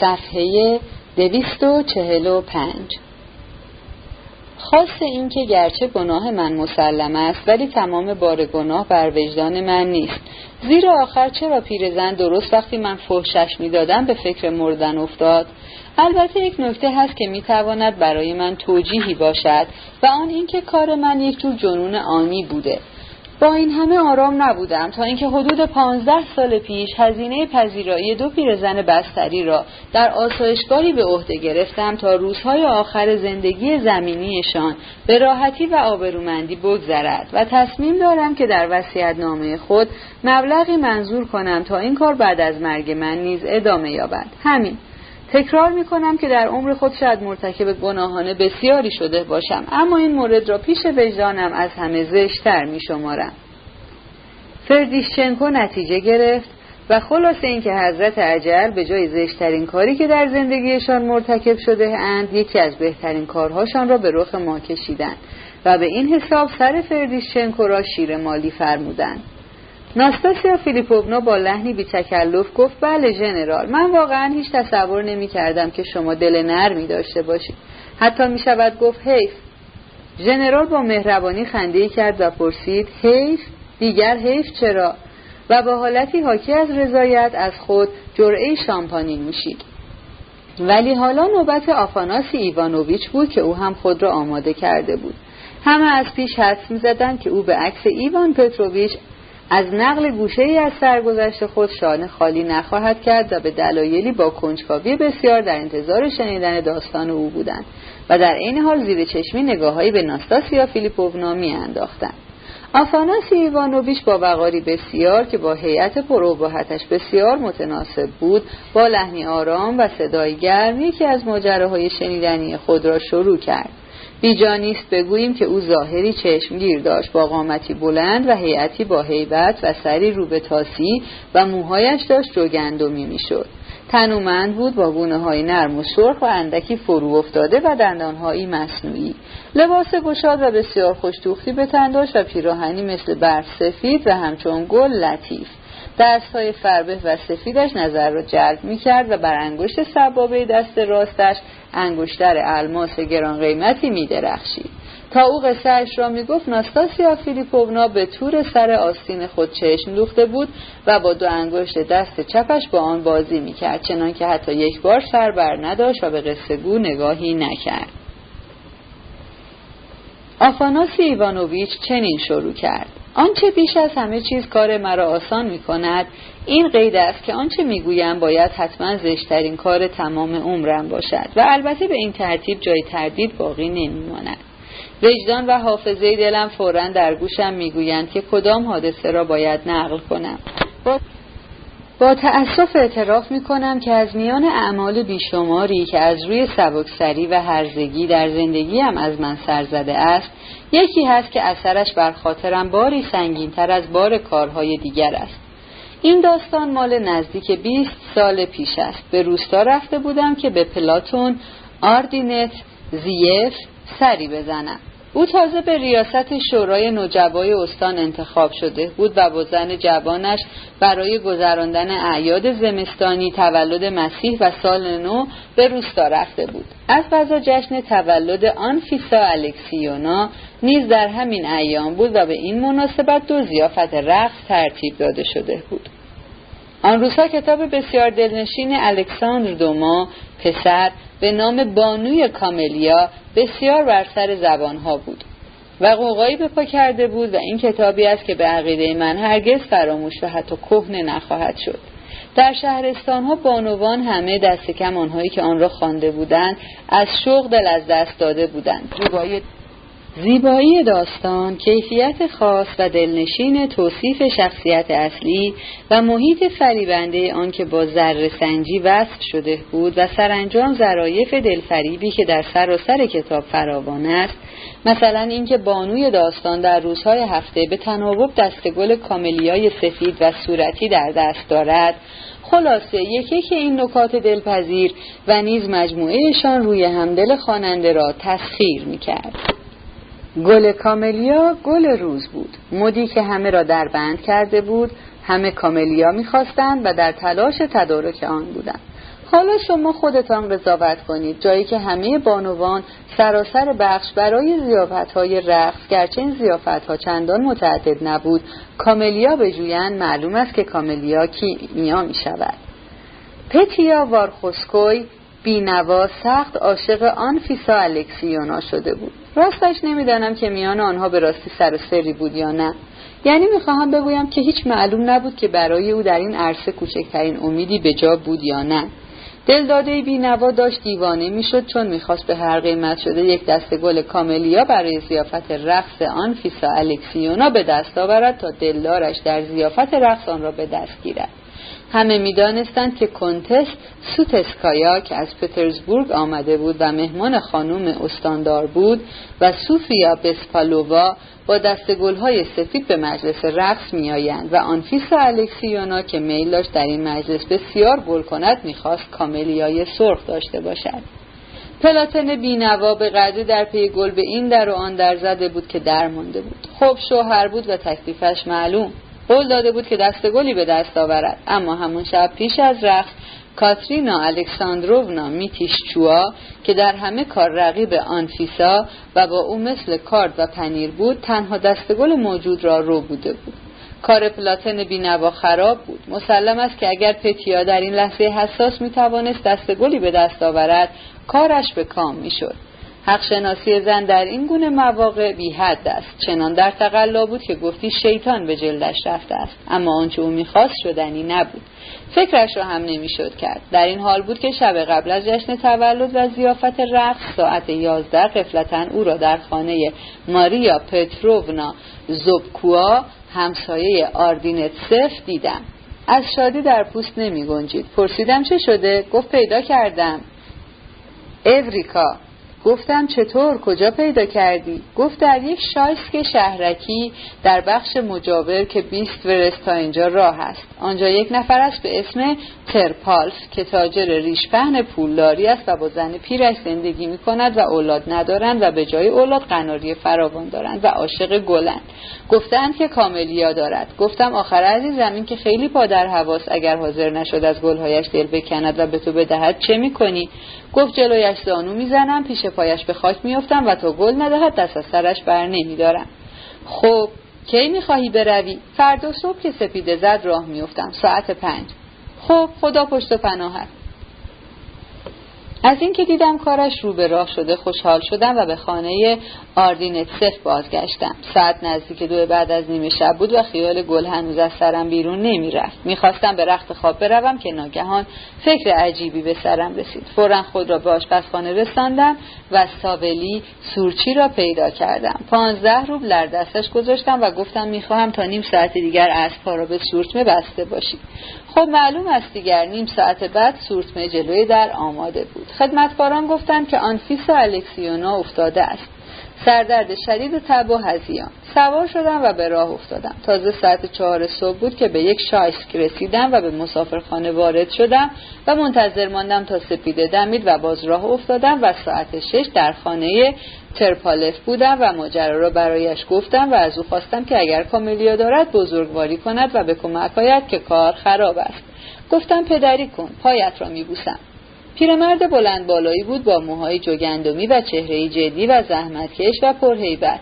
صفحه دویست و چهل و پنج. خاص این که گرچه گناه من مسلم است ولی تمام بار گناه بر وجدان من نیست. زیرا آخر چرا پیرزن درست وقتی من فحشش می‌دادم به فکر مردن افتاد؟ البته یک نکته هست که می‌تواند برای من توجیهی باشد و آن اینکه کار من یک جور جنون آنی بوده. با این همه آرام نبودم تا اینکه حدود پانزده سال پیش هزینه پذیرایی دو پیرزن بستری را در آسایشگاری به عهده گرفتم تا روزهای آخر زندگی زمینیشان به راحتی و آبرومندی بگذرد و تصمیم دارم که در وسیعت نامه خود مبلغی منظور کنم تا این کار بعد از مرگ من نیز ادامه یابد. همین. تکرار می کنم که در عمر خود شاید مرتکب گناهانه بسیاری شده باشم. اما این مورد را پیش وجدانم از همه زشتر شمارم فردیشچنکو نتیجه گرفت و خلاص اینکه حضرت عجل به جای زشترین کاری که در زندگیشان مرتکب شده اند یکی از بهترین کارهاشان را به رخ ما کشیدند و به این حساب سر فردیشچنکو را شیر مالی فرمودند. ناستاسیا فیلیپوونا با لحنی بی تکلف گفت بله ژنرال من واقعا هیچ تصور نمی کردم که شما دل نرمی داشته باشید حتی می شود گفت حیف. ژنرال با مهربانی خنده کرد و پرسید حیف؟ دیگر حیف چرا؟ و با حالتی حاکی از رضایت از خود جرعه شامپانی نوشید ولی حالا نوبت آفاناسی ایوانوویچ بود که او هم خود را آماده کرده بود. همه از پیش حدس می‌زدند که او به عکس ایوان پتروویچ از نقل گوشه ای از سرگذشت خود شانه خالی نخواهد کرد و به دلایلی با کنجکاوی بسیار در انتظار شنیدن داستان او بودند و در عین حال زیر چشمی نگاههایی به ناستاسیا فیلیپوونا انداختند. آفاناسی ایوانوویچ با وقاری بسیار که با هیئت پروباحتش بسیار متناسب بود با لحنی آرام و صدای گرم یکی از ماجراهای شنیدنی خود را شروع کرد. بیجا نیست بگوییم که او ظاهری چشمگیر داشت. با قامتی بلند و هیئتی با هیبت و سری رو به تاسی و موهایش داشت جوگندمی می‌شد. تنومند بود با گونه های نرم و سرخ و اندکی فرو افتاده و دندانهایی مصنوعی. لباس گشاد و بسیار خوشتوختی به تن داشت و پیراهنی مثل برف سفید و همچون گل لطیف. دستهای فربه و سفیدش نظر را جلب می کرد و بر انگشت سبابه دست راستش انگشتر الماس گران قیمتی می درخشید. تا او قصهش را می گفت ناستاسیا فیلیپوونا به طور سر آستین خود چشم دوخته بود و با دو انگشت دست چپش با آن بازی می کرد چنان که حتی یک بار سر بر نداشت و به قصه گو نگاهی نکرد. آفاناسی ایوانوویچ چنین شروع کرد. آنچه بیش از همه چیز کار مرا آسان می کند این قید است که آنچه می‌گویم باید حتما زشترین کار تمام عمرم باشد و البته به این ترتیب جای تردید باقی نمیماند. وجدان و حافظه دلم فورا در گوشم می‌گویند که کدام حادثه را باید نقل کنم. با تأسف اعتراف می کنم که از میان اعمال بیشماری که از روی سبکسری و هرزگی در زندگیم از من سر زده است یکی هست که اثرش بر خاطرم باری سنگینتر از بار کارهای دیگر است. این داستان مال نزدیک 20 سال پیش است. به روستا رفته بودم که به پلاتون آردینت زیف سری بزنم. او تازه به ریاست شورای نوجوای استان انتخاب شده بود و با زن جوانش برای گذراندن اعیاد زمستانی تولد مسیح و سال نو به روستا رفته بود. از قضا جشن تولد آنفیسا الکسیونا نیز در همین ایام بود و به این مناسبت دو زیافت رقص ترتیب داده شده بود. آن روزها کتاب بسیار دلنشین الکساندر دوما پسر به نام بانوی کاملیا بسیار بر سر زبانها بود و قوقایی به پا کرده بود و این کتابی است که به عقیده من هرگز فراموش و حتی کهنه نخواهد شد. در شهرستان ها بانوان همه دست کم آنهایی که آن را خوانده بودند از شوق دل از دست داده بودند. داستان کیفیت خاص و دلنشین توصیف شخصیت اصلی و محیط فریبنده آن که با ذره سنجی وصف شده بود و سرانجام ظرایف دلفریبی که در سراسر کتاب فراوان است مثلا اینکه بانوی داستان در روزهای هفته به تناوب دستگل کاملیای سفید و صورتی در دست دارد. خلاصه یکی که این نکات دلپذیر و نیز مجموعهشان روی همدل خواننده را تسخیر می‌کرد. گل کاملیا گل روز بود. مدی که همه را در بند کرده بود همه کاملیا می‌خواستند و در تلاش تدارک آن بودند. حالا شما خودتان قضاوت کنید. جایی که همه بانوان سراسر بخش برای زیافت های رقص گرچه این زیافت ها چندان متعدد نبود کاملیا بجویند معلوم است که کاملیا کیمیا می شود پتیا وارخوسکوی بینوا سخت عاشق آن فیسا الکسیونا شده بود. راستش نمی‌دانم که میان آنها به راستی سر و سری بود یا نه. یعنی می‌خواهم بگویم که هیچ معلوم نبود که برای او در این عرصه کوچکترین امیدی به جا بود یا نه. دلداده بینوا داشت دیوانه می‌شد چون می‌خواست به هر قیمت شده یک دسته گل کاملیا برای زیافت رقص آن فیسا الکسیونا به دست آورد تا دلدارش در زیافت رقص آن را به دست گیرد. همه می‌دانستند که کنتس سوتسکایا که از پترزبورگ آمده بود و مهمان خانم استاندار بود و سوفیا بسپالووا با دست گلهای سفید به مجلس رقص میآیند و آنفیسا الکسیونا که میل داشت در این مجلس بسیار گل کند می‌خواست کاملیای سرخ داشته باشد. پلاتن بینوا به قدری در پی گل به این در و آن در زده بود که درمانده بود. خب شوهر بود و تکلیفش معلوم. قول داده بود که دست گلی به دست آورد. اما همون شب پیش از رقص کاترینا الکساندروونا میتیشچوا که در همه کار رقیب آنفیسا و با او مثل کارد و پنیر بود تنها دستگل موجود را رو بوده بود. کار پلاتن بینوا خراب بود. مسلم است که اگر پتیا در این لحظه حساس می‌توانست دستگلی به دست آورد کارش به کام می‌شد. حق شناسی زن در این گونه مواقع بی حد است. چنان در تقلا بود که گفتی شیطان به جلدش رفته است. اما آنچه او می‌خواست شدنی نبود. فکرش را هم نمی‌شد کرد. در این حال بود که شب قبل از جشن تولد و زیافت رقص ساعت یازده قفلتا او را در خانه ماریا پتروونا زوبکوا همسایه سف دیدم. از شادی در پوست نمی گنجید پرسیدم چه شده؟ گفت پیدا کردم. اوریکا گفتم چطور؟ کجا پیدا کردی؟ گفت در یک شایسک شهرکی در بخش مجاور که 20 ورست تا اینجا راه است. آنجا یک نفر است به اسم ترپالف که تاجر ریشپهن پولداری است و با زن پیرش زندگی می کند و اولاد ندارند و به جای اولاد قناری فراوان دارند و عاشق گلند. گفتند که کاملیا دارد. گفتم آخر این که خیلی پادر حواس اگر حاضر نشد از گلهایش دل بکند و به تو بدهد چه می‌کنی؟ گفت جلویش زانو می‌زنم پیش پایش به خاک میافتم و تا گل ندهد دست از سرش بر نمیدارم. خب کی می‌خواهی بروی؟ فردا صبح که سپیده زد راه میافتم. ساعت پنج. خب خدا پشت و پناهت. از اینکه دیدم کارش رو به راه شده خوشحال شدم و به خانه آردینتسف بازگشتم. ساعت نزدیک دو بعد از نیمه شب بود و خیال گل هنوز از سرم بیرون نمی‌رفت. می‌خواستم به رخت خواب بروم که ناگهان فکر عجیبی به سرم رسید. فورا خود را به آشپزخانه رساندم و ساولی سورچی را پیدا کردم. پانزده روبل در دستش گذاشتم و گفتم می‌خواهم تا نیم ساعت دیگر اسبها را به سورتمه بسته باشی. خب معلوم است دیگر نیم ساعت بعد سورتمه جلوی در آماده بود. خدمتکاران گفتند که آنفیسا الکسیونا افتاده است. سردرد شدید و تب و هزیان. سوار شدم و به راه افتادم. تازه ساعت چهار صبح بود که به یک شایسک رسیدم و به مسافرخانه وارد شدم و منتظر ماندم تا سپیده دمید و باز راه افتادم و ساعت شش در خانه ترپالف بودم و ماجرا را برایش گفتم و از او خواستم که اگر کاملیا دارد بزرگواری کند و به کمک که کار خراب است. گفتم پدری کن پایت را میبوسم. پیرمرد بلند بالایی بود با موهای جوگندمی و چهره جدی و زحمتکش و پرهیبت.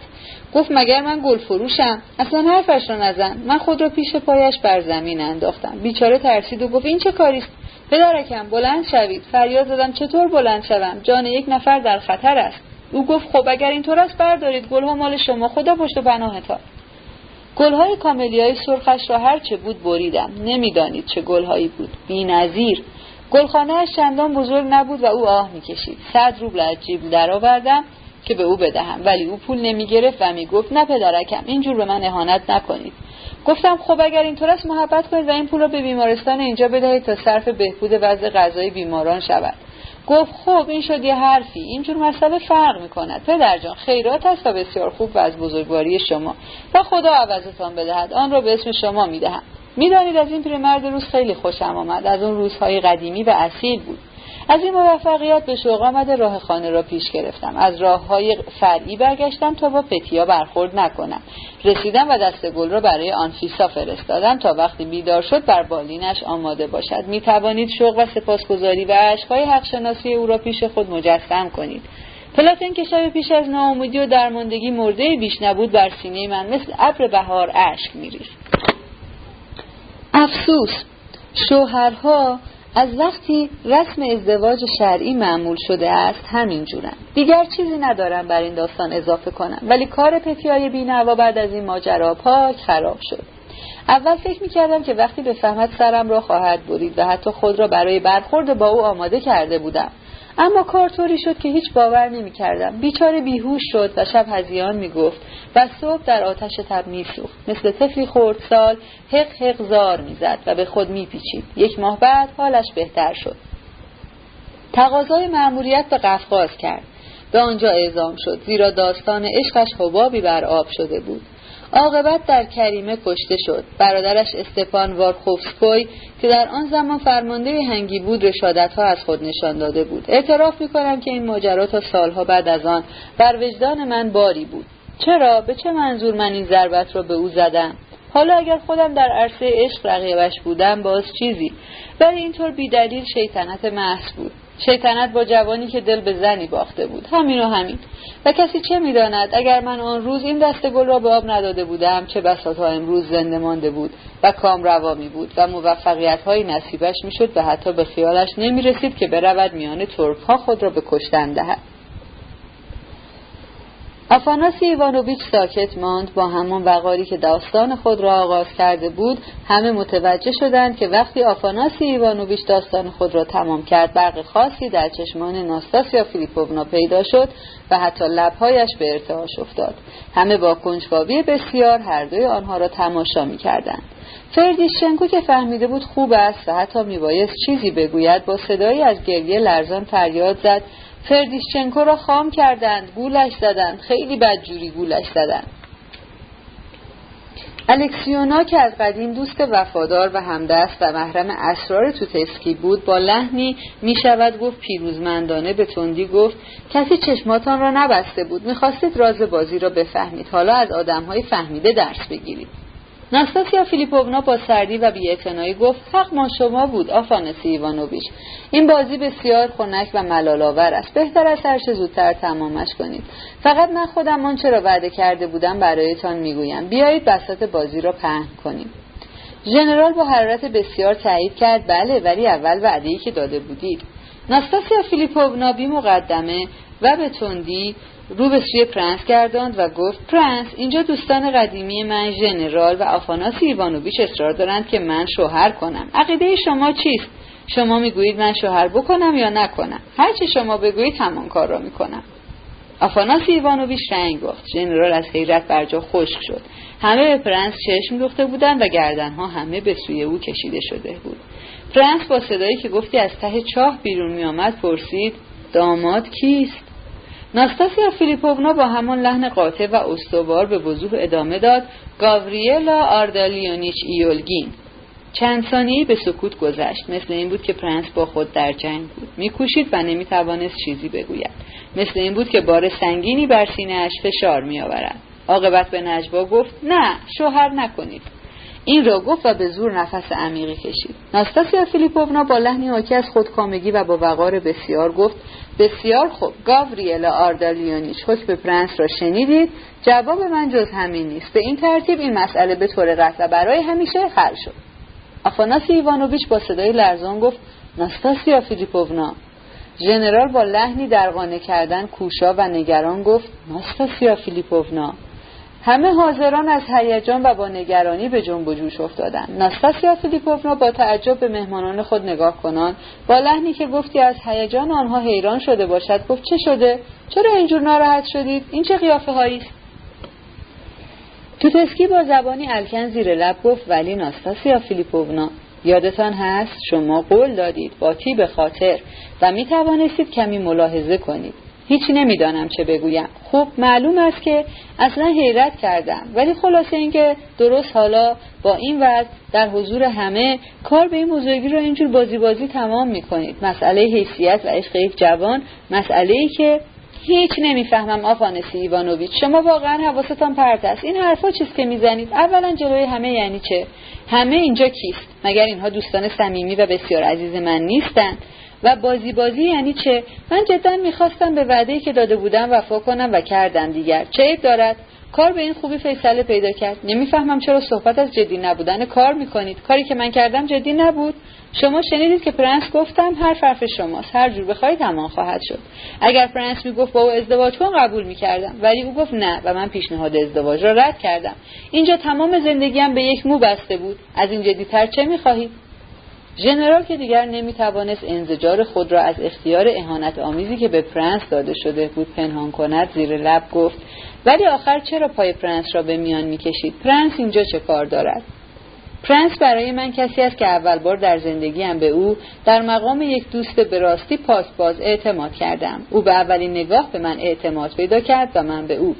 گفت مگر من گل فروشم؟ اصلا حرفش را نزن. من خود را پیش پایش بر زمین انداختم. بیچاره ترسید و گفت این چه کاریست پدرکم بلند شوید. فریاد زدم چطور بلند شوم؟ جان یک نفر در خطر است. او گفت خب اگر اینطور است بردارید. گلها مال شما. خدا پشت و پناهتان گلهای کاملیای سرخش را هر چه بود بریدم. نمی‌دانید چه گلهایی بود. بینظیر. گلخانه چندان بزرگ نبود و او آه می‌کشید. صد روبل از جیب درآوردم که به او بدهم. ولی او پول نمی‌گرفت و می‌گفت نه پدرکم اینجور به من اهانت نکنید. گفتم خب اگر اینطور است محبت کنید و این پول را به بیمارستان اینجا بدهید تا صرف بهبود وضع غذای بیماران شود. گفت خب این شد یه حرفی. اینجور مسئله فرق می‌کند. پدر جان خیرات است و بسیار خوب و از بزرگواری شما. و خدا عوضتان بدهد. آن را به اسم شما می‌دهم. می‌دانید از این پیرمرد روز خیلی خوشم آمد. از اون روزهای قدیمی و اصیل بود. از این موفقیت به شوق آمده راه خانه را پیش گرفتم. از راه های فرعی برگشتم تا با پتیا برخورد نکنم. رسیدم و دست گل را برای آنفیسا فرستادم تا وقتی بیدار شد بر بالینش آماده باشد. می توانید شوق و سپاسگزاری و عشقهای حقشناسی او را پیش خود مجسم کنید. پلاتن که شب پیش از ناامیدی و درماندگی مرده بیش نبود بر سینه من مثل ابر بهار اشک میریخت افسوس شوهرها از وقتی رسم ازدواج شرعی معمول شده است همین جورن. دیگر چیزی ندارم بر این داستان اضافه کنم ولی کار پتیای بینوا بعد از این ماجرا پاک خراب شد. اول فکر می‌کردم که وقتی به فهمت سرم را خواهد برید و حتی خود را برای برخورد با او آماده کرده بودم. اما کار طوری شد که هیچ باور نمی کردم بیچاره بیهوش شد و شب هزیان می گفت و صبح در آتش تب می سوخت مثل طفلی سال حق حق زار می زد و به خود می پیچید یک ماه بعد حالش بهتر شد. تقاضای مأموریت به قفقاز کرد. به آنجا اعزام شد زیرا داستان عشقش حبابی بر آب شده بود. عاقبت در کریمه کشته شد. برادرش استپان وارخوفسکوی که در آن زمان فرمانده هنگی بود رشادت ها از خود نشان داده بود. اعتراف می کنم که این ماجرا تا سالها بعد از آن بر وجدان من باری بود. چرا؟ به چه منظور من این ضربت را به او زدم؟ حالا اگر خودم در عرصه عشق رقیبش بودم باز چیزی. ولی اینطور بیدلیل شیطنت محض بود. شیطنت با جوانی که دل به زنی باخته بود. همین و همین. و کسی چه می‌داند؟ اگر من آن روز این دست گل را به آب نداده بودم چه بسا تا امروز زنده مانده بود و کام روا می بود و موفقیت های نصیبش می‌شد و حتی به خیالش نمی رسید که برود میان ترک ها خود را به کشتن دهد. آفاناسی ایوانوویچ ساکت ماند. با همان وقاری که داستان خود را آغاز کرده بود همه متوجه شدند که وقتی آفاناسی ایوانوویچ داستان خود را تمام کرد برق خاصی در چشمان ناستاسیا فیلیپوونا پیدا شد و حتی لبهایش به ارتعاش افتاد. همه با کنجکاوی بسیار هر دوی آنها را تماشا می‌کردند. فردیشچنکو که فهمیده بود خوب است و حتی میبایست چیزی بگوید با صدایی از گریه لرزان فریاد زد. فردیشچنکو را خام کردند گولش زدند خیلی بدجوری گولش زدند. الکسیونا که از قدیم دوست وفادار و همدست و محرم اسرار توتسکی بود با لحنی می شود گفت پیروزمندانه به تندی گفت کسی چشماتان را نبسته بود می‌خواستید راز بازی را بفهمید حالا از آدمهای فهمیده درس بگیرید. ناستاسیا فیلیپوونا با سردی و بیاعتنایی گفت حق ما شما بود آفانسی ایوانوویچ. این بازی بسیار خنک و ملالآور است. بهتر از هر زودتر تمامش کنید. فقط من خودم آنچه را وعده کرده بودم برایتان می‌گویم. بیایید بساط بازی را پهن کنیم. ژنرال با حرارت بسیار تایید کرد بله ولی اول وعده ای که داده بودید. ناستاسیا فیلیپوونا بی مقدمه و به تندی رو به سوی پرنس گرداند و گفت پرنس اینجا دوستان قدیمی من ژنرال و آفاناسی ایوانوویچ اصرار دارند که من شوهر کنم. عقیده شما چیست؟ شما می‌گویید من شوهر بکنم یا نکنم؟ هرچی شما بگویید همان کار را می‌کنم. آفاناسی ایوانوویچ رنگ باخت ژنرال از حیرت بر جا خشک شد. همه به پرنس چشم دوخته بودند و گردنها همه به سوی او کشیده شده بود. پرنس با صدایی که گفتی از ته چاه بیرون میآمد پرسید داماد کیست؟ ناستاسیا فیلیپوونا با همان لحن قاطع و استوار به وضوح ادامه داد گاوریلا آردالیونیچ ایولگین. چند ثانیه‌ای به سکوت گذشت. مثل این بود که پرنس با خود در جنگ بود. میکوشید و نمی‌توانست چیزی بگوید. مثل این بود که بار سنگینی بر سینهاش فشار میآورد. عاقبت به نجوا گفت نه شوهر نکنید. این را گفت و به زور نفس عمیقی کشید. ناستاسیا فیلیپوونا با لحنی حاکی از خودکامگی و با وقار بسیار گفت بسیار خوب. گاوریلا آردالیونیش حکم پرنس را شنیدید؟ جواب من جز همین نیست. به این ترتیب این مسئله به طور قطع برای همیشه حل شد. آفاناسی ایوانوویچ با صدای لرزان گفت ناستاسیا فیلیپوونا. ژنرال با لحنی در قانع کردن کوشا و نگران گفت ناستاسیا فیلیپوونا. همه حاضران از هیجان و با نگرانی به جنب و جوش افتادند ناستاسیا فیلیپوونا با تعجب به مهمانان خود نگاه کنان با لحنی که گفتی از هیجان آنها حیران شده باشد گفت چه شده؟ چرا اینجور ناراحت شدید؟ این چه قیافه هایی؟ است توتسکی با زبانی الکن زیر لب گفت ولی ناستاسیا فیلیپوونا یادتان هست؟ شما قول دادید با به خاطر؟ و می توانستید کمی ملاحظه کنید. هیچی نمی‌دانم چه بگویم. خوب معلوم است که اصلا حیرت کردم. ولی خلاصه اینکه درست حالا با این وضع در حضور همه کار به این بزرگی رو اینجور بازی بازی تمام می‌کنید. مسئله حیثیت و عشق یک جوان مسئله ای که هیچ نمی‌فهمم آفانسی ایوانوویچ. شما واقعا حواستان پرت است. این حرفا چیست که می‌زنید؟ اولا جلوی همه یعنی چه؟ همه اینجا کیست؟ مگر اینها دوستان صمیمی و بسیار عزیز من نیستند؟ و بازی بازی یعنی چه؟ من جدا می‌خواستم به وعده که داده بودم وفا کنم و کردم دیگر. چه عیب دارد؟ کار به این خوبی فیصله پیدا کرد. نمی‌فهمم چرا صحبت از جدی نبودن کار می‌کنید. کاری که من کردم جدی نبود. شما شنیدید که پرنس گفتم هر حرف شماست. هر جور بخواهید همان خواهد شد. اگر پرنس می‌گفت با او ازدواج کن قبول می‌کردم. ولی او گفت نه و من پیشنهاد ازدواج را رد کردم. اینجا تمام زندگیم به یک مو بسته بود. از این جدیتر چه می‌خواهید؟ ژنرال که دیگر نمی‌توانست انزجار خود را از اختیار اهانت آمیزی که به پرنس داده شده بود پنهان کند زیر لب گفت ولی آخر چرا پای پرنس را به میان می‌کشید؟ پرنس اینجا چه کار دارد؟ پرنس برای من کسی است که اول بار در زندگیم به او در مقام یک دوست به راستی باز اعتماد کردم. او به اولین نگاه به من اعتماد پیدا کرد و من به او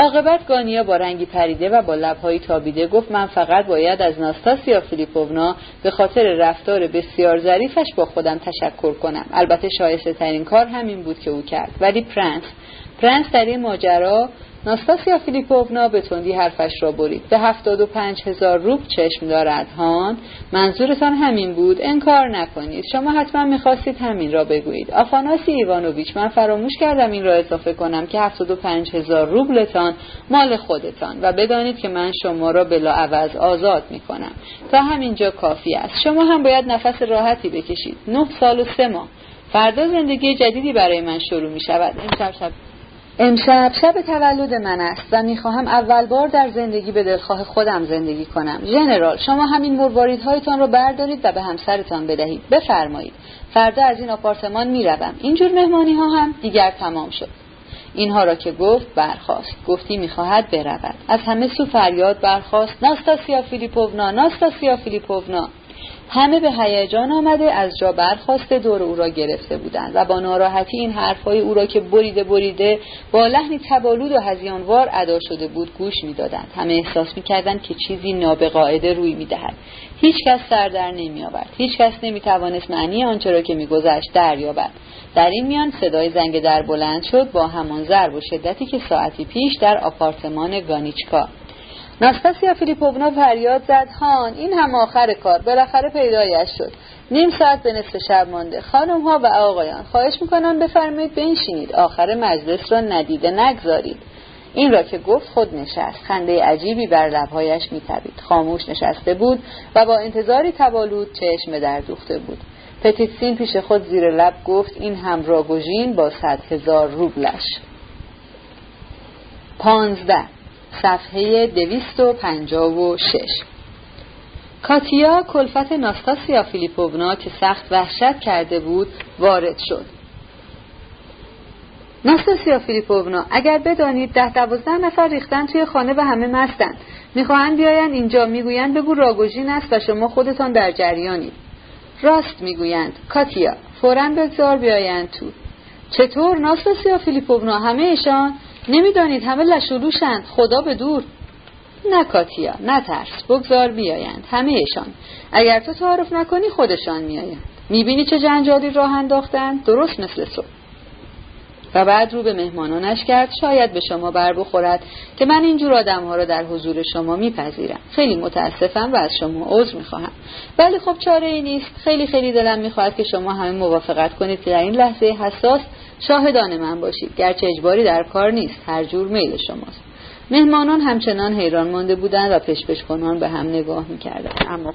عاقبت گانیا با رنگی پریده و با لبهایی تابیده گفت من فقط باید از ناستاسیا فیلیپوونا به خاطر رفتار بسیار ظریفش با خودم تشکر کنم. البته شایسته ترین کار همین بود که او کرد. ولی پرنس پرنس در این ماجرا ناستاسیا فیلیپوونا به تندی حرفش را برید. به هفتاد و پنج هزار روبل چشم دارد. هان منظورتان همین بود. انکار نکنید. شما حتما می‌خواستید همین را بگویید. آفاناسی ایوانوویچ من فراموش کردم این را اضافه کنم که هفتاد و پنج هزار روبلتان مال خودتان و بدانید که من شما را بلا عوض آزاد می‌کنم. تا همینجا کافی است. شما هم باید نفس راحتی بکشید. نه سال و سه ماه. فردا زندگی جدیدی برای من شروع می شود امشب شب تولد من است و می‌خواهم اول بار در زندگی به دلخواه خودم زندگی کنم. ژنرال شما همین مرواریدهایتان را بردارید و به همسرتان بدهید. بفرمایید. فردا از این آپارتمان می‌روم. اینجور مهمانی ها هم دیگر تمام شد. اینها را که گفت برخواست گفتی می‌خواهد برود. از همه سو فریاد برخواست ناستاسیا فیلیپوونا ناستاسیا فیلیپوونا. همه به هیجان آمده از جا برخواسته دور او را گرفته بودند و با ناراحتی این حرفهای او را که بریده بریده با لحنی تبالود و هزیانوار ادا شده بود گوش می‌دادند. همه احساس می‌کردند که چیزی نابقاعده روی می‌دهد. هیچ کس سر در نمی آورد هیچ کس نمی توانست معنی آنچه را که میگذشت دریابد. در این میان صدای زنگ در بلند شد با همان ضرب و شدتی که ساعتی پیش در آپارتمان گانیچکا ناستاسیا فیلیپوونا فریاد زد. هان این هم آخر کار. بالاخره پیدایش شد. نیم ساعت به نصف شب مانده. خانم ها و آقایان خواهش می‌کنم بفرمایید بنشینید. آخر مجلس را ندیده نگذارید. این را که گفت خود نشست. خنده عجیبی بر لبهایش میتبید خاموش نشسته بود و با انتظاری تبالود چشم در دوخته بود. پتیتسین پیش خود زیر لب گفت این هم راگوژین با صد هزار روبلش. پانزده. صفحه دویست و پنجاب و شش. کاتیا کلفت ناستاسیا فیلیپوونا که سخت وحشت کرده بود وارد شد. ناستاسیا فیلیپوونا اگر بدانید ده دوازده نفر ریختن توی خانه و همه مستند می‌خواهند بیایند اینجا. می‌گویند بگو راگوژین است و شما خودتان در جریانید. راست می‌گویند. کاتیا فورا بگذار بیایند تو. چطور ناستاسیا فیلیپوونا؟ همهشان نمی‌دانید همه لشولوشند خدا به دور. نه کاتیا نه ترس. بگذار بیایند. همهشان اگر تو تعارف نکنی خودشان میآیند. می‌بینی چه جنجالی راه انداختند درست مثل تو. و بعد رو به مهمانانش کرد شاید به شما بر بخورد که من اینجور آدم ها را در حضور شما میپذیرم. خیلی متاسفم و از شما عذر می‌خواهم. ولی خب چاره ای نیست. خیلی خیلی دلم می‌خواهد که شما همه موافقت کنید که در این لحظه حساس شاهدان من باشید. گرچه اجباری در کار نیست. هر جور میل شماست. مهمانان همچنان حیران مانده بودند و پشپش کنان به هم نگاه می‌کردند. اما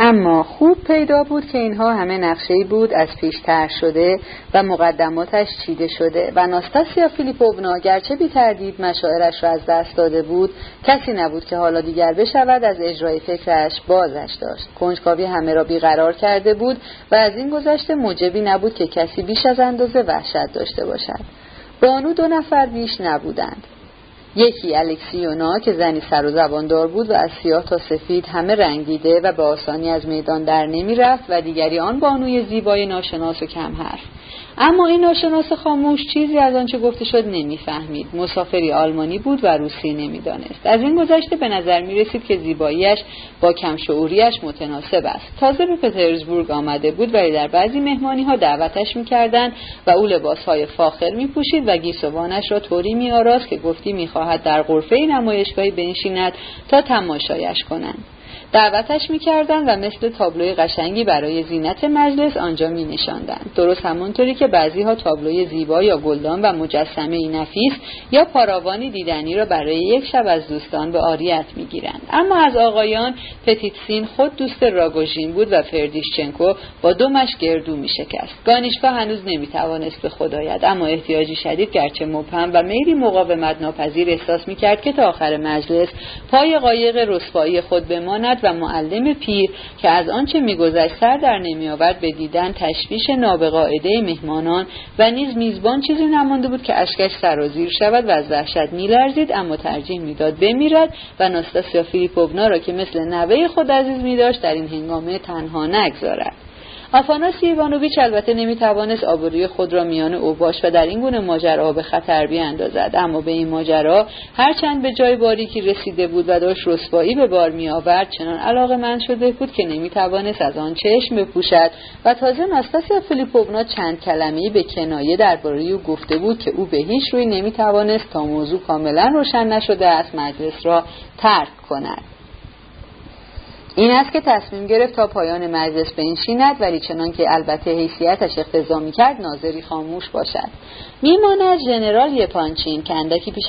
اما خوب پیدا بود که اینها همه نقشه بود از پیش تر شده و مقدماتش چیده شده. و ناستاسیا فیلیپوونا گرچه بی تردید مشاعرش را از دست داده بود کسی نبود که حالا دیگر بشود از اجرای فکرش بازش داشت. کنجکاوی همه را بیقرار کرده بود و از این گذشته موجبی نبود که کسی بیش از اندازه وحشت داشته باشد. بانو دو نفر بیش نبودند. یکی الکسیونا که زنی سر و زباندار بود و از سیاه تا سفید همه رنگیده و به آسانی از میدان در نمی رفت و دیگری آن بانوی زیبای ناشناس و کم حرف. اما این ناشناس خاموش چیزی از آنچه گفته شد نمی‌فهمید. مسافری آلمانی بود و روسی نمی‌دانست. از این گذشته به نظر می رسید که زیباییش با کمشعوریش متناسب است. تازه به پترزبورگ آمده بود ولی در بعضی مهمانی ها دعوتش می‌کردند و او لباس های فاخر می پوشید و گیسوانش را طوری می آراست که گفتی می‌خواهد در غرفه نمایشگاهی بنشیند تا تماشایش کنند. دعوتش می‌کردند و مثل تابلوی قشنگی برای زینت مجلس آنجا می نشاندن. درست همونطوری که بعضی ها تابلوی زیبا یا گلدان و مجسمه نفیس یا پاراوانی دیدنی را برای یک شب از دوستان به آریت می‌گیرند اما از آقایان پتیتسین خود دوست راگوژین بود و فردیشچنکو با دومش گردو می شکست گانیشکا هنوز نمی‌توانست به خدایت اما احتیاجی شدید گرچه مبهم و میلی مقاومت ناپذیر احساس می‌کرد که تا آخر مجلس پای قایق رسوایی خود بماند و معلم پیر که از آنچه میگذشت سر در نمیآورد به دیدن تشویش نابقاعده مهمانان و نیز میزبان چیزی نمانده بود که اشکش سرازیر شود و از وحشت میلرزید اما ترجیح می‌داد بمیرد و ناستاسیا فیلیپوونا را که مثل نوه خود عزیز میداشت در این هنگامه تنها نگذارد. آفاناس ایوانوویچ البته نمی‌توانست آبروی خود را میان اوباش و در این گونه ماجرا به خطر بیاندازد. اما به این ماجرا هرچند به جای باریکی رسیده بود و داشت رسوایی به بار میآورد چنان علاقه من شده بود که نمی‌توانست از آن چشم بپوشد و تازه ناستاسیا فیلیپوونا چند کلمه به کنایه درباره او گفته بود که او به هیچ روی نمی‌توانست تا موضوع کاملا روشن نشده است مجلس را ترک کند. این است که تصمیم گرفت تا پایان مجلس بنشیند ولی چنان که البته حیثیتش اقتضا می‌کرد ناظری خاموش باشد. میماند ژنرال یپانچین که اندکی پیش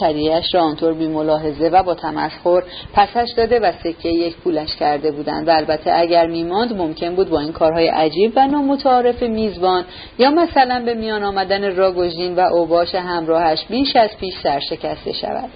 را آنطور بی ملاحظه و با تمسخر پسش داده و سکه یک پولش کرده بودند. و البته اگر میماند ممکن بود با این کارهای عجیب و نامتعارف میزبان یا مثلا به میان آمدن راگوژین و اوباش همراهش بیش از پیش سرشکسته شود.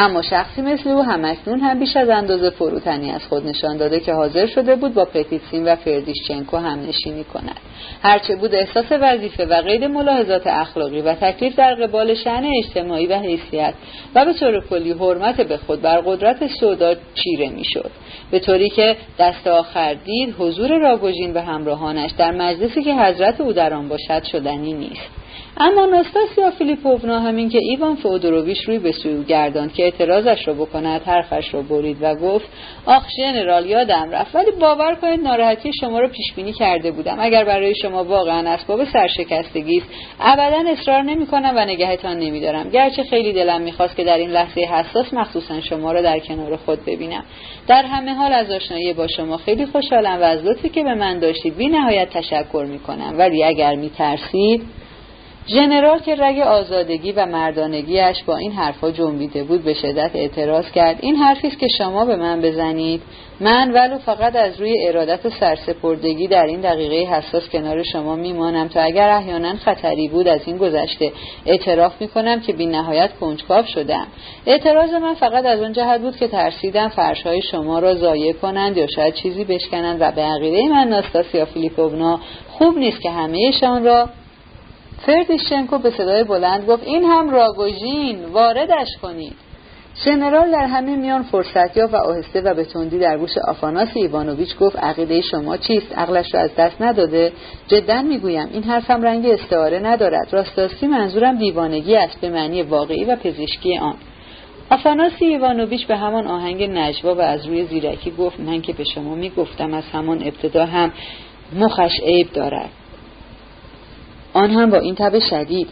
اما شخصی مثل او همکنون هم بیش از اندازه فروتنی از خود نشان داده که حاضر شده بود با پتیتسین و فردیشچنکو هم نشینی کند. هرچه بود احساس وظیفه و قید ملاحظات اخلاقی و تکلیف در قبال شعن اجتماعی و حیثیت و به طور کلی حرمت به خود بر قدرت سودا چیره می‌شد. به طوری که دست آخر دید حضور راگوژین و همراهانش در مجلسی که حضرت او در آن باشد شدنی نیست. اما ناستاسیا فیلیپوونا همین که ایوان فودوروویچ روی به سوی گرداند که اعتراضش را بکند حرفش را برید و گفت آخ ژنرال یادم رفت ولی باور کنید ناراحتی شما را پیش بینی کرده بودم. اگر برای شما واقعا اسباب سرشکستگی است ابدا اصرار نمی‌کنم و نگهتان نمیدارم. گرچه خیلی دلم می‌خواست که در این لحظه حساس مخصوصا شما را در کنار خود ببینم. در همه حال از آشنایی با شما خیلی خوشحالم و از لطفی که به من داشتید بی نهایت تشکر می‌کنم. ولی اگر میترسید ژنرال که رگ آزادگی و مردانگیش با این حرفها جنبیده بود به شدت اعتراض کرد. این حرفی است که شما به من بزنید. من ولو فقط از روی ارادت و سرسپردگی در این دقیقه حساس کنار شما میمانم تا اگر احیانا خطری بود از این گذشته اعتراف می‌کنم که بی نهایت کنجکاو شدم. اعتراض من فقط از اون جهت بود که ترسیدم فرشهای شما را ضایع کنند یا شاید چیزی بشکنند و به عقیده من ناستاسیا فیلیپوونا خوب نیست که همهشان را فردیشچنکو به صدای بلند گفت این هم راگوژین واردش کنید. ژنرال در همین میان فرصت یافت و آهسته و به تندی در گوش آفاناسی ایوانوویچ گفت عقیده شما چیست؟ عقلش را از دست نداده؟ جدا می‌گویم این حرفم رنگ استعاره ندارد. راست راستی منظورم دیوانگی است به معنی واقعی و پزشکی آن. آفاناسی ایوانوویچ به همان آهنگ نجوا و از روی زیرکی گفت من که به شما می‌گفتم از همان ابتدا هم مخش عیب دارد. آن هم با این تب شدید.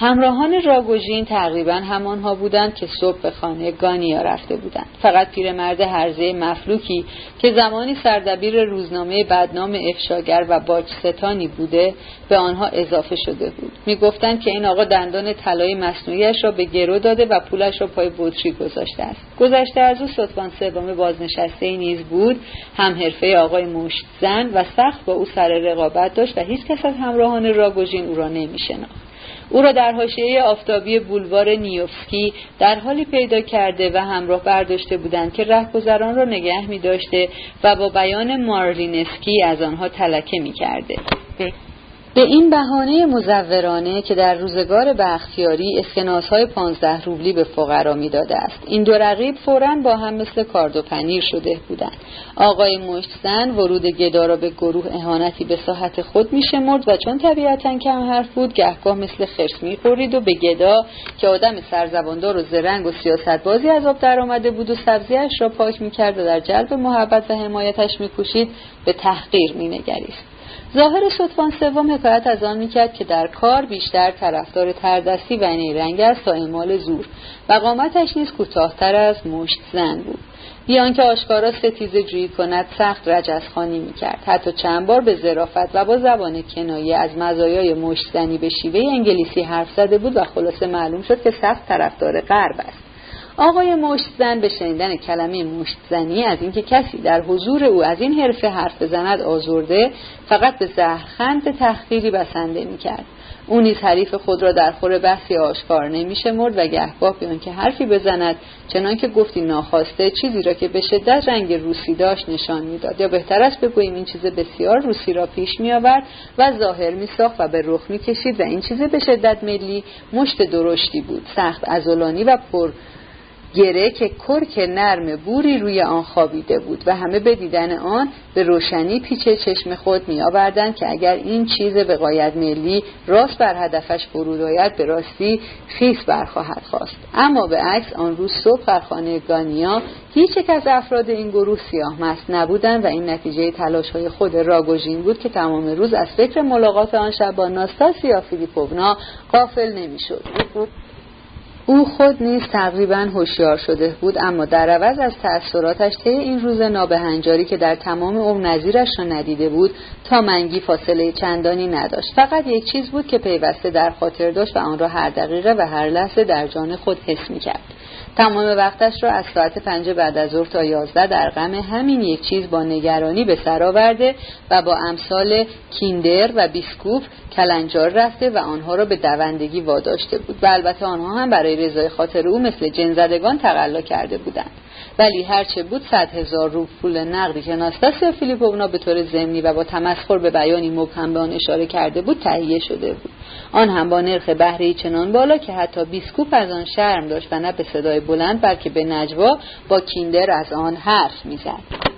همراهان راگوژین تقریبا همانها بودند که صبح به خانه گانیا رفته بودند. فقط پیرمرد هرزه مفلوکی که زمانی سردبیر روزنامه بدنام افشاگر و باجستانی بوده به آنها اضافه شده بود. می‌گفتند که این آقا دندان طلای مصنوعیش را به گرو داده و پولش را پای بطری گذاشته است. گذشته از او ستوان سوم بازنشسته نیز بود. هم حرفه آقای مشت زن و سخت با او سر رقابت داشت و هیچ کس از همراهان راگوژین او را نمیشناخت. او را در حاشیه آفتابی بولوار نیوفسکی در حالی پیدا کرده و همراه برداشته بودند که رهگذران را نگه می داشته و با بیان مارلینسکی از آنها تلکه می کرده. به این بهانه مزورانه که در روزگار بختیاری اسکناس های پانزده روبلی به فقرا می‌داده است. این دو رقیب فورا با هم مثل کارد و پنیر شده بودند. آقای مشتزن ورود گدا را به گروه اهانتی به ساحت خود میشمرد و چون طبیعتا کم حرف بود گهگاه مثل خرس می‌خورید و به گدا که آدم سرزباندار و زرنگ و سیاست بازی از آب درآمده بود و سبزیش را پاک می‌کرد و در جلب محبت و حمایتش میکوشید به تحقیر مینگریست. ظاهر صدفان سوم حکایت از آن می‌کرد که در کار بیشتر طرفدار تردستی و نیرنگ است تا اعمال زور. و قامتش نیز کوتاهتر از مشت زن بود. بیان که آشکارا ستیزه جویی کند سخت رجزخانی می‌کرد. حتی چند بار به ظرافت و با زبان کنایه از مزایای مشتزنی به شیوه انگلیسی حرف زده بود و خلاصه معلوم شد که سخت طرفدار غرب است. آقای مشتزن به شنیدن کلمه مشتزنی از اینکه کسی در حضور او از این حرفه حرف بزند آزرده فقط به زهرخند تحقیری بسنده می‌کرد. او نیز حریف خود را در خور بحثی آشکار نمیشمرد و گهگاه بیان که حرفی بزند چنان که گفتی ناخواسته چیزی را که به شدت رنگ روسی داشت نشان می‌داد. یا بهتر است بگوییم این چیز بسیار روسی را پیش میآورد و ظاهر میساخت و به رخ می‌کشید و این چیز به شدت ملی مشت درشتی بود. سخت ازولانی و پر گره که کرک نرم بوری روی آن خوابیده بود و همه به دیدن آن به روشنی پیچ چشم خود می آوردن که اگر این چیز به قاید ملی راست بر هدفش فرود آید به راستی خیس برخواهد خواست. اما به عکس آن روز صبح در خانه گانیا هیچ یک از افراد این گروه سیاه مست نبودند و این نتیجه تلاش های خود راگوژین بود که تمام روز از فکر ملاقات آن شب با ناستاسیا فیلیپوونا غافل نمی‌شد. او خود نیز تقریبا هوشیار شده بود اما در عوض از تأثیراتش طی این روز نابهنجاری که در تمام عمر نظیرش را ندیده بود تا منگی فاصله چندانی نداشت. فقط یک چیز بود که پیوسته در خاطر داشت و آن را هر دقیقه و هر لحظه در جان خود حس می‌کرد. تمام وقتش را از ساعت پنج بعد از ظهر تا یازده در غم همین یک چیز با نگرانی به سر آورده و با امثال کیندر و بیسکوپ کلنجار رفته و آنها را به دوندگی واداشته بود. و البته آنها هم برای رضای خاطر او مثل جنزدگان تقلا کرده بودند. ولی هرچه بود صد هزار روب پول نقدی که ناستاسیا فیلیپونا به طور ضمنی و با تمسخر به بیانی مبهم به آن اشاره کرده بود تهیه شده بود. آن هم با نرخ بهره چنان بالا که حتی بیسکوپ از آن شرم داشت و نه به صدای بلند بلکه به نجوا با کیندر از آن حرف می‌زد.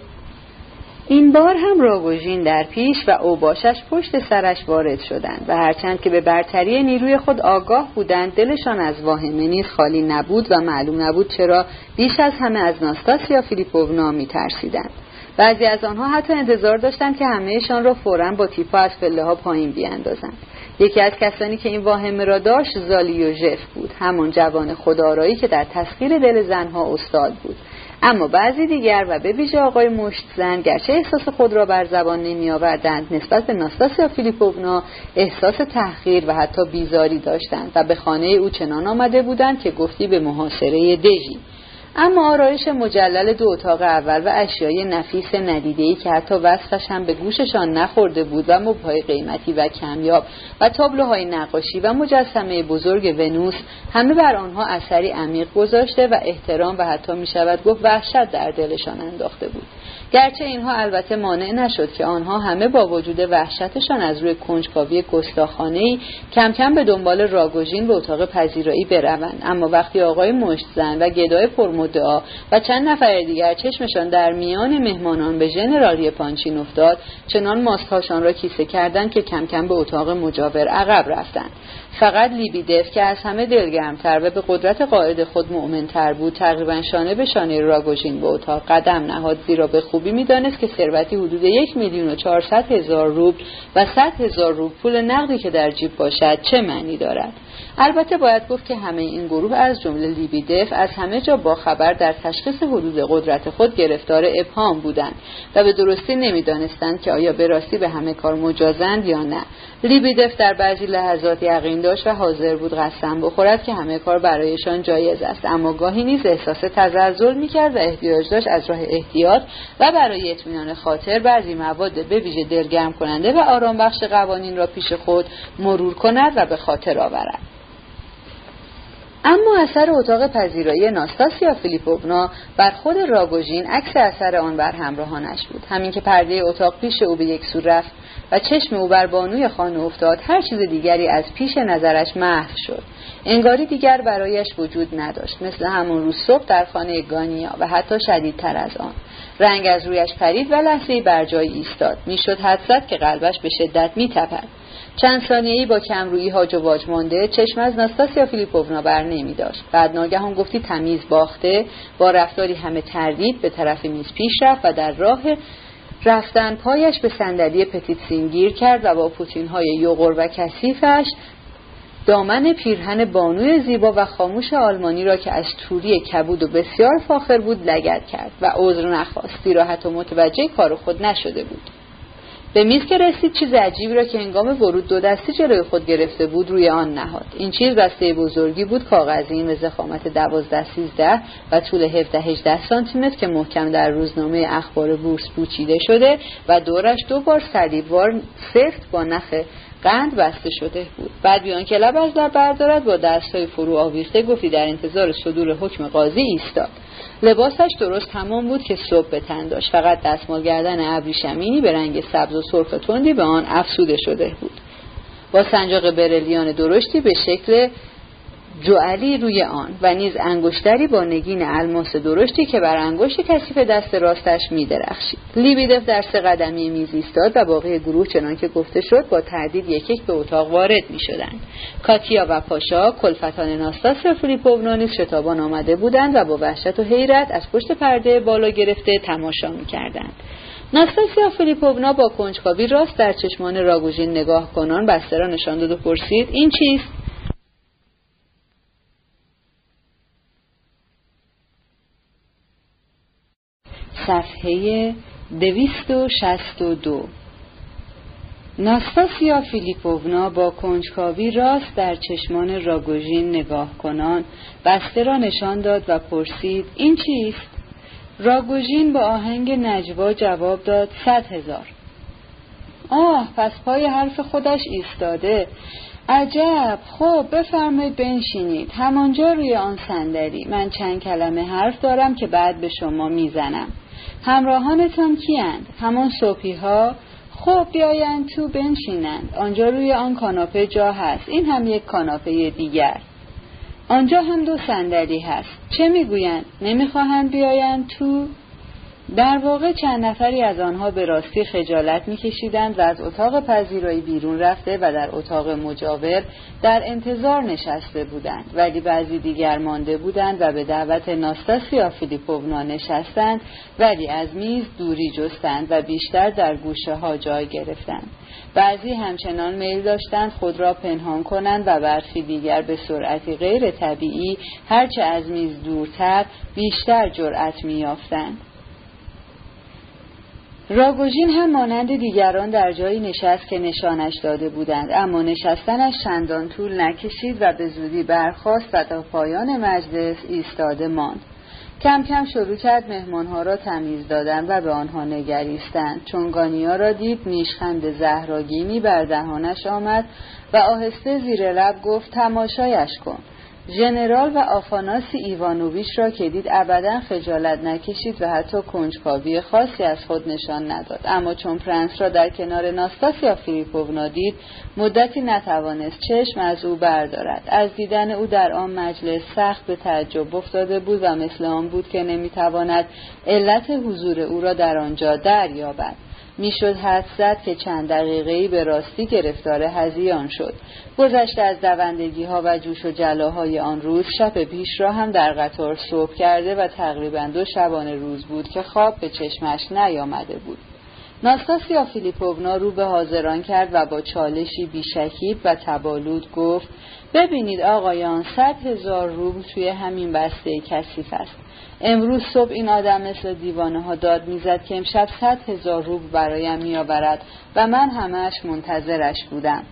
این بار هم راگوژین در پیش و اوباشش پشت سرش وارد شدند و هرچند که به برتری نیروی خود آگاه بودند دلشان از واهمه نیز خالی نبود و معلوم نبود چرا بیش از همه از ناستاسیا فیلیپوونا میترسیدند. بعضی از آنها حتی انتظار داشتند که همهشان را فورا با تیپا از پله ها پایین بیاندازند. یکی از کسانی که این واهمه را داشت زالیوژف بود. همان جوان خدارایی که در تسخیر دل زنها استاد بود. اما بعضی دیگر و به ویژه آقای مشتزن گرچه احساس خود را بر زبان نمی آوردند نسبت به ناستاسیا فیلیپوونا احساس تحقیر و حتی بیزاری داشتند و به خانه او چنان آمده بودند که گفتی به محاصره دژی. اما آرایش مجلل دو اتاق اول و اشیای نفیس ندیده که حتی وصفش هم به گوششان نخورده بود و مبهای قیمتی و کمیاب و تابلوهای نقاشی و مجسمه بزرگ ونوس همه بر آنها اثری عمیق گذاشته و احترام و حتی می شود گفت وحشت در دلشان انداخته بود. گرچه اینها البته مانع نشد که آنها همه با وجود وحشتشان از روی کنجکاوی گستاخانه کم کم به دنبال راگوژین به اتاق پذیرایی بروند. اما وقتی آقای مشتزن و گدای پرمدعا و چند نفر دیگر چشمشان در میان مهمانان به ژنرالی پانچین افتاد چنان ماستهاشان را کیسه کردند که کم کم به اتاق مجاور عقب رفتند. فقط لیبیدف که از همه دلگرمتر و به قدرت قاعد خود مؤمنتر بود تقریبا شانه به شانه راگوژین به اتاق قدم نهاد زیرا به خوبی می‌دانست که ثروتی حدود یک میلیون و چهارصد هزار روبل و صد هزار روبل پول نقدی که در جیب باشد چه معنی دارد. البته باید گفت که همه این گروه از جمله لیبیدف از همه جا با خبر در تشخیص حدود قدرت خود گرفتار ابهام بودند و به درستی نمی‌دانستند که آیا به راستی به همه کار مجازند یا نه. لیبیدف در بعضی لحظات یقین داشت و حاضر بود قسم بخورد که همه کار برایشان جایز است. اما گاهی نیز احساس تزلزل می‌کرد و احتیاج داشت از راه احتیاط و برای اطمینان خاطر بعضی مواد به ویژه دلگرم کننده و آرام بخش قوانین را پیش خود مرور کند و به خاطر آورد. اما اثر اتاق پذیرایی ناستاسیا فیلیپوونا بر خود راگوژین عکس اثر آن بر همراهانش بود. همین که پرده اتاق پیش او به یک سو رفت و چشم او بر بانوی خانه افتاد هر چیز دیگری از پیش نظرش محو شد. انگاری دیگر برایش وجود نداشت مثل همون روز صبح در خانه گانیا و حتی شدیدتر از آن. رنگ از رویش پرید و لحظه بر جای ایستاد. می‌شد حد زد که قلبش به شدت میتپد. چند ثانیه‌ای با کمرویی هاج و واج مانده چشم از ناستاسیا فیلیپوونا بر نمی داشت بعد ناگهان گفتی تمیز باخته با رفتاری همه تردید به طرف میز پیش رفت و در راه رفتن پایش به صندلی پتیت سینگیر کرد و با پوتین های یوغور و کثیفش دامن پیرهن بانوی زیبا و خاموش آلمانی را که از توری کبود و بسیار فاخر بود لگد کرد و عذر نخواست راحت و متوجه کار خود نشده بود. به میز که رسید چیز عجیبی را که هنگام ورود دو دستی جلوی خود گرفته بود روی آن نهاد. این چیز بسته بزرگی بود کاغذی به زخامت دوازده سیزده و طول 17 18 سانتی که محکم در روزنامه اخبار بورس پوچیده شده و دورش دو بار صلیبوار سفت با نخ قند بسته شده بود. بعد بیان که لب از لب بردارد با دستهای فرو آویخته گفتی در انتظار صدور حکم قاضی ایستاد. لباسش درست تمام بود که صبح به تن داشت. فقط دستمال گردن ابریشمینی به رنگ سبز و سرخ تندی به آن افسوده شده بود. با سنجاق برلیان درشتی به شکل جوالی روی آن و نیز انگشتری با نگین الماس درشتی که بر انگشت کثیف دست راستش می درخشید. لیبیدف در سه قدمی میز ایستاد و باقی گروه چنان که گفته شد با تردید یک یک به اتاق وارد می شدند. کاتیا و پاشا کلفتان ناستاس و فلیپوونا نیز شتابان آمده بودند و با وحشت و حیرت از پشت پرده بالا گرفته تماشا می کردند. ناستاسیا فلیپوونا با کنجکاوی راست در چشمان راگوژین نگاه کنان بسته را نشان داد و پرسید این چیست صفحه دویست و شست و دو. ناستاسیا فیلیپوونا با کنجکاوی راست در چشمان راگوژین نگاه کنان بسته را نشان داد و پرسید این چیست؟ راگوژین با آهنگ نجوا جواب داد صد هزار. آه پس پای حرف خودش ایستاده. عجب خب بفرمایید بنشینید. همانجا روی آن صندلی. من چند کلمه حرف دارم که بعد به شما می‌زنم. همراهانتان کیند همان صبحی ها خب بیایند تو بنشینند. آنجا روی آن کاناپه جا هست. این هم یک کاناپه دیگر. آنجا هم دو صندلی هست. چه می‌گویند؟ نمی‌خواهند بیایند تو در واقع چند نفری از آنها به راستی خجالت میکشیدند و از اتاق پذیرایی بیرون رفته و در اتاق مجاور در انتظار نشسته بودند. ولی بعضی دیگر مانده بودند و به دعوت ناستاسیا فیلیپوونا نشستند ولی از میز دوری جستند و بیشتر در گوشه ها جای گرفتند. بعضی همچنان میل داشتند خود را پنهان کنند و برخی دیگر به سرعتی غیر طبیعی هرچه از میز دورتر بیشتر جرأت میافتند راگوژین هم مانند دیگران در جایی نشست که نشانش داده بودند اما نشستنش چندان طول نکشید و به زودی برخاست و تا پایان مجلس ایستاده ماند. کم کم شروع کرد مهمانها را تمیز دادن و به آنها نگریستن چون گانیا را دید نیشخند زهرآگینی بر دهانش آمد و آهسته زیر لب گفت تماشایش کن. ژنرال و آفاناسی ایوانوویچ را که دید ابدا خجالت نکشید و حتی کنجکاوی خاصی از خود نشان نداد. اما چون پرنس را در کنار ناستاسیا فیلیپوونا دید مدتی نتوانست چشم از او بردارد. از دیدن او در آن مجلس سخت به تعجب افتاده بود و مثل آن بود که نمی‌تواند علت حضور او را در آنجا دریابد. می‌شد حد زد که چند دقیقه به راستی گرفتار هزیان شد. گذشته از دوندگی ها و جوش و جلاهای آن روز شب پیش را هم در قطار صبح کرده و تقریبا دو شبانه روز بود که خواب به چشمش نیامده بود. ناستاسیا فیلیپوونا رو به حاضران کرد و با چالشی بیشکیب و تبالود گفت ببینید آقایان صد هزار روبل توی همین بسته کثیف است. امروز صبح این آدم مثل دیوانه ها داد می‌زد که امشب صد هزار روب برایم میآورد و من همش منتظرش بودم.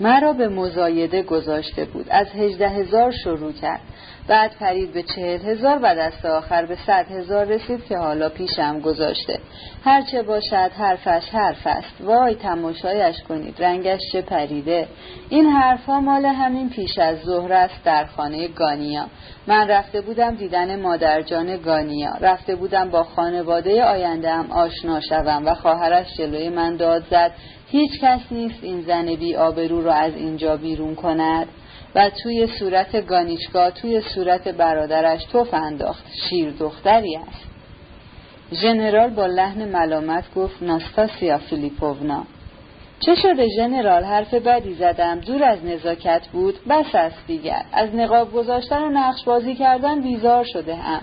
مرا به مزایده گذاشته بود. از هجده هزار شروع کرد. بعد پرید به چهل هزار و دست آخر به صد هزار رسید که حالا پیشم گذاشته. هرچه باشد حرفش حرف است. وای تماشایش کنید رنگش چه پریده. این حرفها مال همین پیش از ظهر است در خانه گانیا. من رفته بودم دیدن مادرجان گانیا. رفته بودم با خانواده آینده هم آشنا شوم و خواهرش جلوی من داد زد. هیچ کس نیست این زن بی آبرو را از اینجا بیرون کند. و توی صورت گانیچکا توی صورت برادرش توف انداخت. شیر دختری است. ژنرال با لحن ملامت گفت ناستاسیا فیلیپوونا چه شده ژنرال حرف بدی زدم. دور از نزاکت بود. بس است دیگر. از نقاب گذاشتن و نقش بازی کردن بیزار شده هم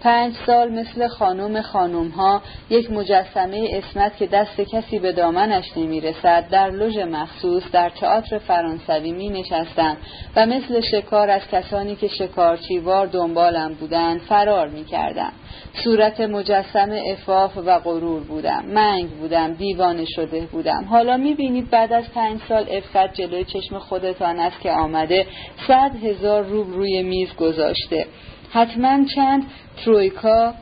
پنج سال مثل خانم خانوم ها یک مجسمه اسمت که دست کسی به دامنش نمی رسد در لژ مخصوص در تئاتر فرانسوی می نشستم و مثل شکار از کسانی که شکارچیوار دنبالم بودند فرار می کردم. صورت مجسم افاف و غرور بودم منگ بودم دیوانه شده بودم حالا می بینید بعد از پنج سال افت جلوی چشم خودتان است که آمده صد هزار روب روی میز گذاشته حتما چند ترویکا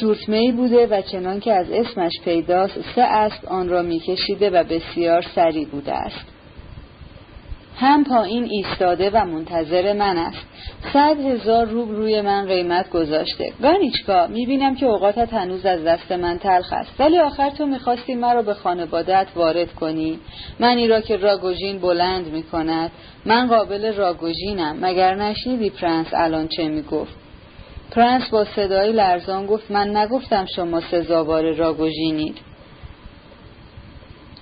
سورتمهی بوده و چنان که از اسمش پیداست سه اسب آن را میکشیده و بسیار سری بوده است. هم پایین ایستاده و منتظر من است. صد هزار روب روی من قیمت گذاشته. گانیچکا می‌بینم که اوقاتت هنوز از دست من تلخ است. ولی آخر تو می‌خواستی مرا به خانوادت وارد کنی. منی را که راگوژین بلند می‌کند. من قابل راگوژینم. مگر نشنیدی پرنس الان چه می‌گفت؟ پرنس با صدای لرزان گفت من نگفتم شما سزاوار راگوژینید.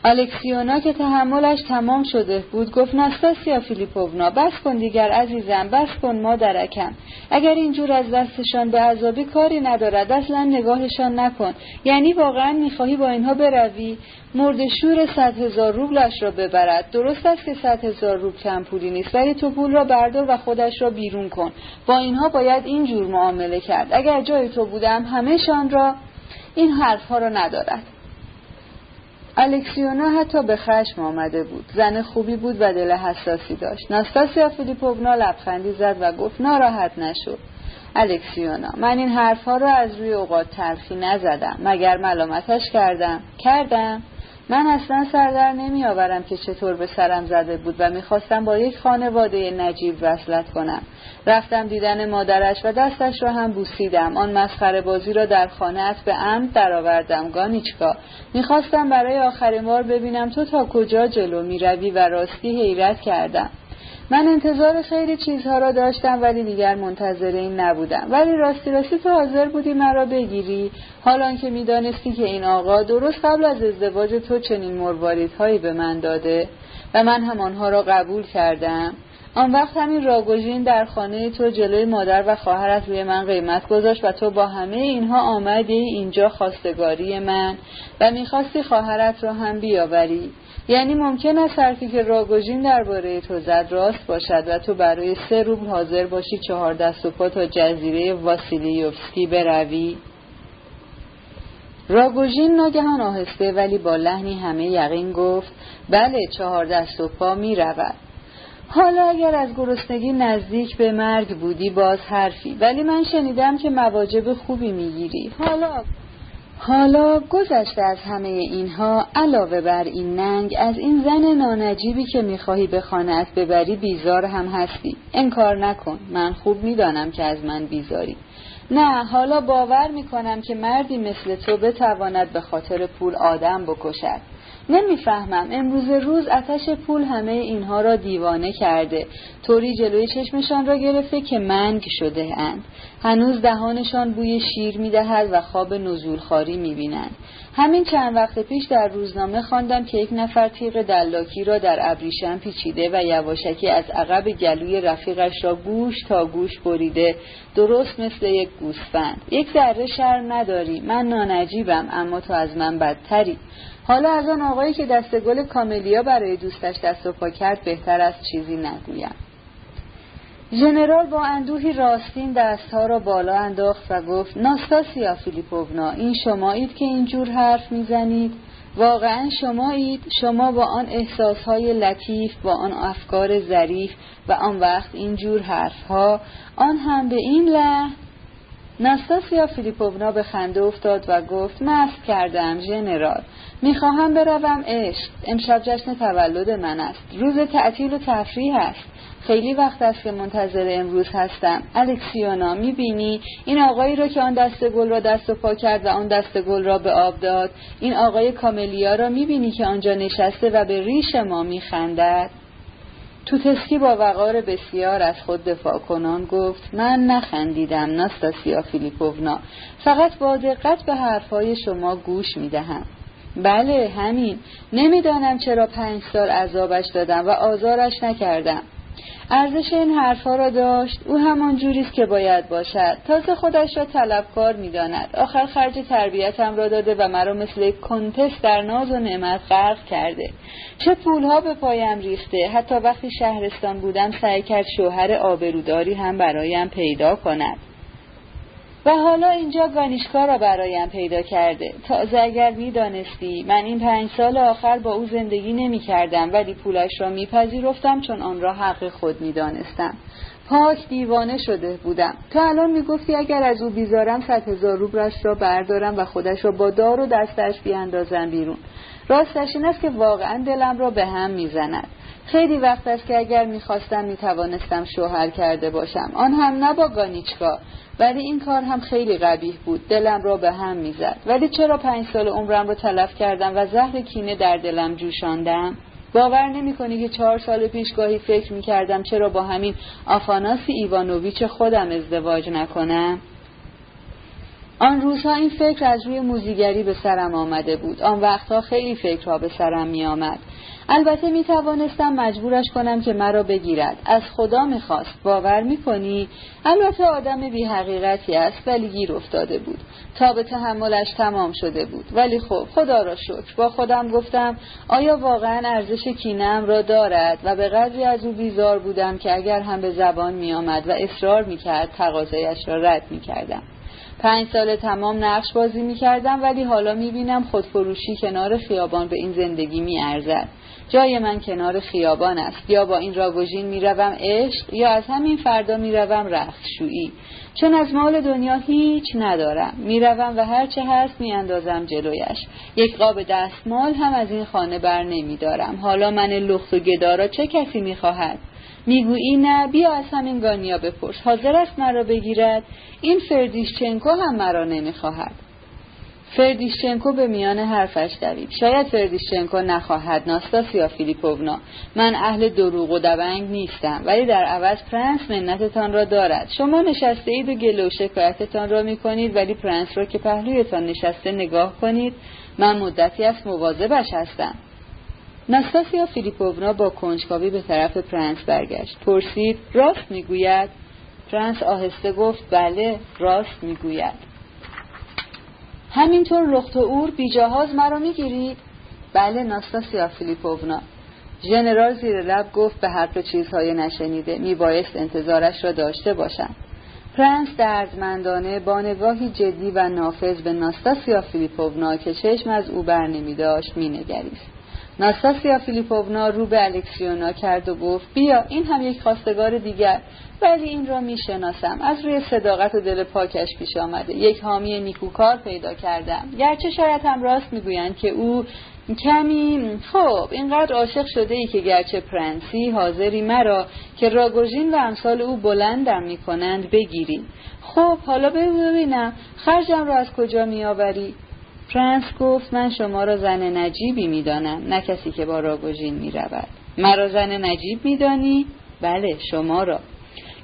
الکسیونا که تحملش تمام شده بود گفت ناستاسیا فیلیپوونا بس کن دیگر عزیزم بس کن مادرکم. اگر اینجور از دستشان به عذابی کاری ندارد اصلا نگاهشان نکن. یعنی واقعا می‌خواهی با اینها بروی؟ مرد شور صد هزار روبلش را ببرد. درست است که صد هزار روب کم پولی نیست ولی تو پول را بردار و خودش را بیرون کن. با اینها باید اینجور معامله کرد. اگر جای تو بودم همهشان را این حرفها را ندارد. الکسیونا حتی به خشم آمده بود. زن خوبی بود و دل حساسی داشت. ناستاسیا فیلیپوونا لبخندی زد و گفت ناراحت نشو. الکسیونا من این حرفها را از روی اوقات تلخی نزدم. مگر ملامتش کردم؟ کردم؟ من اصلا سردر نمی آورم که چطور به سرم زده بود و می‌خواستم با یک خانواده نجیب وصلت کنم. رفتم دیدن مادرش و دستش را هم بوسیدم. آن مسخره بازی را در خانه به عمد درآوردم. گانیچکا می‌خواستم برای آخرین بار ببینم تو تا کجا جلو می‌روی و راستی حیرت کردم. من انتظار خیلی چیزها را داشتم ولی دیگر منتظر این نبودم. ولی راستی راستی تو حاضر بودی مرا بگیری. حالان که می‌دانستی که این آقا درست قبل از ازدواج تو چنین مرواریدهایی به من داده و من هم آنها را قبول کردم. آن وقت همین راگوژین در خانه تو جلوی مادر و خواهرت روی من قیمت گذاشت و تو با همه اینها آمدی اینجا خواستگاری من و می‌خواستی خواهرت را هم بیاوری. یعنی ممکن است حرفی که راگوژین درباره تو زد راست باشد و تو برای سه روبل حاضر باشی چهار دست و پا تا جزیره واسیلیوفسکی بروی. راگوژین ناگهان آهسته ولی با لحنی همه یقین گفت بله چهار دست و پا می حالا اگر از گرسنگی نزدیک به مرگ بودی باز حرفی. ولی من شنیدم که مواجب خوبی می‌گیری. حالا. حالا گذشته از همه اینها علاوه بر این ننگ از این زن نانجیبی که می‌خواهی به خانهت ببری بیزار هم هستی. انکار نکن. من خوب می‌دانم که از من بیزاری. نه حالا باور می‌کنم که مردی مثل تو بتواند به خاطر پول آدم بکشد. نمی‌فهمم. امروز روز اتش پول همه اینها را دیوانه کرده. طوری جلوی چشمشان را گرفته که منگ شده اند. هنوز دهانشان بوی شیر می‌دهد و خواب نزولخاری می‌بینند. همین چند وقت پیش در روزنامه خواندم که یک نفر تیغ دلاکی را در ابریشم پیچیده و یواشکی از عقب گلوی رفیقش را گوش تا گوش بریده. درست مثل یک گوسفند. یک ذره شرم نداری. من نانجیبم اما تو از من بدتری. حالا از آن آقایی که دست گل کاملیا برای دوستش دست و پا کرد بهتر از چیزی نگویم. ژنرال با اندوهی راستین دستها را بالا انداخت و گفت ناستاسیا فیلیپوونا این شمایید که اینجور حرف می‌زنید. واقعا شمایید. شما با آن احساسهای لطیف با آن افکار ظریف و آن وقت اینجور حرفها آن هم به این لحن ناستاسیا فیلیپوونا به خنده افتاد و گفت مست کردم ژنرال می‌خواهم بروم عشق. امشب جشن تولد من است. روز تعطیل و تفریح است. خیلی وقت است که منتظر امروز هستم. الکسیونا می‌بینی؟ این آقایی را که آن دست گل را دست و پا کرد و آن دست گل را به آب داد این آقای کاملیا را می‌بینی که آنجا نشسته و به ریش ما میخندد؟ توتسکی با وقار بسیار از خود دفاع کنان گفت من نخندیدم ناستاسیا فیلیپوونا. فقط با دقت به حرفهای شما گوش می‌دهم. بله همین. نمی‌دانم چرا پنج سال عذابش دادم و آزارش نکردم. ارزش این حرفها را داشت او همان جوریست که باید باشد. تازه خودش را طلبکار می‌داند. آخر خرج تربیتم را داده و مرا مثل کنتس در ناز و نعمت غرق کرده. چه پولها به پایم ریخته. حتی وقتی شهرستان بودم سعی کرد شوهر آبروداری هم برایم پیدا کند. و حالا اینجا گانیشکا را برایم پیدا کرده. تازه اگر می‌دانستی من این پنج سال آخر با او زندگی نمی کردم ولی پولش را میپذیرفتم چون آن را حق خود می‌دانستم. پاک دیوانه شده بودم. تو الان می‌گفتی اگر از او بیزارم صد هزار روبرش را بردارم و خودش را با دار و دستش بیاندازم بیرون. راستش این است که واقعا دلم را به هم می‌زند. خیلی وقت است که اگر می‌خواستم می‌توانستم شوهر کرده باشم. آن هم نه با گانیچکا ولی این کار هم خیلی قبیح بود. دلم را به هم می‌زد. ولی چرا پنج سال عمرم را تلف کردم و زهر کینه در دلم جوشاندم؟ باور نمی کنی که چهار سال پیش گاهی فکر می کردم چرا با همین آفاناسی ایوانوویچ خودم ازدواج نکنم؟ آن روزها این فکر از روی موزیگری به سرم آمده بود. آن وقتها خیلی فکرها به سرم می آمد البته می توانستم مجبورش کنم که مرا بگیرد. از خدا می‌خواست. باور می‌کنی؟ البته آدم بی حقیقتی است ولی گیر افتاده بود. تا به تحملش تمام شده بود. ولی خب خدا را شکر. با خودم گفتم آیا واقعا ارزش کینم را دارد؟ و به قدری از او بیزار بودم که اگر هم به زبان می آمد و اصرار می کرد تقاضایش را رد می کردم پنج سال تمام نقش بازی می کردم ولی حالا می بینم خودفروشی کنار خیابان به این زندگی می ارزد. جای من کنار خیابان است. یا با این راگوژین می روم عشق یا از همین فردا می روم رختشویی چون از مال دنیا هیچ ندارم. می روم و هرچه هست می اندازم جلویش. یک قاب دستمال هم از این خانه بر نمی دارم حالا من لخت و گدا را چه کسی می خواهد می‌گویی نه بیا از همین گانیا بپرس. حاضر است مرا بگیرد. این فردیشچنکو هم مرا نمی‌خواهد. فردیشچنکو به میان حرفش دوید. شاید فردیشچنکو نخواهد ناستاسیا فیلیپوونا. من اهل دروغ و دونگ نیستم ولی در عوض پرنس منتتان را دارد. شما نشسته اید و گله و شکایتتان را می کنید ولی پرنس را که پهلویتان نشسته نگاه کنید من مدتی است مواظبش هستم. نستاسیا فیلیپوونا با کنجکاوی به طرف پرنس برگشت. پرسید راست می‌گوید؟ پرنس آهسته گفت بله راست می‌گوید. همینطور لخت و عور بی‌جهاز مرا می‌گیرید؟ بله ناستاسیا فیلیپوونا. ژنرال زیر لب گفت به حق چیزهای نشنیده میبایست انتظارش را داشته باشم. پرنس دردمندانه با نگاهی جدی و نافذ به ناستاسیا فیلیپوونا که چشم از او بر نمی داشت می نگریست. ناستاسیا فیلیپوونا رو به الکسیونا کرد و گفت بیا این هم یک خواستگار دیگر ولی این را می‌شناسم. از روی صداقت و دل پاکش پیش آمده. یک حامی نیکوکار پیدا کردم. گرچه شاید هم راست می‌گویند که او کمی خب اینقدر عاشق شده ای که گرچه پرنسی حاضری مرا که راگوژین و امثال او بلندم می‌کنند بگیری خب حالا ببینم خرجم را از کجا میآوری؟ پرنس گفت من شما را زن نجیبی می‌دانم نه کسی که با راگوژین می‌رود. مرا زن نجیب میدانی؟ بله شما را.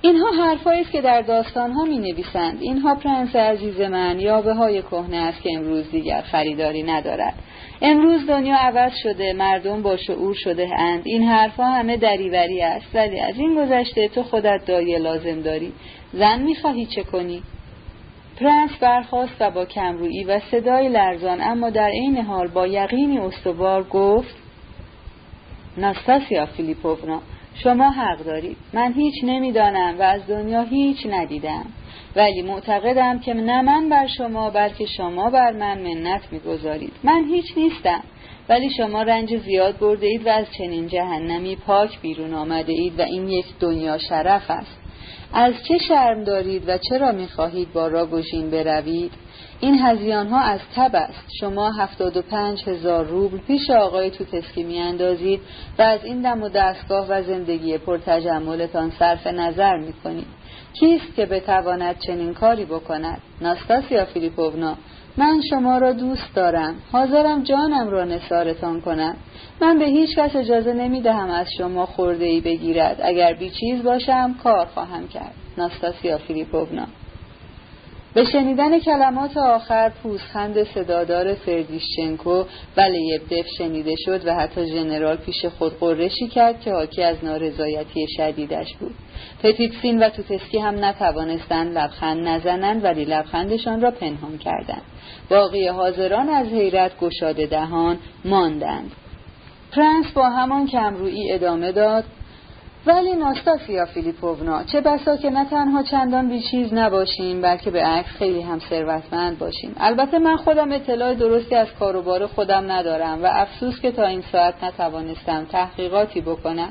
اینها حرفهایی است که در داستانها می نویسند اینها پرنس عزیز من یاوه های کهنه است که امروز دیگر خریداری ندارد. امروز دنیا عوض شده مردم با شعور شده اند. این حرفها همه دریوری است. ولی از این گذشته تو خودت دایه لازم داری. زن می‌خواهی چه کنی؟ پرنس برخاست و با کمرویی و صدای لرزان اما در عین حال با یقینی استوار گفت ناستاسیا فیلیپوونا شما حق دارید. من هیچ نمی‌دانم و از دنیا هیچ ندیدم. ولی معتقدم که نه من بر شما بلکه شما بر من منت می‌گذارید. من هیچ نیستم. ولی شما رنج زیاد برده اید و از چنین جهنمی پاک بیرون آمده اید و این یک دنیا شرف است. از چه شرم دارید و چرا می‌خواهید با راگوژین بروید؟ این هزیان ها از تب است. شما هفتاد و پنج هزار روبل پیش آقای توتسکی میاندازید و از این دم و دستگاه و زندگی پرتجملتان صرف نظر می‌کنید. کیست که بتواند چنین کاری بکند؟ ناستاسیا فیلیپونا من شما را دوست دارم. حاضرم جانم را نثارتان کنم. من به هیچ کس اجازه نمی دهم از شما خورده ای بگیرد. اگر بی چیز باشم کار خواهم کرد. ناستاسیا فیلیپونا به شنیدن کلمات آخر پوزخند صدادار فردیشچنکو و لیبدف شنیده شد و حتی ژنرال پیش خود غرشی کرد که حاکی از نارضایتی شدیدش بود. پتیتسین و توتسکی هم نتوانستند لبخند نزنند ولی لبخندشان را پنهان کردند. باقی حاضران از حیرت گشاده دهان ماندند. پرنس با همان کمرویی ادامه داد ولی ناستاسیا فیلیپوونا چه بسا که نه تنها چندان بیچیز نباشیم بلکه به عکس خیلی هم ثروتمند باشیم. البته من خودم اطلاع درستی از کاروبار خودم ندارم و افسوس که تا این ساعت نتوانستم تحقیقاتی بکنم.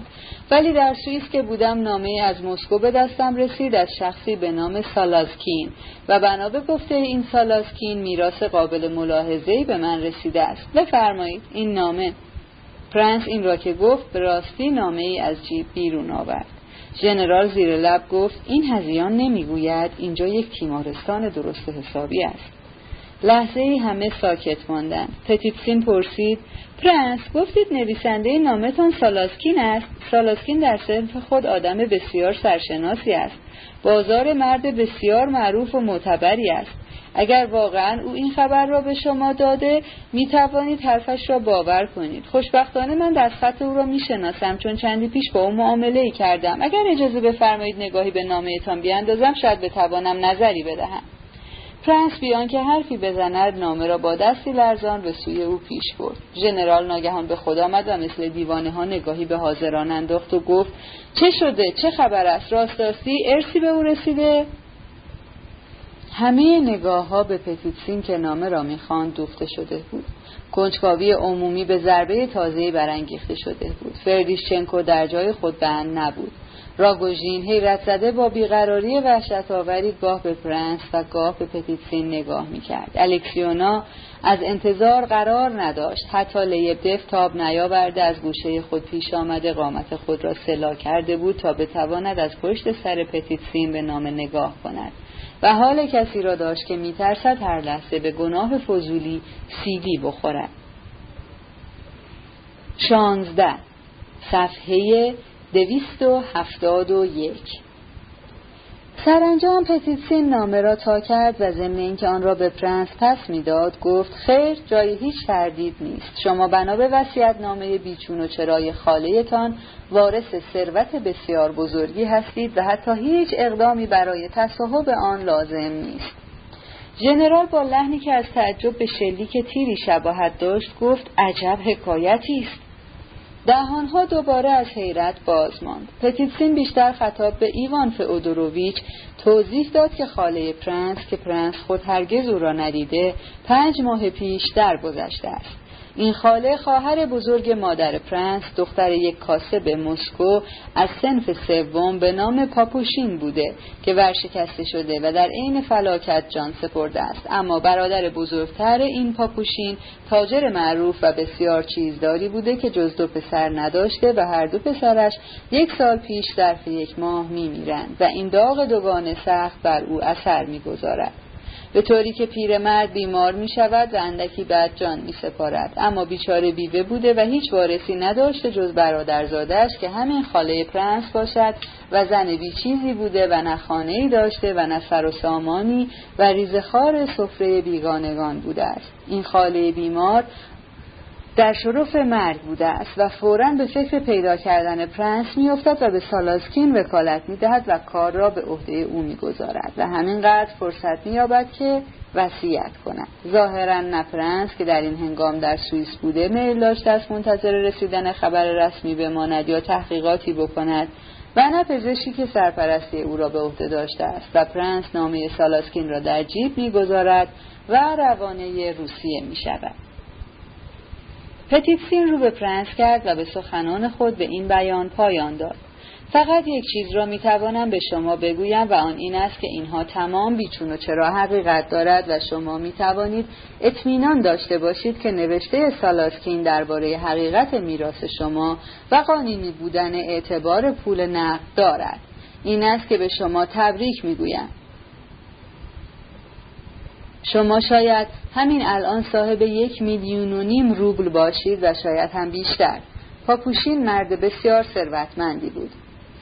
ولی در سوئیس که بودم نامه از مسکو به دستم رسید از شخصی به نام سالازکین و بنا به گفته این سالازکین میراث قابل ملاحظه‌ای به من رسیده است. بفرمایید این نامه. پرنس این را که گفت به راستی نامه ای از جیب بیرون آورد. ژنرال زیر لب گفت این هزیان نمی‌گوید اینجا یک تیمارستان درست حسابی است. لحظه ای همه ساکت ماندن پتیتسین پرسید پرنس گفتید نویسنده نامتان سالاسکین است؟ سالاسکین در صنف خود آدم بسیار سرشناسی است. بازار مرد بسیار معروف و معتبری است. اگر واقعا او این خبر را به شما داده می توانید حرفش را باور کنید. خوشبختانه من دستخط او را می شناسم چون چندی پیش با او معامله ای کردم. اگر اجازه بفرمایید نگاهی به نامه تان بیاندازم شاید بتوانم نظری بدهم. پرنس بی‌آن که حرفی بزند نامه را با دستی لرزان به سوی او پیش برد. ژنرال ناگهان به خود آمد و مثل دیوانه ها نگاهی به حاضران انداخت و گفت چه شده؟ چه خبر است؟ راستی ارثی به او رسیده؟ همه نگاه ها به پتیتسین که نامه را می‌خواند دوخته شده بود. کنجکاوی عمومی به ضربه تازه‌ای برانگیخته شده بود. فردیشچنکو در جای خود بند نبود. راگوژین حیرت زده با بیقراری وحشت آوری گاه به پرنس و گاه به پتیتسین نگاه می‌کرد. الکسیونا از انتظار قرار نداشت. حتی لیبدف تاب نیاورده از گوشه خود پیش آمده قامت خود را سلا کرده بود تا بتواند از پشت سر پتیتسین به نام نگاه کند. و حال کسی را داشت که میترسد هر لحظه به گناه فضولی سیدی بخورد. شانزده صفحه دویست و هفتاد و یک. سرانجام پتیتسین نامه را تا کرد و ضمن اینکه آن را به پرنس پس می‌داد گفت خیر جای هیچ تردید نیست. شما بنا به وصیت نامه بیچون و چرای خالهتان وارث ثروت بسیار بزرگی هستید و حتی هیچ اقدامی برای تصاحب آن لازم نیست. ژنرال با لحنی که از تعجب به شلیک تیری شباهت داشت گفت عجب حکایتی است. دهانها دوباره از حیرت باز ماند. پتیتسین بیشتر خطاب به ایوان فئودوروویچ توضیح داد که خاله پرنس که پرنس خود هرگز او را ندیده پنج ماه پیش درگذشته است. این خاله خواهر بزرگ مادر پرنس دختر یک کاسب مسکو از صنف سوم به نام پاپوشین بوده که ورشکسته شده و در عین فلاکت جان سپرده است. اما برادر بزرگتر این پاپوشین تاجر معروف و بسیار چیزداری بوده که جز دو پسر نداشته و هر دو پسرش یک سال پیش ظرف یک ماه میمیرند و این داغ دوگانه سخت بر او اثر می‌گذارد. به طوری که پیرمرد بیمار می شود و اندکی بعد جان می سپارد اما بیچاره بیوه بوده و هیچ وارثی نداشته جز برادرزاده‌ش که همین خاله پرنس باشد و زن بی‌چیزی بوده و نه خانه داشته و نه سر و سامانی و ریزه‌خوار سفره بیگانگان بوده است. این خاله بیمار در شرف مرگ بوده است و فورا به فکر پیدا کردن پرنس میافتد و به سالاسکین وکالت می‌دهد و کار را به عهده او می‌گذارد و همینقدر فرصت مییابد که وصیت کند ظاهرا نه پرنس که در این هنگام در سوئیس بوده میل داشته است منتظر رسیدن خبر رسمی بماند یا تحقیقاتی بکند و نه پزشکی که سرپرستی او را به عهده داشته است و پرنس نامه سالاسکین را در جیب می‌گذارد و روانه روسیه می شود. پتیتسین رو به پرنس کرد و به سخنان خود به این بیان پایان داد. فقط یک چیز را می‌توانم به شما بگویم و آن این است که اینها تمام بیچون و چرا حقیقت دارد و شما می‌توانید اطمینان داشته باشید که نوشته سالاسکین درباره حقیقت میراث شما و قانونی بودن اعتبار پول نقد دارد. این است که به شما تبریک می‌گویم. شما شاید همین الان صاحب یک میلیون و نیم روبل باشید و شاید هم بیشتر. پاپوشین مرد بسیار ثروتمندی بود.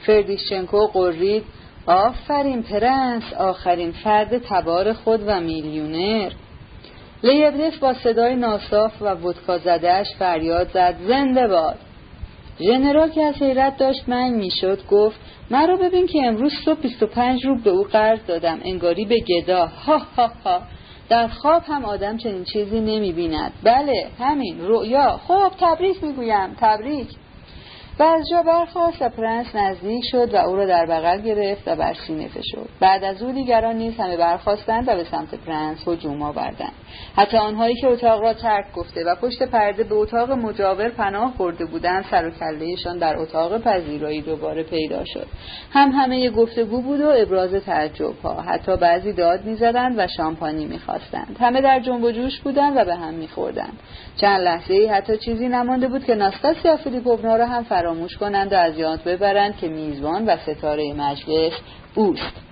فردیشچنکو قرید آفرین پرنس آخرین فرد تبار خود و میلیونر. لیبدف با صدای ناصاف و ودکا زده‌ش فریاد زد زنده باد. ژنرال که از حیرت داشت منگ می‌شد گفت مرا ببین که امروز صبح 25 روبل به او قرض دادم انگاری به گدا. ها ها ها. در خواب هم آدم چنین چیزی نمی بیند بله همین رؤیا. خب تبریک می‌گویم. تبریک. و از جا برخاست و به پرنس نزدیک شد و او را در بغل گرفت و بر سینه فشرد بعد از او دیگران نیز همه برخاستند و به سمت پرنس هجوم آوردند. حتی آنهایی که اتاق را ترک گفته و پشت پرده به اتاق مجاور پناه برده بودند سر و کلهشان در اتاق پذیرایی دوباره پیدا شد. هم همه گفتگو بود و ابراز تعجب ها. حتی بعضی داد می‌زدند و شامپانی می‌خواستند. همه در جنب و جوش بودند و به هم میخوردند. چند لحظه ای حتی چیزی نمانده بود که ناستاسیا فیلیپوونا را هم فراموش کنند و از یاد ببرند که میزبان و ستاره مجلس اوست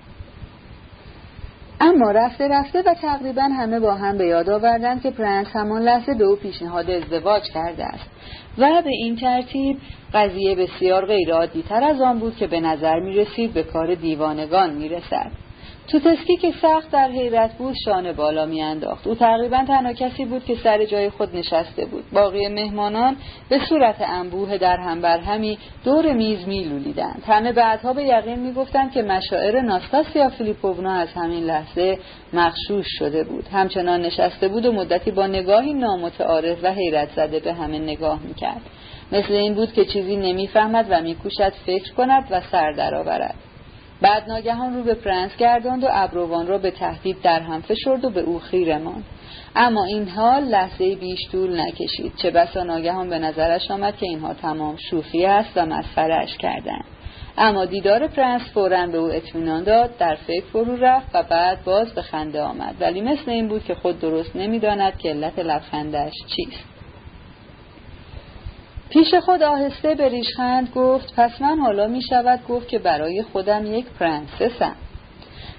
اما رفته رفته و تقریبا همه با هم به یاد آوردند که پرنس همان لحظه به او پیشنهاد ازدواج کرده است و به این ترتیب قضیه بسیار غیرعادی تر از آن بود که به نظر می رسید به کار دیوانگان می رسد. توتسکی که سخت در حیرت بود شانه بالا میانداخت. او تقریبا تنها کسی بود که سر جای خود نشسته بود. باقی مهمانان به صورت انبوه در هم بر همی دور میز میلولیدند. همه بعدها به یقین می‌گفتند که مشاعر ناستاسیا فیلیپوونا از همین لحظه مخشوش شده بود. همچنان نشسته بود و مدتی با نگاهی نامتعارف و حیرت زده به همه نگاه می‌کرد. مثل این بود که چیزی نمی‌فهمد و میکوشد فکر کند و سر درآورد. بعد ناگهان رو به پرنس گرداند و ابروان را به تهدید در هم فشرد و به او خیره ماند. اما این حال لحظه بیش طول نکشید. چه بسا ناگهان به نظرش آمد که اینها تمام شوخی است و مسخرهاش کردند. اما دیدار پرنس فورا به او اطمینان داد در فکر فرو رفت و بعد باز به خنده آمد. ولی مثل این بود که خود درست نمی‌داند که علت لبخندش چیست. پیش خود آهسته به ریشخند گفت پس من حالا می شود گفت که برای خودم یک پرنسسم.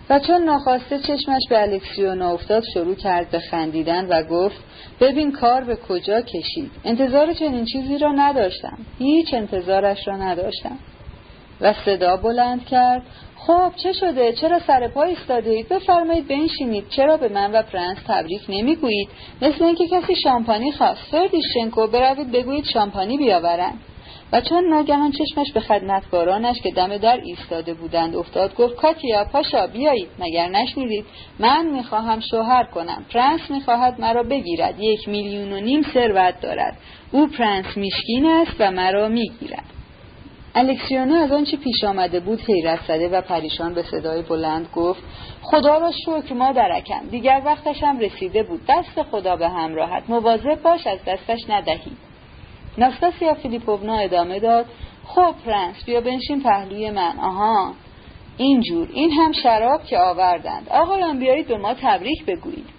و چون ناخواسته چشمش به الکسیونا افتاد شروع کرد به خندیدن و گفت ببین کار به کجا کشید؟ انتظار چنین چیزی را نداشتم. هیچ انتظارش را نداشتم. و صدا بلند کرد خب چه شده؟ چرا سر پا ایستاده اید بفرمایید بنشینید. چرا به من و پرنس تبریک نمی‌گویید؟ مثل اینکه کسی شامپانی خواست. فردیشچنکو بروید بگویید شامپانی بیاورند. و چون ناگهان چشمش به خدمتکارانش که دم در ایستاده بودند افتاد گفت کاتیا پاشا بیایید. مگر نشنیدید؟ من می‌خواهم شوهر کنم. پرنس می‌خواهد مرا بگیرد. یک میلیون و نیم ثروت دارد. او پرنس میشکین است و مرا می‌گیرد. الکسیونا از آنچه پیش آمده بود حیرت زده و پریشان به صدای بلند گفت خدا را شکر مادرکم دیگر وقتش هم رسیده بود. دست خدا به همراهت مواظب باش از دستش ندهی. ناستاسیا فیلیپوونا ادامه داد خب پرنس بیا بنشین پهلوی من. آها. اینجور این هم شراب که آوردند. آقایان بیایید به ما تبریک بگویید.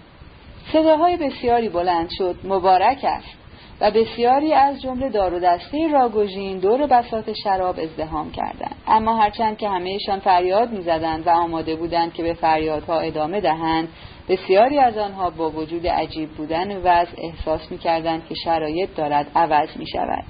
صداهای بسیاری بلند شد. مبارک است. و بسیاری از جمله دار و دسته راگوژین دور بسات شراب ازدهام کردند. اما هرچند که همهشان فریاد می‌زدند و آماده بودند که به فریادها ادامه دهند بسیاری از آنها با وجود عجیب بودن وضع احساس می‌کردند که شرایط دارد عوض می شود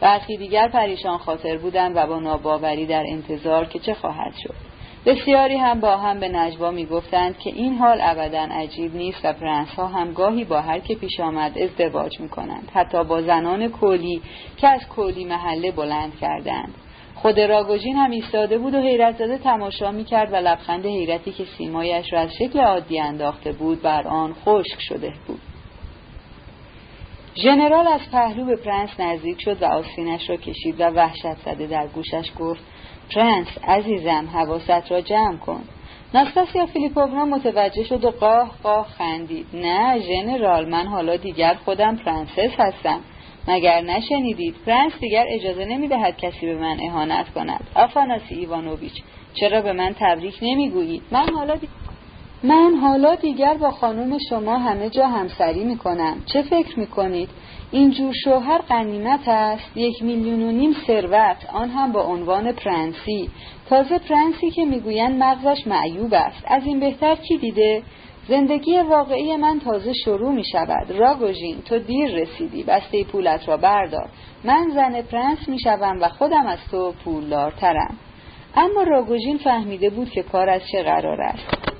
برخی دیگر پریشان خاطر بودند و با ناباوری در انتظار که چه خواهد شد. بسیاری هم با هم به نجوا می گفتند که این حال ابدا عجیب نیست و پرنس ها هم گاهی با هر که پیش آمد ازدواج می کنند حتی با زنان کولی که از کولی محله بلند کردند. خود راگوژین هم ایستاده بود و حیرت زده تماشا می کرد و لبخند حیرتی که سیمایش را از شکل عادی انداخته بود بر آن خشک شده بود. ژنرال از پهلو به پرنس نزدیک شد و آستینش را کشید و وحشت زده در گوشش گفت پرنس عزیزم حواست را جمع کن. ناستاسیا فیلیپوونا متوجه شد و قاه قاه خندید. نه ژنرال من حالا دیگر خودم پرنسس هستم. مگر نشنیدید؟ پرنس دیگر اجازه نمی‌دهد کسی به من اهانت کند. آفاناسی ایوانوویچ چرا به من تبریک نمی‌گویید؟ من حالا من حالا دیگر با خانم شما همه جا همسری می‌کنم. چه فکر می‌کنید؟ اینجور شوهر غنیمت است. یک میلیون و نیم ثروت. آن هم با عنوان پرنسی. تازه پرنسی که می‌گویند مغزش معیوب است. از این بهتر کی دیده؟ زندگی واقعی من تازه شروع می شود راگوژین تو دیر رسیدی. بسته پولت را بردار. من زن پرنس می شوم و خودم از تو پولدارترم. اما راگوژین فهمیده بود که کار از چه قرار است.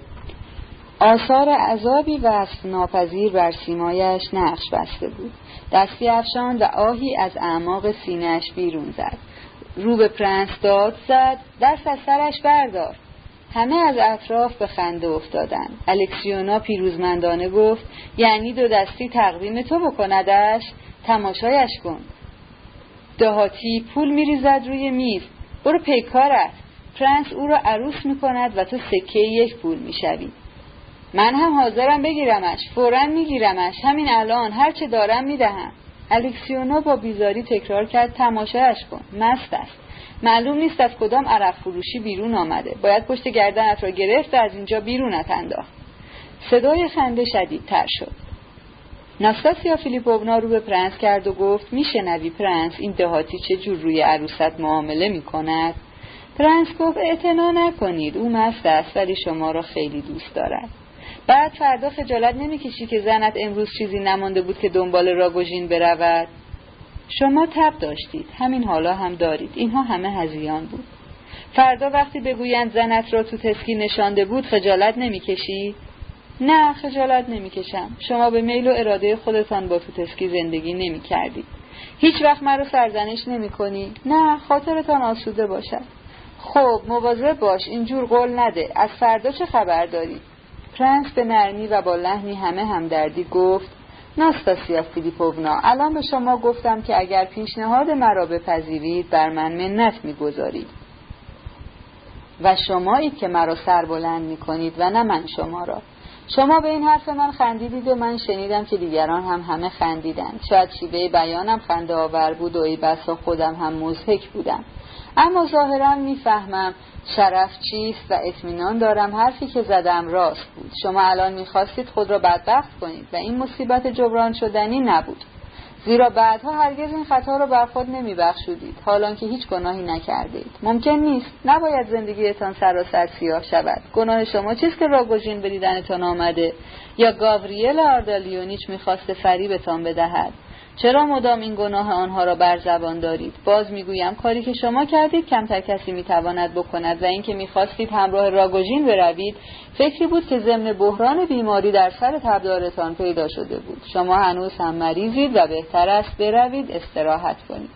آثار عذابی وصف‌ناپذیر بر سیمایش نقش بسته بود. دستی افشان و آهی از اعماق سینه‌اش بیرون زد. رو به پرنس داد زد دست از سرش بردار. همه از اطراف به خنده افتادند الکسیونا پیروزمندانه گفت یعنی دو دستی تقدیم تو بکندش؟ تماشایش کن. دهاتی پول میریزد روی میز. برو پی کارت پرنس او را عروس می‌کند و تو سکه یک پول می‌شوی. من هم حاضرم بگیرمش فورا میگیرمش. همین الان هرچه دارم می‌دهم. الکسیونا با بیزاری تکرار کرد تماشایش کن. مست است. معلوم نیست از کدام عرق فروشی بیرون آمده. باید پشت گردنت را گرفت و از اینجا بیرونت انداخت. صدای خنده شدیدتر شد. ناستاسیا فیلیپوونا رو به پرنس کرد و گفت میشنوی پرنس این دهاتی چه جور روی عروست معامله می‌کند؟ پرنس گفت اعتنا نکنید او مست است ولی شما را خیلی دوست دارد بعد فردا خجالت نمی‌کشی که زنت امروز چیزی نمانده بود که دنبال راگوژین برود؟ شما تب داشتید. همین حالا هم دارید. اینها همه هزیان بود. فردا وقتی بگویند زنت را تو تسکی نشانده بود خجالت نمی‌کشی؟ نه خجالت نمی‌کشم. شما به میل و اراده خودتان با تو تسکی زندگی نمی‌کردید. هیچ وقت مرا سرزنش نمی کنی؟ نه خاطرتان آسوده باشد. خب مواظب باش. اینجور قول نده. از فردا چه خبر داری؟ پرنس به نرمی و با لحنی همه همدردی گفت ناستاسیا فیلیپوونا الان به شما گفتم که اگر پیشنهاد مرا بپذیرید بر من منت می‌گذارید. و شمایید که مرا سربلند می‌کنید و نه من شما را. شما به این حرف من خندیدید و من شنیدم که دیگران هم همه خندیدند شاید شیوه بیانم خنده آور بود و ای بسا خودم هم مزهک بودم. اما ظاهرا می‌فهمم شرف چیست و اطمینان دارم حرفی که زدم راست بود. شما الان می‌خواستید خود را بدبخت کنید و این مصیبت جبران شدنی نبود. زیرا بعدها هرگز این خطا را بر خود نمیبخشودید. حالان که هیچ گناهی نکردید. ممکن نیست. نباید زندگیتان سراسر سیاه شود. گناه شما چیست که راگوژین به دیدنتان آمده؟ یا گاوریل آردالیونیچ می‌خواسته فریبتان بدهد؟ چرا مدام این گناه آنها را بر زبان دارید؟ باز می‌گویم کاری که شما کردید کمتر کسی می‌تواند بکند و اینکه می‌خواستید همراه راگوژین بروید فکری بود که ضمن بحران بیماری در سر تبدارتان پیدا شده بود. شما هنوز هم مریضید و بهتر است بروید استراحت کنید.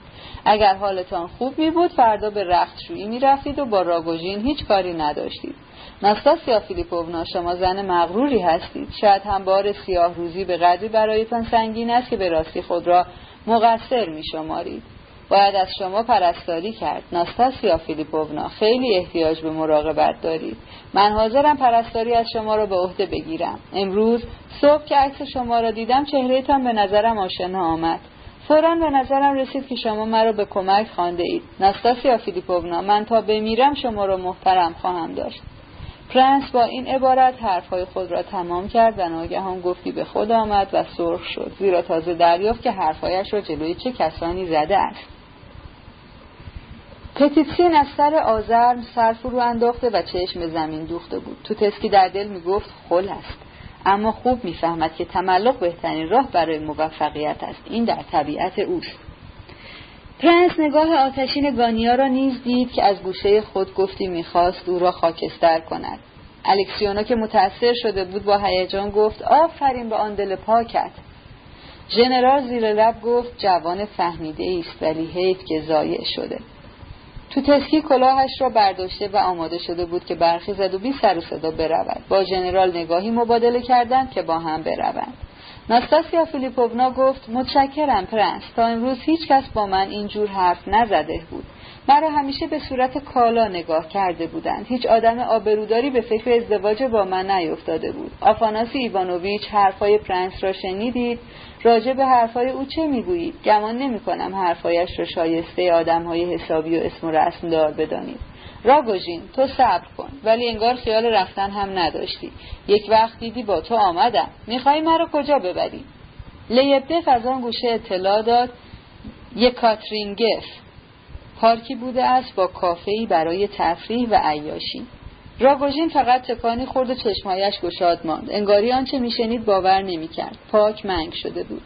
اگر حالتان خوب می بود فردا به رختشویی می رفتید و با راگوژین هیچ کاری نداشتید. ناستاسیا فیلیپوونا شما زن مغروری هستید. شاید هم بار سیاه روزی به قدری برایتان سنگین است که به راستی خود را مقصر می شمارید باید از شما پرستاری کرد. ناستاسیا فیلیپوونا خیلی احتیاج به مراقبت دارید. من حاضرم پرستاری از شما را به عهده بگیرم. امروز صبح که عکس شما را دیدم چهرهتان به نظرم آشنا آمد. فورا به نظرم رسید که شما مرا به کمک خوانده اید. ناستاسیا فیلیپوونا من تا بمیرم شما را محترم خواهم داشت. پرنس با این عبارت حرفهای خود را تمام کرد و ناگهان گفتی به خود آمد و سرخ شد زیرا تازه دریافت که حرفهایش را جلوی چه کسانی زده است. پتیتسین از سر آزرم سر فرو انداخته و چشم زمین دوخته بود. توتسکی در دل می‌گفت خل است. اما خوب می‌فهمد که تملق بهترین راه برای موفقیت است. این در طبیعت اوست. پرنس نگاه آتشین گانیا را نیز دید که از گوشه خود گفتی می‌خواست او را خاکستر کند. الکسیونا که متأثر شده بود با هیجان گفت آفرین به آن دل پاکت. ژنرال زیر لب گفت جوان فهمیده است ولی حیف که ضایع شده. توتسکی کلاهش را برداشته و آماده شده بود که برخیزد و بی سر و صدا برود. با ژنرال نگاهی مبادله کردند که با هم بروند. ناستاسیا فیلیپوونا گفت متشکرم پرنس. تا امروز هیچ کس با من اینجور حرف نزده بود. مرا همیشه به صورت کالا نگاه کرده بودند. هیچ آدم آبروداری به فکر ازدواج با من نیفتاده بود. آفاناسی ایوانوویچ حرفهای پرنس را شنیدید؟ راجع به حرفهای او چه می‌گویید؟ گمان نمی کنم حرفهایش را شایسته آدمهای حسابی و اسم و رسم دار بدانید. راگوژین تو صبر کن. ولی انگار خیال رفتن هم نداشتی. یک وقت دیدی با تو آمدم. میخوایی مرا کجا ببری؟ لیبدف از آن گوشه اطلاع داد یک کاترینگف پارکی بوده است با کافهی برای تفریح و عیاشی. راگوژین فقط تکانی خورد و چشمایش گشاد ماند. انگاری آنچه میشنید باور نمی‌کرد. پاک منگ شده بود.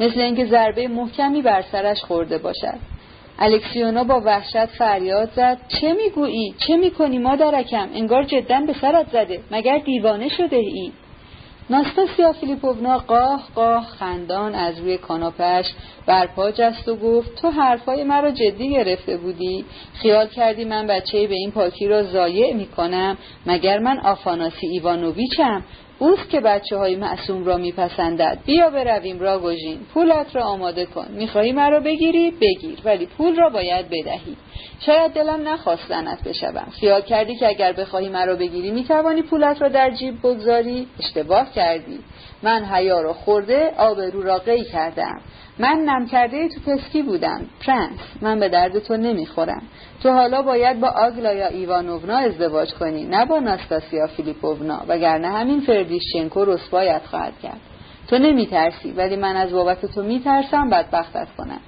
مثل اینکه ضربه محکمی بر سرش خورده باشد. الکسیونا با وحشت فریاد زد. چه می‌گویی؟ چه می‌کنی مادرکم؟ انگار جدا به سرت زده. مگر دیوانه شده ای؟ ناستاسیا فیلیپوونا قاه قاه خندان از روی کاناپش برپا جست و گفت تو حرفای مرا جدی گرفته بودی. خیال کردی من بچه به این پاکی را ضایع می‌کنم مگر من آفاناسی ایوانوویچم؟ اوست که بچه های معصوم را میپسندد. بیا برویم راگوژین پولت را آماده کن. می‌خواهی مرا بگیری؟ بگیر. ولی پول را باید بدهی. شاید دلم نخواست زنت بشوم. خیال کردی که اگر بخواهی مرا بگیری می‌توانی پولت را در جیب بگذاری؟ اشتباه کردی. من حیا را خورده آبرو را قی کردم. من نم کرده تو پسکی بودم. پرنس من به درد تو نمی‌خورم. تو حالا باید با آگلایا ایوانوونا ازدواج کنی نه با ناستاسیا فیلیپوونا وگرنه همین فردیشچنکو رسوایت خواهد کرد. تو نمیترسی ولی من از بابت تو میترسم بدبختت کنم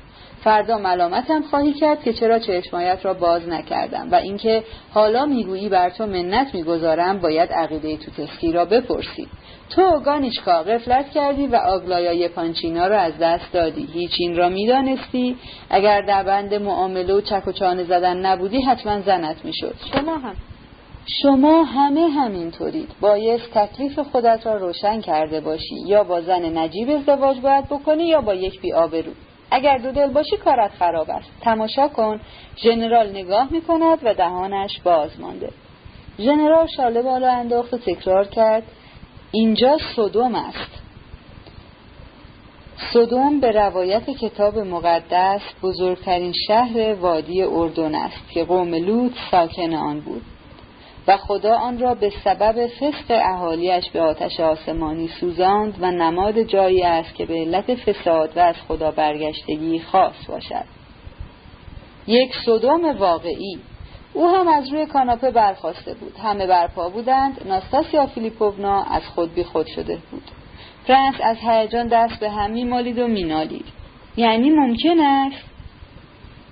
فردا ملامتم خواهی کرد که چرا چشمایت را باز نکردم و اینکه حالا می‌گویی بر تو منت می‌گذارم باید عقیده تو تسکی را بپرسی. تو گانیچکا غفلت کردی و آگلایای پانچینا را از دست دادی. هیچ این را می‌دانستی؟ اگر در بند معامله و چک و چانه زدن نبودی حتما زنت می‌شد. شما هم. شما همه همینطورید. بایست تکلیف خودت را روشن کرده باشی. یا با زن نجیب ازدواج باید بکنی یا با یک بی آبرو اگر دو دل باشی کارت خراب است. تماشا کن. ژنرال نگاه می‌کند و دهانش باز مانده. ژنرال شاله بالا انداخت و تکرار کرد. اینجا صدوم است. صدوم به روایت کتاب مقدس بزرگترین شهر وادی اردن است که قوم لوط ساکن آن بود. و خدا آن را به سبب فسق اهالیش به آتش آسمانی سوزاند و نماد جایی است که به علت فساد و از خدا برگشتگی خاص باشد. یک صدوم واقعی. او هم از روی کاناپه برخواسته بود. همه برپا بودند. ناستاسیا فیلیپوونا از خود بی خود شده بود. فرانس از هیجان دست به هم میمالید و مینالید. یعنی ممکن است؟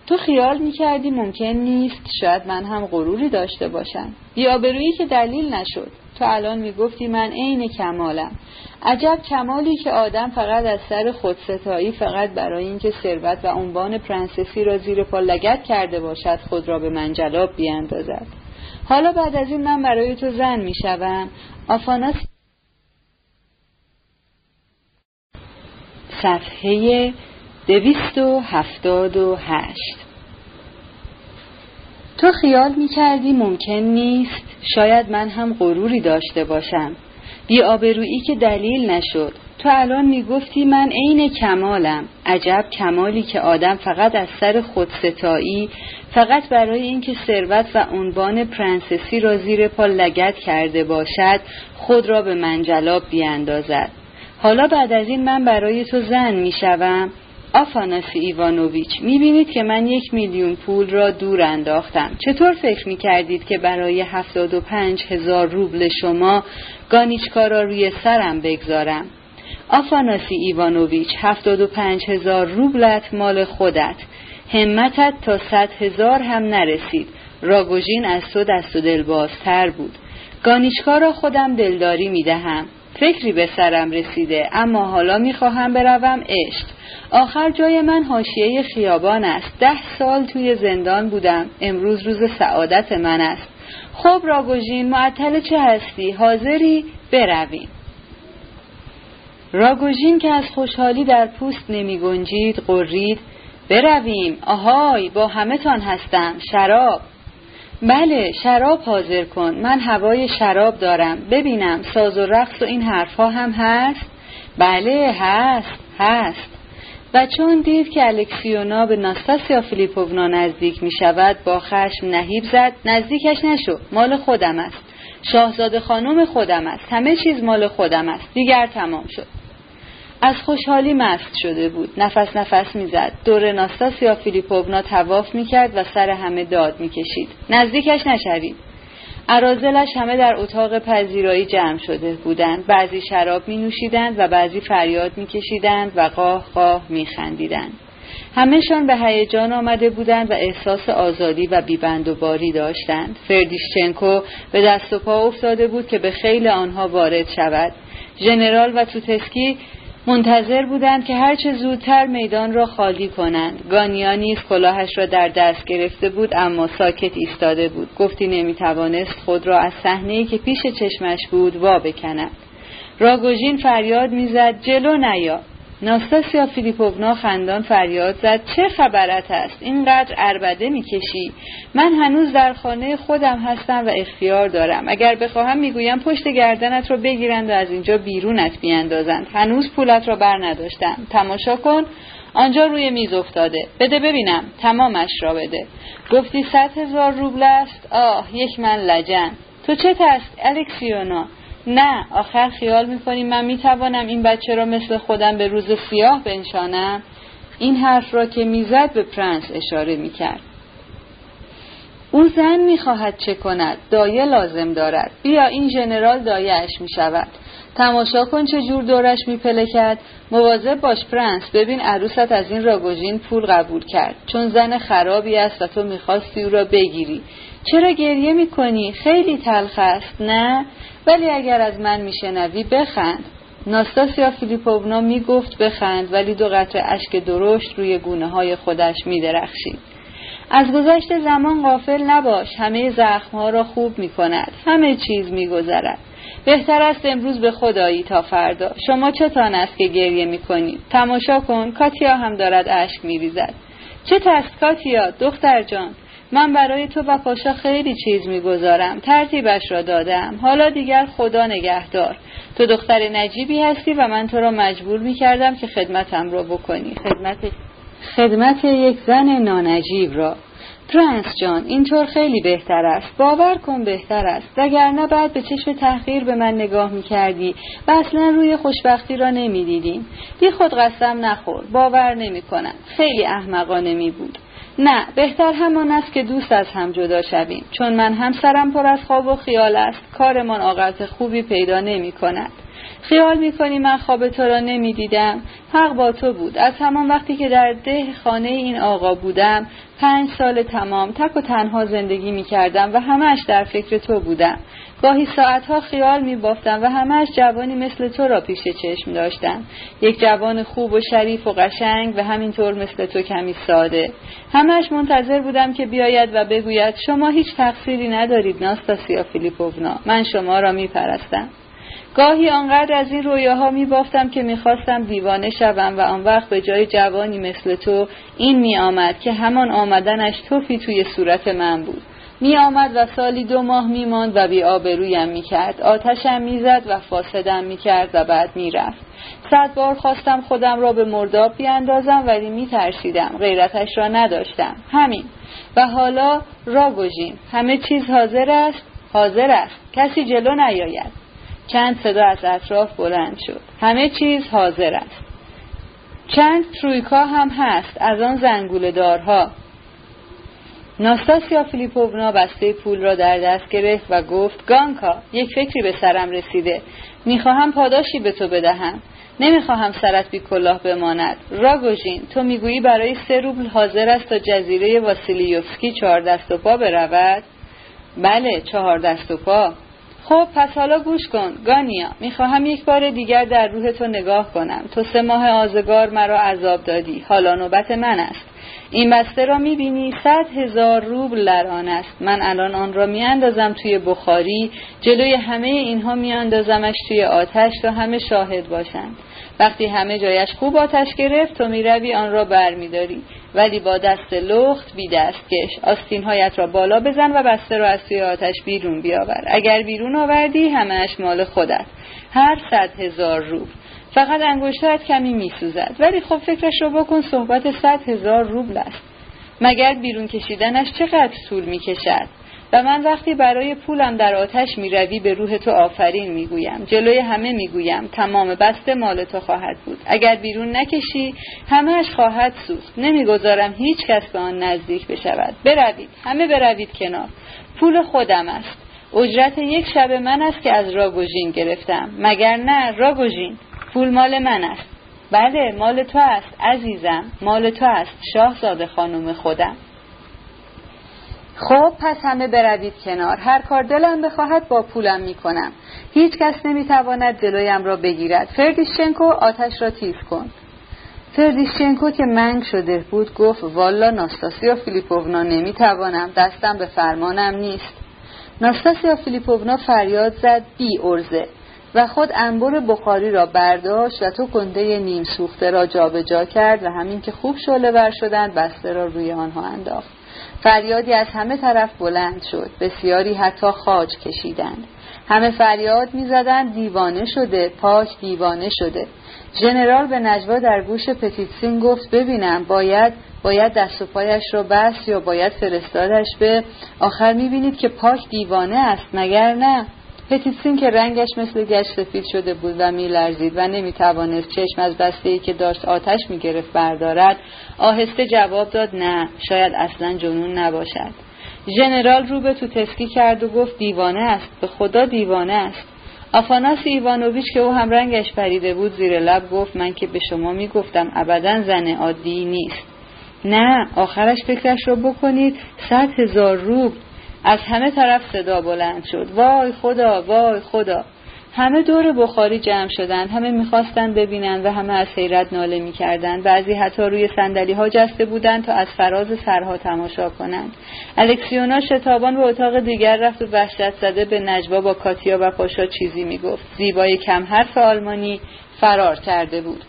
تو خیال می‌کردی ممکن نیست شاید من هم غروری داشته باشم. بیابرویی که دلیل نشد. تو الان می‌گفتی من عین کمالم. عجب کمالی که آدم فقط از سر خودستایی فقط برای اینکه ثروت و عنوان پرنسسی را زیر پا لگت کرده باشد خود را به منجلاب بیاندازد. حالا بعد از این من برای تو زن می‌شوم. آفاناس. صفحه دویست و هفتاد و هشت. تو خیال می کردی ممکن نیست شاید من هم غروری داشته باشم. بی آبرویی که دلیل نشد. تو الان می گفتی من عین کمالم. عجب کمالی که آدم فقط از سر خودستایی فقط برای اینکه ثروت و عنوان پرنسسی را زیر پا لگد کرده باشد خود را به منجلاب بیاندازد. حالا بعد از این من برای تو زن می شوم آفاناسی ایوانوویچ می‌بینید که من یک میلیون پول را دور انداختم. چطور فکر می‌کردید که برای هفتاد و پنج هزار روبل شما گانیچکا را روی سرم بگذارم؟ آفاناسی ایوانوویچ هفتاد و پنج هزار روبلت مال خودت. همتت تا صد هزار هم نرسید. راگوژین از تو دست و دلبازتر بود. گانیچکا را خودم دلداری می‌دهم. فکری به سرم رسیده اما حالا می‌خواهم بروم عشق. آخر جای من حاشیه خیابان است. ده سال توی زندان بودم. امروز روز سعادت من است. خب راگوژین معطل چه هستی؟ حاضری؟ برویم. راگوژین که از خوشحالی در پوست نمی گنجید قرید برویم. آهای با همه تان هستم. شراب. بله شراب حاضر کن. من هوای شراب دارم. ببینم ساز و رقص و این حرفها هم هست؟ بله هست هست. و چون دید که الکسیونا به ناستاسیا فیلیپوونا نزدیک می شود با خشم نهیب زد. نزدیکش نشو مال خودم است. شاهزاده خانم خودم است. همه چیز مال خودم است. دیگر تمام شد. از خوشحالی مست شده بود. نفس نفس می‌زد. دور ناستاسیا فیلیپوونا تواف می‌کرد و سر همه داد می‌کشید. نزدیکش نشوید. ارازلش همه در اتاق پذیرایی جمع شده بودند. بعضی شراب می نوشیدند و بعضی فریاد می کشیدند و قاه قاه می خندیدند. همهشان به هیجان آمده بودند و احساس آزادی و بیبند و باری داشتند. فردیشچنکو به دست و پا افتاده بود که به خیل آنها وارد شود. ژنرال و توتسکی منتظر بودند که هرچه زودتر میدان را خالی کنند. گانیا نیز کلاهش را در دست گرفته بود اما ساکت ایستاده بود. گفتی نمی‌توانست خود را از صحنهای که پیش چشمش بود وا بکند. راگوژین فریاد می‌زد جلو نیا. ناستاسیا فیلیپوونا خندان فریاد زد چه خبرت است اینقدر اربده می‌کشی. من هنوز در خانه خودم هستم و اختیار دارم. اگر بخواهم می‌گویم پشت گردنت را بگیرند و از اینجا بیرونت بیاندازند هنوز پولت را بر نداشتم. تماشا کن. آنجا روی میز افتاده. بده ببینم. تمامش را بده. گفتی صد هزار روبل است. آه یک من لجن. تو چه تست الکسیونا. نه آخر خیال می‌کنی من می‌توانم این بچه را مثل خودم به روز سیاه بنشانم؟ این حرف را که می‌زد به پرنس اشاره می‌کرد. او زن می‌خواهد چه کند؟ دایه لازم دارد. بیا این ژنرال دایه‌اش می‌شود. تماشا کن چه جور دورش میپلکد مواظب باش پرنس ببین عروست از این راگوژین پول قبول کرد. چون زن خرابی است و تو می‌خواستی او را بگیری. چرا گریه می‌کنی؟ خیلی تلخ است نه؟ ولی اگر از من میشنوی بخند. ناستاسیا فیلیپوونا می‌گفت بخند ولی دو قطره اشک درشت روی گونه های خودش میدرخشید. از گذشت زمان غافل نباش همه زخمها را خوب می‌کند. همه چیز میگذرد. بهتر است امروز به خدایی تا فردا. شما چتان است که گریه می‌کنید تماشا کن کاتیا هم دارد اشک میریزد. چه تست کاتیا دختر جان؟ من برای تو و پاشا خیلی چیز می‌گذارم. ترتیبش را دادم. حالا دیگر خدا نگهدار. تو دختر نجیبی هستی و من تو را مجبور می‌کردم که خدمتم را بکنی. خدمت خدمت یک زن نانجیب را. پرنس جان اینطور خیلی بهتر است. باور کن بهتر است. وگرنه بعد به چشم تحقیر به من نگاه می‌کردی و اصلا روی خوشبختی را نمی‌دیدیم. بی خود قسم نخور. باور نمی‌کنم. خیلی احمقانه می بود. نه بهتر همان است که دوست از هم جدا شویم. چون من هم سرم پر از خواب و خیال است. کارمان عاقبت خوبی پیدا نمی کند. خیال می کنی من خواب تو را نمی دیدم. حق با تو بود. از همان وقتی که در ده خانه این آقا بودم پنج سال تمام تک و تنها زندگی می کردم و همش در فکر تو بودم. گاهی ساعتها خیال می بافتم و همش جوانی مثل تو را پیش چشم داشتم یک جوان خوب و شریف و قشنگ و همینطور مثل تو کمی ساده. همش منتظر بودم که بیاید و بگوید شما هیچ تقصیری ندارید ناستاسیا فیلیپوونا. من شما را می پرستم گاهی آنقدر از این رویاها می بافتم که می‌خواستم دیوانه شوم و آن وقت به جای جوانی مثل تو این می آمد که همان آمدنش توفی توی صورت من بود. می آمد و سالی دو ماه می ماند و بی آبرویم می کرد آتشم می زد و فاسدم می کرد و بعد می رفت صد بار خواستم خودم را به مرداب بیاندازم ولی می ترسیدم غیرتش را نداشتم. همین. و حالا راگوژین همه چیز حاضر است؟ حاضر است. کسی جلو نیاید. چند صدا از اطراف بلند شد. همه چیز حاضر است. چند ترویکا هم هست از آن زنگول دارها ناستاسیا فیلیپوونا بسته پول را در دست گرفت و گفت گانکا یک فکری به سرم رسیده. می‌خواهم پاداشی به تو بدهم. نمی‌خواهم سرت بی کلاه بماند. راگوژین تو می‌گویی برای سه روبل حاضر است تا جزیره واسیلیوفسکی چهار دست و پا برود؟ بله چهار دست و پا. خب پس حالا گوش کن. گانیا می‌خواهم یک بار دیگر در روح تو نگاه کنم. تو سه ماه آزگار مرا عذاب دادی. حالا نوبت من است. این بسته را می‌بینی صد هزار روبل در آن است. من الان آن را میاندازم توی بخاری. جلوی همه اینها میاندازمش توی آتش تا همه شاهد باشند. وقتی همه جایش خوب آتش گرفت تو می‌روی آن را برمیداری. ولی با دست لخت بی دستکش هایت را بالا بزن و بسته را از توی آتش بیرون بیاور. اگر بیرون آوردی همهاش مال خودت. هر صد هزار روب فقط انگشتات کمی میسوزد. ولی خب فکرش رو بکن صحبت صد هزار روبل است. مگر بیرون کشیدنش چقدر طول می‌کشد؟ و من وقتی برای پولم در آتش می‌روی به روح تو آفرین می‌گویم. جلوی همه می‌گویم تمام بسته مال تو خواهد بود. اگر بیرون نکشی همهش خواهد سوخت. نمی‌گذارم هیچ کس به آن نزدیک بشود. بروید همه بروید کنار. پول خودم است. اجرت یک شب من است که از راگوژین گرفتم. مگر نه راگوژین؟ پول مال من است. بله مال تو است عزیزم. مال تو است شاهزاده خانم خودم. خب پس همه بروید کنار. هر کار دلم بخواهد با پولم می‌کنم. هیچ کس نمی‌تواند جلویم را بگیرد. فردیشچنکو آتش را تیز کن. فردیشچنکو که منگ شده بود گفت والا ناستاسیا فیلیپوونا نمی‌توانم. دستم به فرمانم نیست. ناستاسیا فیلیپوونا فریاد زد بی ارزه. و خود انبر بخاری را برداشت و تو کنده نیم سوخته را جابجا جا کرد و همین که خوب شعله ور شدند بسته را روی آنها انداخت. فریادی از همه طرف بلند شد. بسیاری حتی خاج کشیدند. همه فریاد می‌زدند دیوانه شده پاک دیوانه شده. ژنرال به نجوا در گوش پتیتسین گفت ببینم باید باید دست و پایش را بست یا باید فرستادش به آخر می‌بینید که پاک دیوانه است مگر نه؟ پتیسین که رنگش مثل گشت سفید شده بود و میلرزید و نمی‌توانست چشم از بسته ای که داشت آتش می‌گرفت بردارد آهسته جواب داد نه شاید اصلا جنون نباشد. ژنرال رو به تو تسکی کرد و گفت دیوانه است به خدا دیوانه است. آفاناس ایوانوویچ که او هم رنگش پریده بود زیر لب گفت من که به شما می‌گفتم ابدا زن عادی نیست. نه آخرش فکرش رو بکنید صد هزار روب. از همه طرف صدا بلند شد. وای خدا وای خدا. همه دور بخاری جمع شدند. همه می‌خواستند ببینند و همه از حیرت ناله می‌کردند. بعضی حتی روی سندلی ها جسته بودند تا از فراز سرها تماشا کنند. الکسیونا شتابان به اتاق دیگر رفت و وحشت زده به نجوا با کاتیا و پاشا چیزی می‌گفت. زیبای کم حرف آلمانی فرار کرده بود.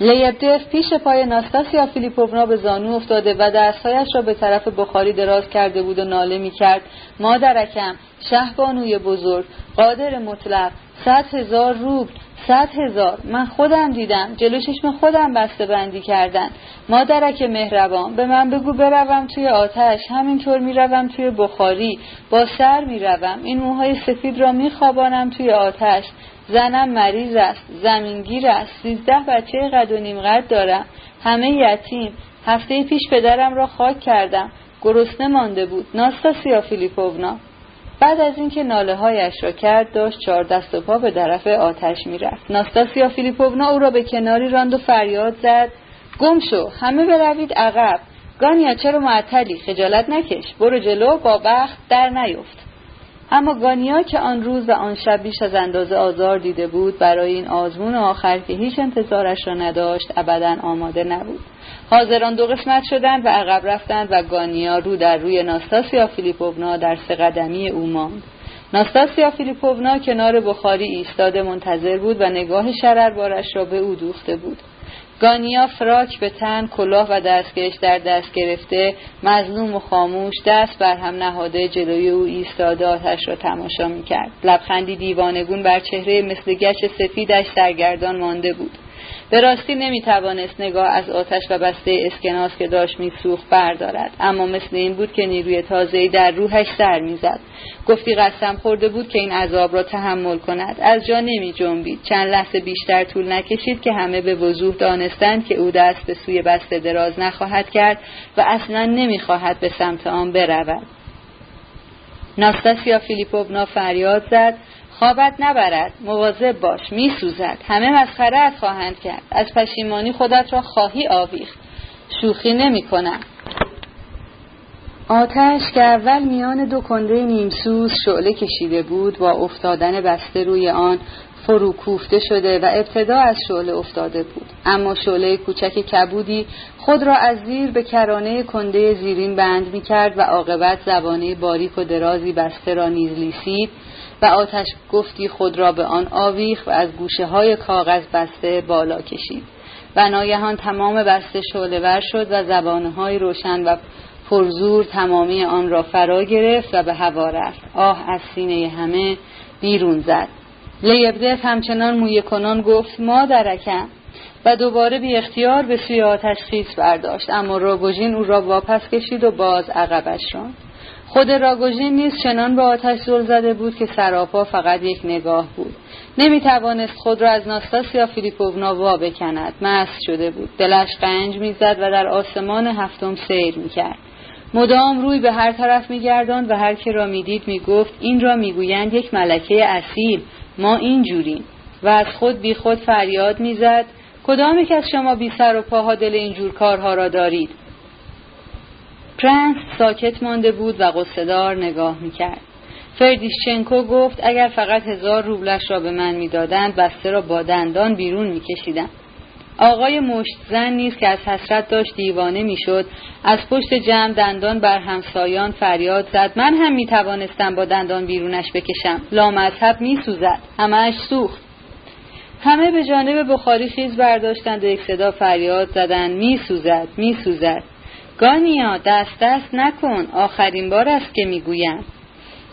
لیبدف پیش پای ناستاسیا فیلیپوونا به زانو افتاده و دستهایش را به طرف بخاری دراز کرده بود و ناله می کرد مادرکم شهبانوی بزرگ قادر مطلق صد هزار روبل صد هزار. من خودم دیدم. جلو چشم خودم بسته بندی کردن. مادرک مهربان به من بگو بروم توی آتش. همینطور می‌روم توی بخاری. با سر می‌روم. این موهای سفید را میخوابانم توی آتش. زنم مریض است زمینگیر است سیزده بچه قد و نیم قد دارم همه یتیم. هفته پیش پدرم را خاک کردم گرسنه مانده بود. ناستاسیا فیلیپوونا. بعد از اینکه ناله هایش را کرد داشت چهار دست و پا به طرف آتش می‌رفت. ناستاسیا فیلیپوونا او را به کناری راند و فریاد زد. گم شو همه بروید عقب. گانیا چرا معطلی؟ خجالت نکش. برو جلو با بخت در نیفت. اما گانیا که آن روز و آن شب بیش از اندازه آزار دیده بود برای این آزمون آخر که هیچ انتظارش را نداشت ابدا آماده نبود. حاضران دو قسمت شدند و عقب رفتند و گانیا رو در روی ناستاسیا فیلیپوونا در سه قدمی او ماند. ناستاسیا فیلیپوونا کنار بخاری ایستاده منتظر بود و نگاه شرربارش را به او دوخته بود. گانیا فراک به تن کلاه و دستکش در دست گرفته مظلوم و خاموش دست بر هم نهاده جلوی او ایستاده آتش را تماشا می‌کرد. لبخندی دیوانگون بر چهره مثل گچ سفیدش سرگردان مانده بود. به راستی نمی توانست نگاه از آتش و بسته اسکناس که داشت میسوخت بردارد. اما مثل این بود که نیروی تازه‌ای در روحش سر می‌زد. گفتی قسم خورده بود که این عذاب را تحمل کند. از جا نمی جنبید چند لحظه بیشتر طول نکشید که همه به وضوح دانستند که او دست به سوی بسته دراز نخواهد کرد و اصلا نمی‌خواهد به سمت آن برود. ناستاسیا فیلیپوونا فریاد زد. خوابت نبرد مواظب باش میسوزد. همه مسخرت خواهند کرد. از پشیمانی خودت را خواهی آویخت. شوخی نمی کنم آتش که اول میان دو کنده نیمسوز شعله کشیده بود با افتادن بسته روی آن فرو کوفته شده و ابتدا از شعله افتاده بود. اما شعله کوچک کبودی خود را از زیر به کرانه کنده زیرین بند می کرد و عاقبت زبانه باریک و درازی بسته را نیز لیسید. و آتش گفتی خود را به آن آویخ و از گوشه های کاغذ بسته بالا کشید. و ناگهان تمام بسته شعله شد و زبانه های روشن و پرزور تمامی آن را فرا گرفت و به هوا رفت. آه از سینه همه بیرون زد. لیبدف همچنان موی کنان گفت مادرکم. و دوباره بی اختیار به سوی آتش خیس برداشت. اما راگوژین او را واپس کشید و باز عقبش راند. خود راگوژین نیز چنان به آتش زل زده بود که سراپا فقط یک نگاه بود. نمی توانست خود را از ناستاسیا فیلیپوونا وا بکند. مست شده بود. دلش قنج می‌زد و در آسمان هفتم سیر می‌کرد. مدام روی به هر طرف میگرداند و هر که را می‌دید می‌گفت این را می‌گویند یک ملکه اصیل. ما این جوریم. و از خود بی خود فریاد می‌زد کدام یک از شما بی سر و پاها دل اینجور کارها را دارید؟ پرنس ساکت مانده بود و قصدار نگاه می‌کرد. فردیشچنکو گفت اگر فقط هزار روبلش را به من می‌دادند بسته را با دندان بیرون میکشیدم. آقای مشت زن نیز که از حسرت داشت دیوانه می‌شد از پشت جمع دندان بر همسایان فریاد زد. من هم می توانستم با دندان بیرونش بکشم. لامذهب می سوزد همهش سوخت. همه به جانب بخاری خیز برداشتند و یک صدا فریاد زدند. می سوزد می سوزد گانیا دست دست نکن آخرین بار است که می‌گویم.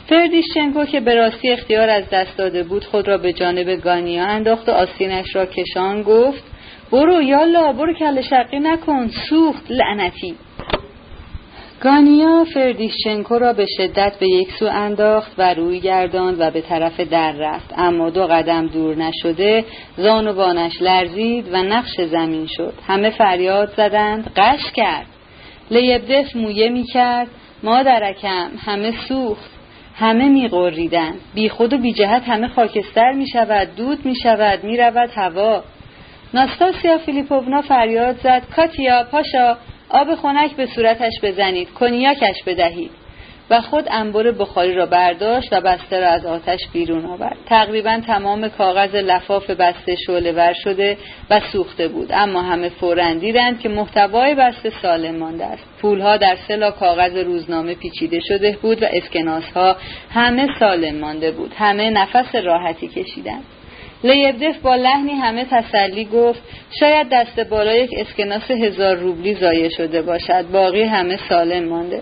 فردیشچنکو که به راستی اختیار از دست داده بود خود را به جانب گانیا انداخت و آستینش را کشان گفت برو یالا برو کل شقی نکن سوخت لعنتی. گانیا فردیشچنکو را به شدت به یک سو انداخت و روی گرداند و به طرف در رفت. اما دو قدم دور نشده زانوانش لرزید و نقش زمین شد. همه فریاد زدند قش کرد. لیبدف مویه می کرد مادرکم همه سوخت همه می غریدند بی خود و بی جهت همه خاکستر می شود دود می شود هوا. ناستاسیا فیلیپوونا فریاد زد. کاتیا پاشا آب خنک به صورتش بزنید کنیاکش بدهید. و خود انبر بخاری را برداشت و بسته را از آتش بیرون آورد. تقریبا تمام کاغذ لفاف بسته شعله ور شده و سوخته بود. اما همه فورا دیدند که محتوای بسته سالم مانده است. پولها در سلا کاغذ روزنامه پیچیده شده بود و اسکناس ها همه سالم مانده بود. همه نفس راحتی کشیدند. لیبدف با لحنی همه تسلی گفت شاید دست بالا یک اسکناس هزار روبلی زایه شده باشد. باقی همه سالم مانده.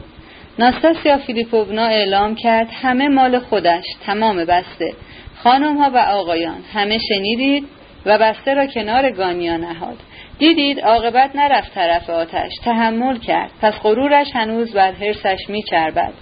ناستاسیا فیلیپوونا اعلام کرد همه مال خودش تمام بسته. خانم ها و آقایان همه شنیدید و بسته را کنار گانیا نهاد. دیدید عاقبت نرفت طرف آتش تحمل کرد. پس غرورش هنوز بر حرسش میچربد.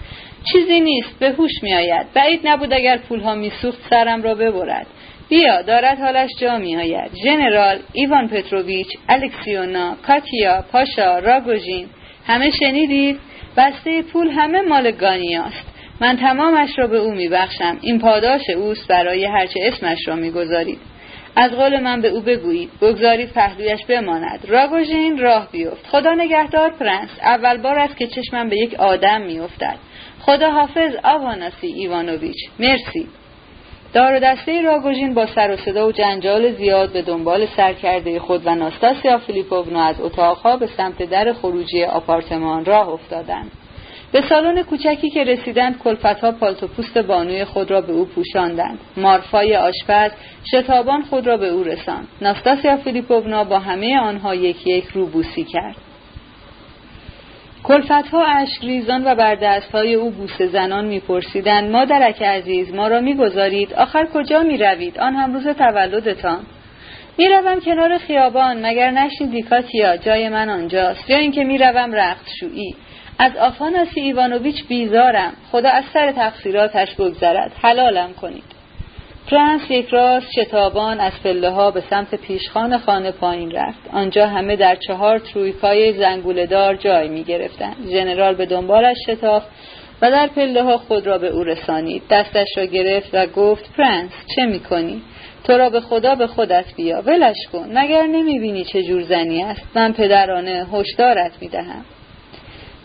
چیزی نیست به هوش میآید. بعید نبود اگر پولها میسوخت سرم را ببرد. بیا دارد حالش جا می آید ژنرال ایوان پتروویچ الکسیونا کاتیا پاشا راگوژین همه شنیدید؟ بسته پول همه مال گانیاست من تمامش را به او میبخشم. این پاداش اوست برای هرچه اسمش را می‌گذارید. از قول من به او بگویید. بگذارید پهلویش بماند. راگوژین راه بیفت. خدا نگهدار پرنس. اول بار است که چشمم به یک آدم میافتد. خدا حافظ آواناسی ایوانوویچ. مرسی. دار و دسته راگوژین با سر و صدا و جنجال زیاد به دنبال سرکرده خود و ناستاسیا فیلیپوونا از اتاقها به سمت در خروجی آپارتمان راه افتادند. به سالن کوچکی که رسیدند کلفتها پالتو پوست بانوی خود را به او پوشاندند. مارفای آشپز شتابان خود را به او رساند. ناستاسیا فیلیپوونا با همه آنها یک یک روبوسی کرد. کلفتها اشک ریزان و بر دستهای او بوسه زنان میپرسیدند مادرک عزیز ما را می‌گذارید؟ آخر کجا می‌روید؟ آن هم روز تولدتان. می‌روم کنار خیابان مگر نشنیدی کاتیا جای من آنجاست. یا اینکه می‌روم رخت شویی. از آفاناسی ایوانوویچ بیزارم. خدا از سر تقصیراتش بگذرد. حلالم کنید. پرنس یک راست شتابان از پله ها به سمت پیشخان خانه پایین رفت. آنجا همه در چهار ترویکای دار جای می گرفتن. ژنرال به دنبالش شتافت و در پله ها خود را به او رسانید. دستش را گرفت و گفت پرنس چه می کنی؟ تو را به خدا به خودت بیا. ولش کن. مگر نمی بینی چه جور زنی است؟ من پدرانه هشدارت می دهم.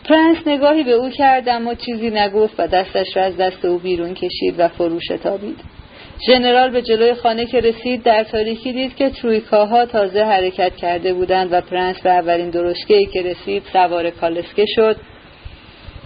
پرنس نگاهی به او کرد اما چیزی نگفت و دستش را از دست او بیرون کشید و فرو شتابید ژنرال به جلوی خانه که رسید در تاریکی دید که ترویکاها تازه حرکت کرده بودند و پرنس به اولین درشکه‌ای که رسید سوار کالسکه شد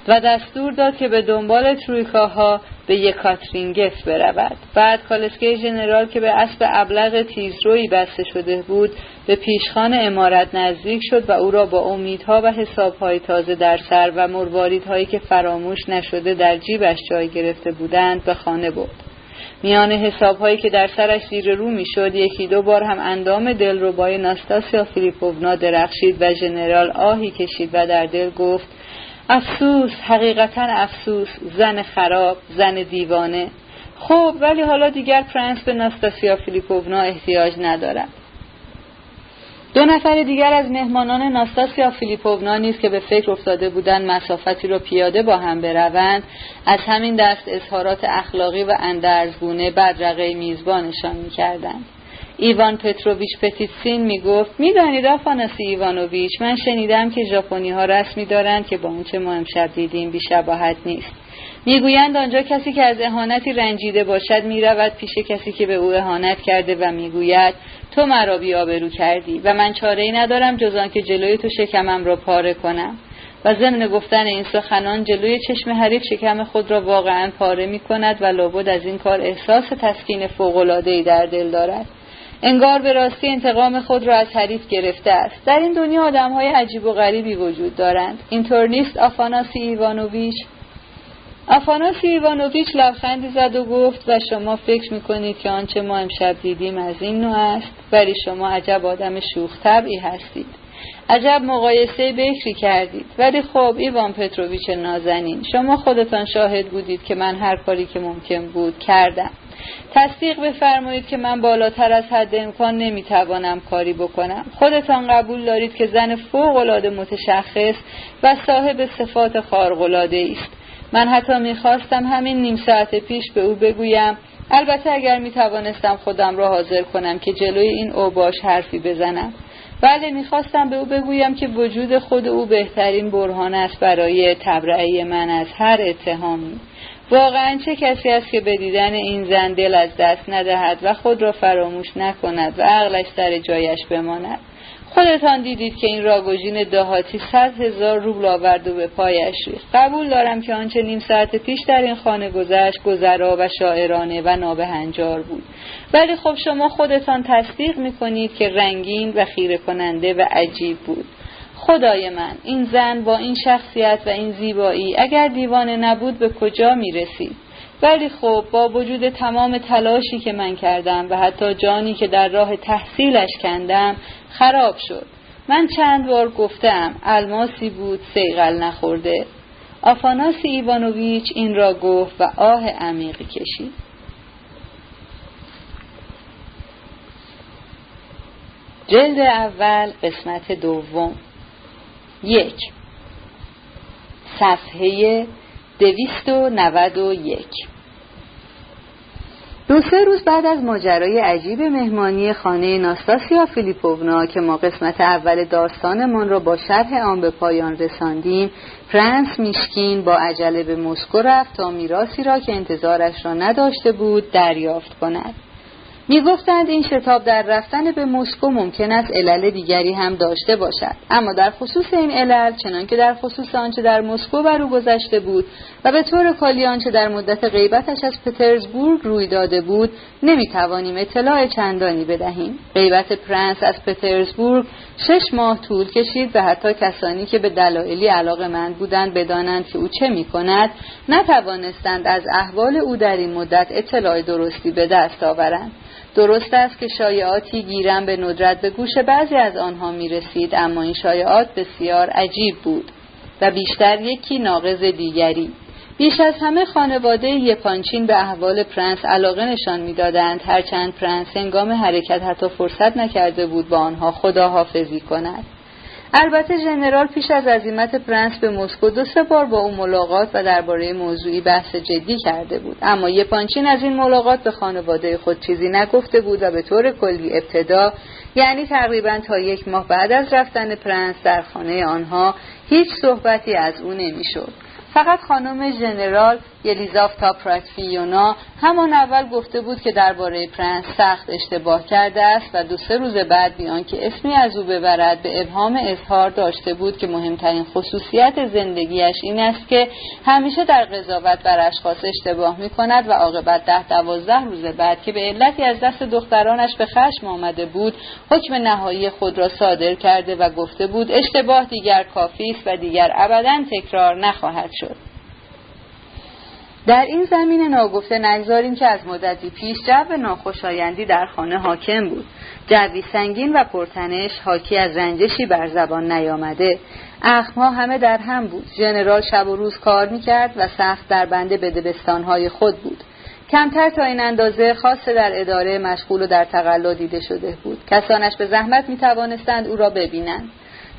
و دستور داد که به دنبال ترویکاها به یکاترینگف برود. بعد کالسکه ژنرال که به اسب ابلق تیزرویی بسته شده بود به پیشخان امارت نزدیک شد و او را با امیدها و حسابهای تازه در سر و مرواریدهایی که فراموش نشده در جیبش جای گرفته بودند به خانه برد. میان حسابهایی که در سرش زیر رو می‌شد یکی دو بار هم اندام دلربای ناستاسیا فیلیپوونا درخشید و ژنرال آهی کشید و در دل گفت افسوس حقیقتا افسوس زن خراب زن دیوانه. خب ولی حالا دیگر پرنس به ناستاسیا فیلیپوونا احتیاج ندارد. دو نفر دیگر از مهمانان ناستاسیا فیلیپوونا نیز که به فکر افتاده بودند مسافتی را پیاده با هم بروند از همین دست اظهارات اخلاقی و اندرزگونه بدرقه میزبانشان می‌کردند. ایوان پتروویچ پتیتسین می‌گفت می‌دانید آفاناسی ایوانوویچ من شنیدم که ژاپنی ها رسمی دارند که با اونچه ما امشب دیدیم بیشباهت نیست. می‌گویند آنجا کسی که از اهانتی رنجیده باشد می‌رود پیش کسی که به او اهانت کرده و می‌گوید تو مرا بیابرو کردی و من چاره ای ندارم جز آنکه جلوی تو شکمم را پاره کنم. و ضمن گفتن این سخنان جلوی چشم حریف شکم خود را واقعا پاره می کند و لابد از این کار احساس تسکین فوقلادهی در دل دارد. انگار به راستی انتقام خود را از حریف گرفته است. در این دنیا آدم های عجیب و غریبی وجود دارند. اینطور نیست آفاناسی ایوانوویچ افاناسی ایوانوویچ لبخندی زد و گفت و شما فکر می‌کنید که آنچه ما امشب دیدیم از این نوع است ولی شما عجب آدم شوخ طبعی هستید. عجب مقایسه بکری کردید. ولی خب ایوان پتروویچ نازنین شما خودتان شاهد بودید که من هر کاری که ممکن بود کردم. تصدیق بفرمایید که من بالاتر از حد امکان نمی‌توانم کاری بکنم. خودتان قبول دارید که زن فوق العاده متشخص و صاحب صفات خارق العاده است. من حتی می‌خواستم همین نیم ساعت پیش به او بگویم. البته اگر می‌توانستم خودم را حاضر کنم که جلوی این اوباش حرفی بزنم. بله می‌خواستم به او بگویم که وجود خود او بهترین برهان است برای تبرعه من از هر اتهامی. واقعا چه کسی است که به دیدن این زن دل از دست ندهد و خود را فراموش نکند و عقلش سر جایش بماند؟ خودتان دیدید که این راگوژین دهاتی صد هزار روبل آورد و به پایش ریخت. قبول دارم که آنچه نیم ساعت پیش در این خانه گذشت گذرا و شاعرانه و نابهنجار بود. ولی خب شما خودتان تصدیق می‌کنید که رنگین و خیره کننده و عجیب بود. خدای من این زن با این شخصیت و این زیبایی اگر دیوانه نبود به کجا می رسید ولی خب با وجود تمام تلاشی که من کردم و حتی جانی که در راه تحصیلش کندم خراب شد. من چند بار گفتم الماسی بود سیغل نخورده. آفاناسی ایوانوویچ این را گفت و آه عمیقی کشید. جلد اول قسمت دوم. یک. صفحه دویست و نود و یک. دو سه روز بعد از ماجرای عجیب مهمانی خانه ناستاسیا فیلیپوونا که ما قسمت اول داستانمان را با شرح آن به پایان رساندیم پرنس میشکین با عجله به مسکو رفت تا میراسی را که انتظارش را نداشته بود دریافت کند. می گفتند این شتاب در رفتن به مسکو ممکن است علل دیگری هم داشته باشد. اما در خصوص این علل چنانکه در خصوص آنچه در مسکو بر او گذشته بود و به طور کلی آنچه در مدت غیبتش از پترزبورگ روی داده بود نمی توانیم اطلاع چندانی بدهیم. غیبت پرنس از پترزبورگ شش ماه طول کشید و حتی کسانی که به دلایلی علاقه من بودند بدانند که او چه می کند نتوانستند از احوال او در این مدت اطلاع درستی به دست آورند. درست است که شایعاتی گیرم به ندرت به گوش بعضی از آنها می رسید اما این شایعات بسیار عجیب بود و بیشتر یکی ناقض دیگری. بیش از همه خانواده یپانچین به احوال پرنس علاقه نشان می‌دادند. هرچند پرنس هنگام حرکت حتی فرصت نکرده بود با آنها خداحافظی کند. البته ژنرال پیش از عزیمت پرنس به مسکو دو سه بار با او ملاقات و درباره موضوعی بحث جدی کرده بود. اما یپانچین از این ملاقات به خانواده خود چیزی نگفته بود و به طور کلی ابتدا یعنی تقریبا تا یک ماه بعد از رفتن پرنس در خانه آنها هیچ صحبتی از او نمی‌شد. فقط خانم ژنرال یلیزاوتا پراکفیونا همان اول گفته بود که درباره پرنس سخت اشتباه کرده است و دو سه روز بعد بی آن که اسمی از او ببرد به ابهام اظهار داشته بود که مهمترین خصوصیت زندگیش این است که همیشه در قضاوت بر اشخاص اشتباه می کند و عاقبت ده دوازده روز بعد که به علتی از دست دخترانش به خشم آمده بود حکم نهایی خود را صادر کرده و گفته بود اشتباه دیگر کافی است و دیگر ابدا تکرار نخواهد شد. در این زمین ناگفته نگذاریم که از مدتی پیش جو ناخوشایندی در خانه حاکم بود. جوی سنگین و پرتنش حاکی از رنجشی بر زبان نیامده. اخمها همه در هم بود. ژنرال شب و روز کار می‌کرد و سخت در بنده به خود بود. کمتر تا این اندازه خاص در اداره مشغول و در تقلا دیده شده بود. کسانش به زحمت می توانستند او را ببینند.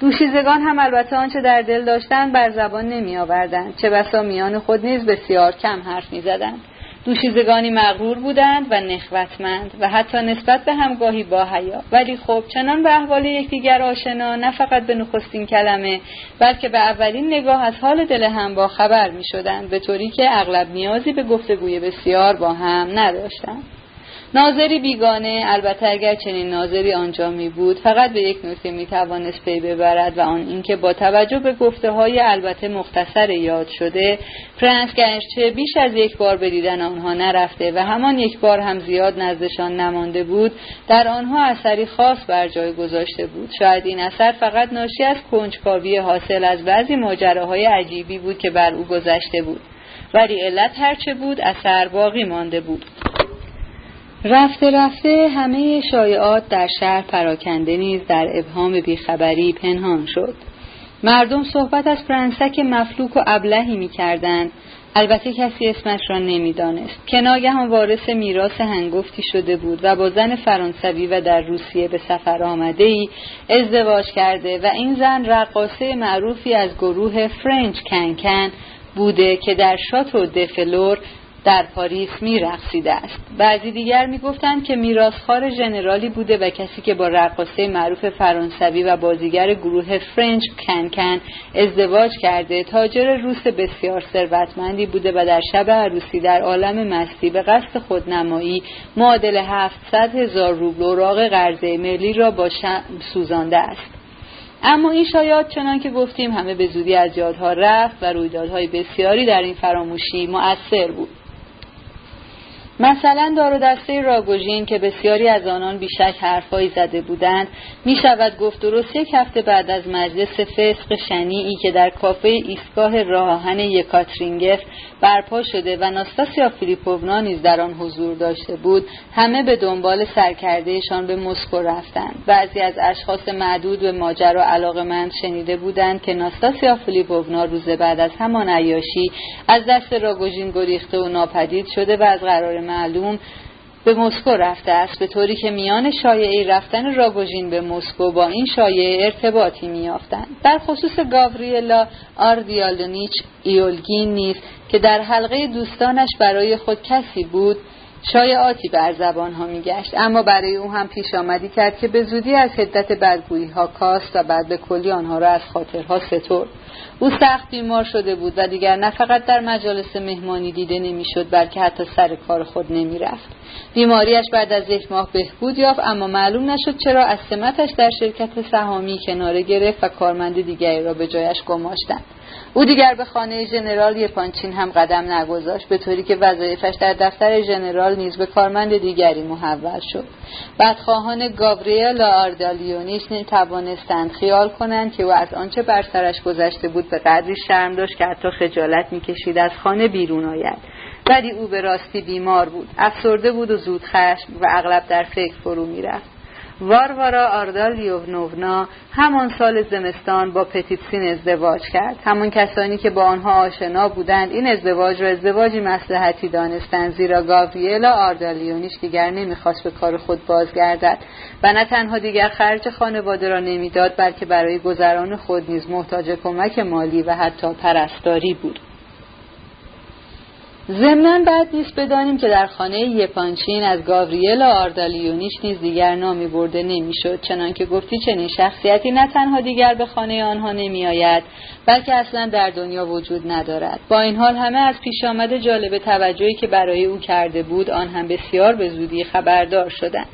دوشیزگان هم البته آنچه در دل داشتند بر زبان نمی آوردند چه بسا میان خود نیز بسیار کم حرف می زدند دوشیزگانی مغرور بودند و نخوتمند و حتی نسبت به همگاهی با حیا. ولی خب چنان به احوال یکدیگر آشنا نه فقط به نخستین کلمه بلکه به اولین نگاه از حال دل هم با خبر می شدند به طوری که اغلب نیازی به گفتگوی بسیار با هم نداشتند. ناظری بیگانه البته اگر چنین ناظری آنجا می بود فقط به یک نکته می توانست پی ببرد و آن اینکه با توجه به گفته های البته مختصر یاد شده پرنس گرچه بیش از یک بار به دیدن آنها نرفته و همان یک بار هم زیاد نزدشان نمانده بود در آنها اثری خاص بر جای گذاشته بود. شاید این اثر فقط ناشی از کنجکاوی حاصل از بعضی ماجراهای عجیبی بود که بر او گذشته بود. ولی علت هرچه بود اثر باقی مانده بود. رفته رفته همه شایعات در شهر پراکنده نیز در ابهام بیخبری پنهان شد. مردم صحبت از پرنسک مفلوک و ابلهی می‌کردند. البته کسی اسمش را نمی‌دانست. که ناگهان وارث میراث هنگفتی شده بود و با زن فرانسوی و در روسیه به سفر آمده ای ازدواج کرده و این زن رقاصه معروفی از گروه فرنچ کنکن بوده که در شاتو دفلور در پاریس رقصیده است. بعضی دیگر می‌گفتند که میراسخار ژنرالی بوده و کسی که با رقاصه معروف فرانسوی و بازیگر گروه فرنچ کنکن ازدواج کرده تاجر روس بسیار ثروتمندی بوده و در شب عروسی در عالم مستی به قصد خودنمایی معادل 700 هزار روبل اوراق قرضه ملی را با سوزانده است. اما این شایعات چنان که گفتیم همه به زودی از یادها رفت و رویدادهای بسیاری در این فراموشی مؤثر بود. مثلا دار و دسته راگوژین که بسیاری از آنان بیشک حرفهایی زده بودند می شود گفت درست یک هفته بعد از مجلس فسق شنیعی که در کافه ایستگاه راهن یکاترینگف برپا شده و ناستاسیا فیلیپوونا نیز در آن حضور داشته بود همه به دنبال سرکردهشان به مسکو رفتند. بعضی از اشخاص معدود به ماجرا علاقمند شنیده بودند که ناستاسیا فیلیپوونا روز بعد از همان عیاشی از دست راگوژین گریخته و ناپدید شده و از قرار معلوم به مسکو رفته است به طوری که میان شایعه رفتن راگوژین به مسکو با این شایعه ارتباطی می یافتند در خصوص گاوریلا آردالیونیچ ایولگین نیز که در حلقه دوستانش برای خود کسی بود شایعاتی بر زبانها میگشت. اما برای او هم پیش آمدی کرد که به زودی از حدت بدگویی ها کاست و بعد به کلی آنها را از خاطرها سترد. او سخت بیمار شده بود و دیگر نه فقط در مجالس مهمانی دیده نمی‌شد بلکه حتی سر کار خود نمی‌رفت. بیماریش بعد از یک ماه بهبود یافت اما معلوم نشد چرا از سمتش در شرکت سهامی کناره گرفت و کارمند دیگری را به جایش گماشتند. او دیگر به خانه ژنرال یپانچین هم قدم نگذاشت به طوری که وظایفش در دفتر ژنرال نیز به کارمند دیگری محول شد. بدخواهان گاوریل آردالیونیش توانستند خیال کنند که او از آنچه بر سرش گذشته بود به قدری شرم داشت که حتی خجالت می‌کشید از خانه بیرون آید. ولی او به راستی بیمار بود. افسرده بود و زود خشم و اغلب در فکر فرو می‌رفت. واروارا آردالیونونا همان سال زمستان با پتیتسین ازدواج کرد همان کسانی که با آنها آشنا بودند این ازدواج را ازدواجی مسلحتی دانستند زیرا گاوریلا آردالیونیش دیگر نمی‌خواست به کار خود بازگردد و نه تنها دیگر خرج خانواده را نمی‌داد بلکه برای گذران خود نیز محتاج کمک مالی و حتی پرستاری بود ضمنا بعد نیست بدانیم که در خانه یپانچین از گاوریل آردالیونیش نیز دیگر نامی برده نمی‌شد. چنانکه گفتی چنین شخصیتی نه تنها دیگر به خانه آنها نمیآید بلکه اصلا در دنیا وجود ندارد. با این حال همه از پیش آمد جالب توجهی که برای او کرده بود آن هم بسیار به زودی خبردار شدند.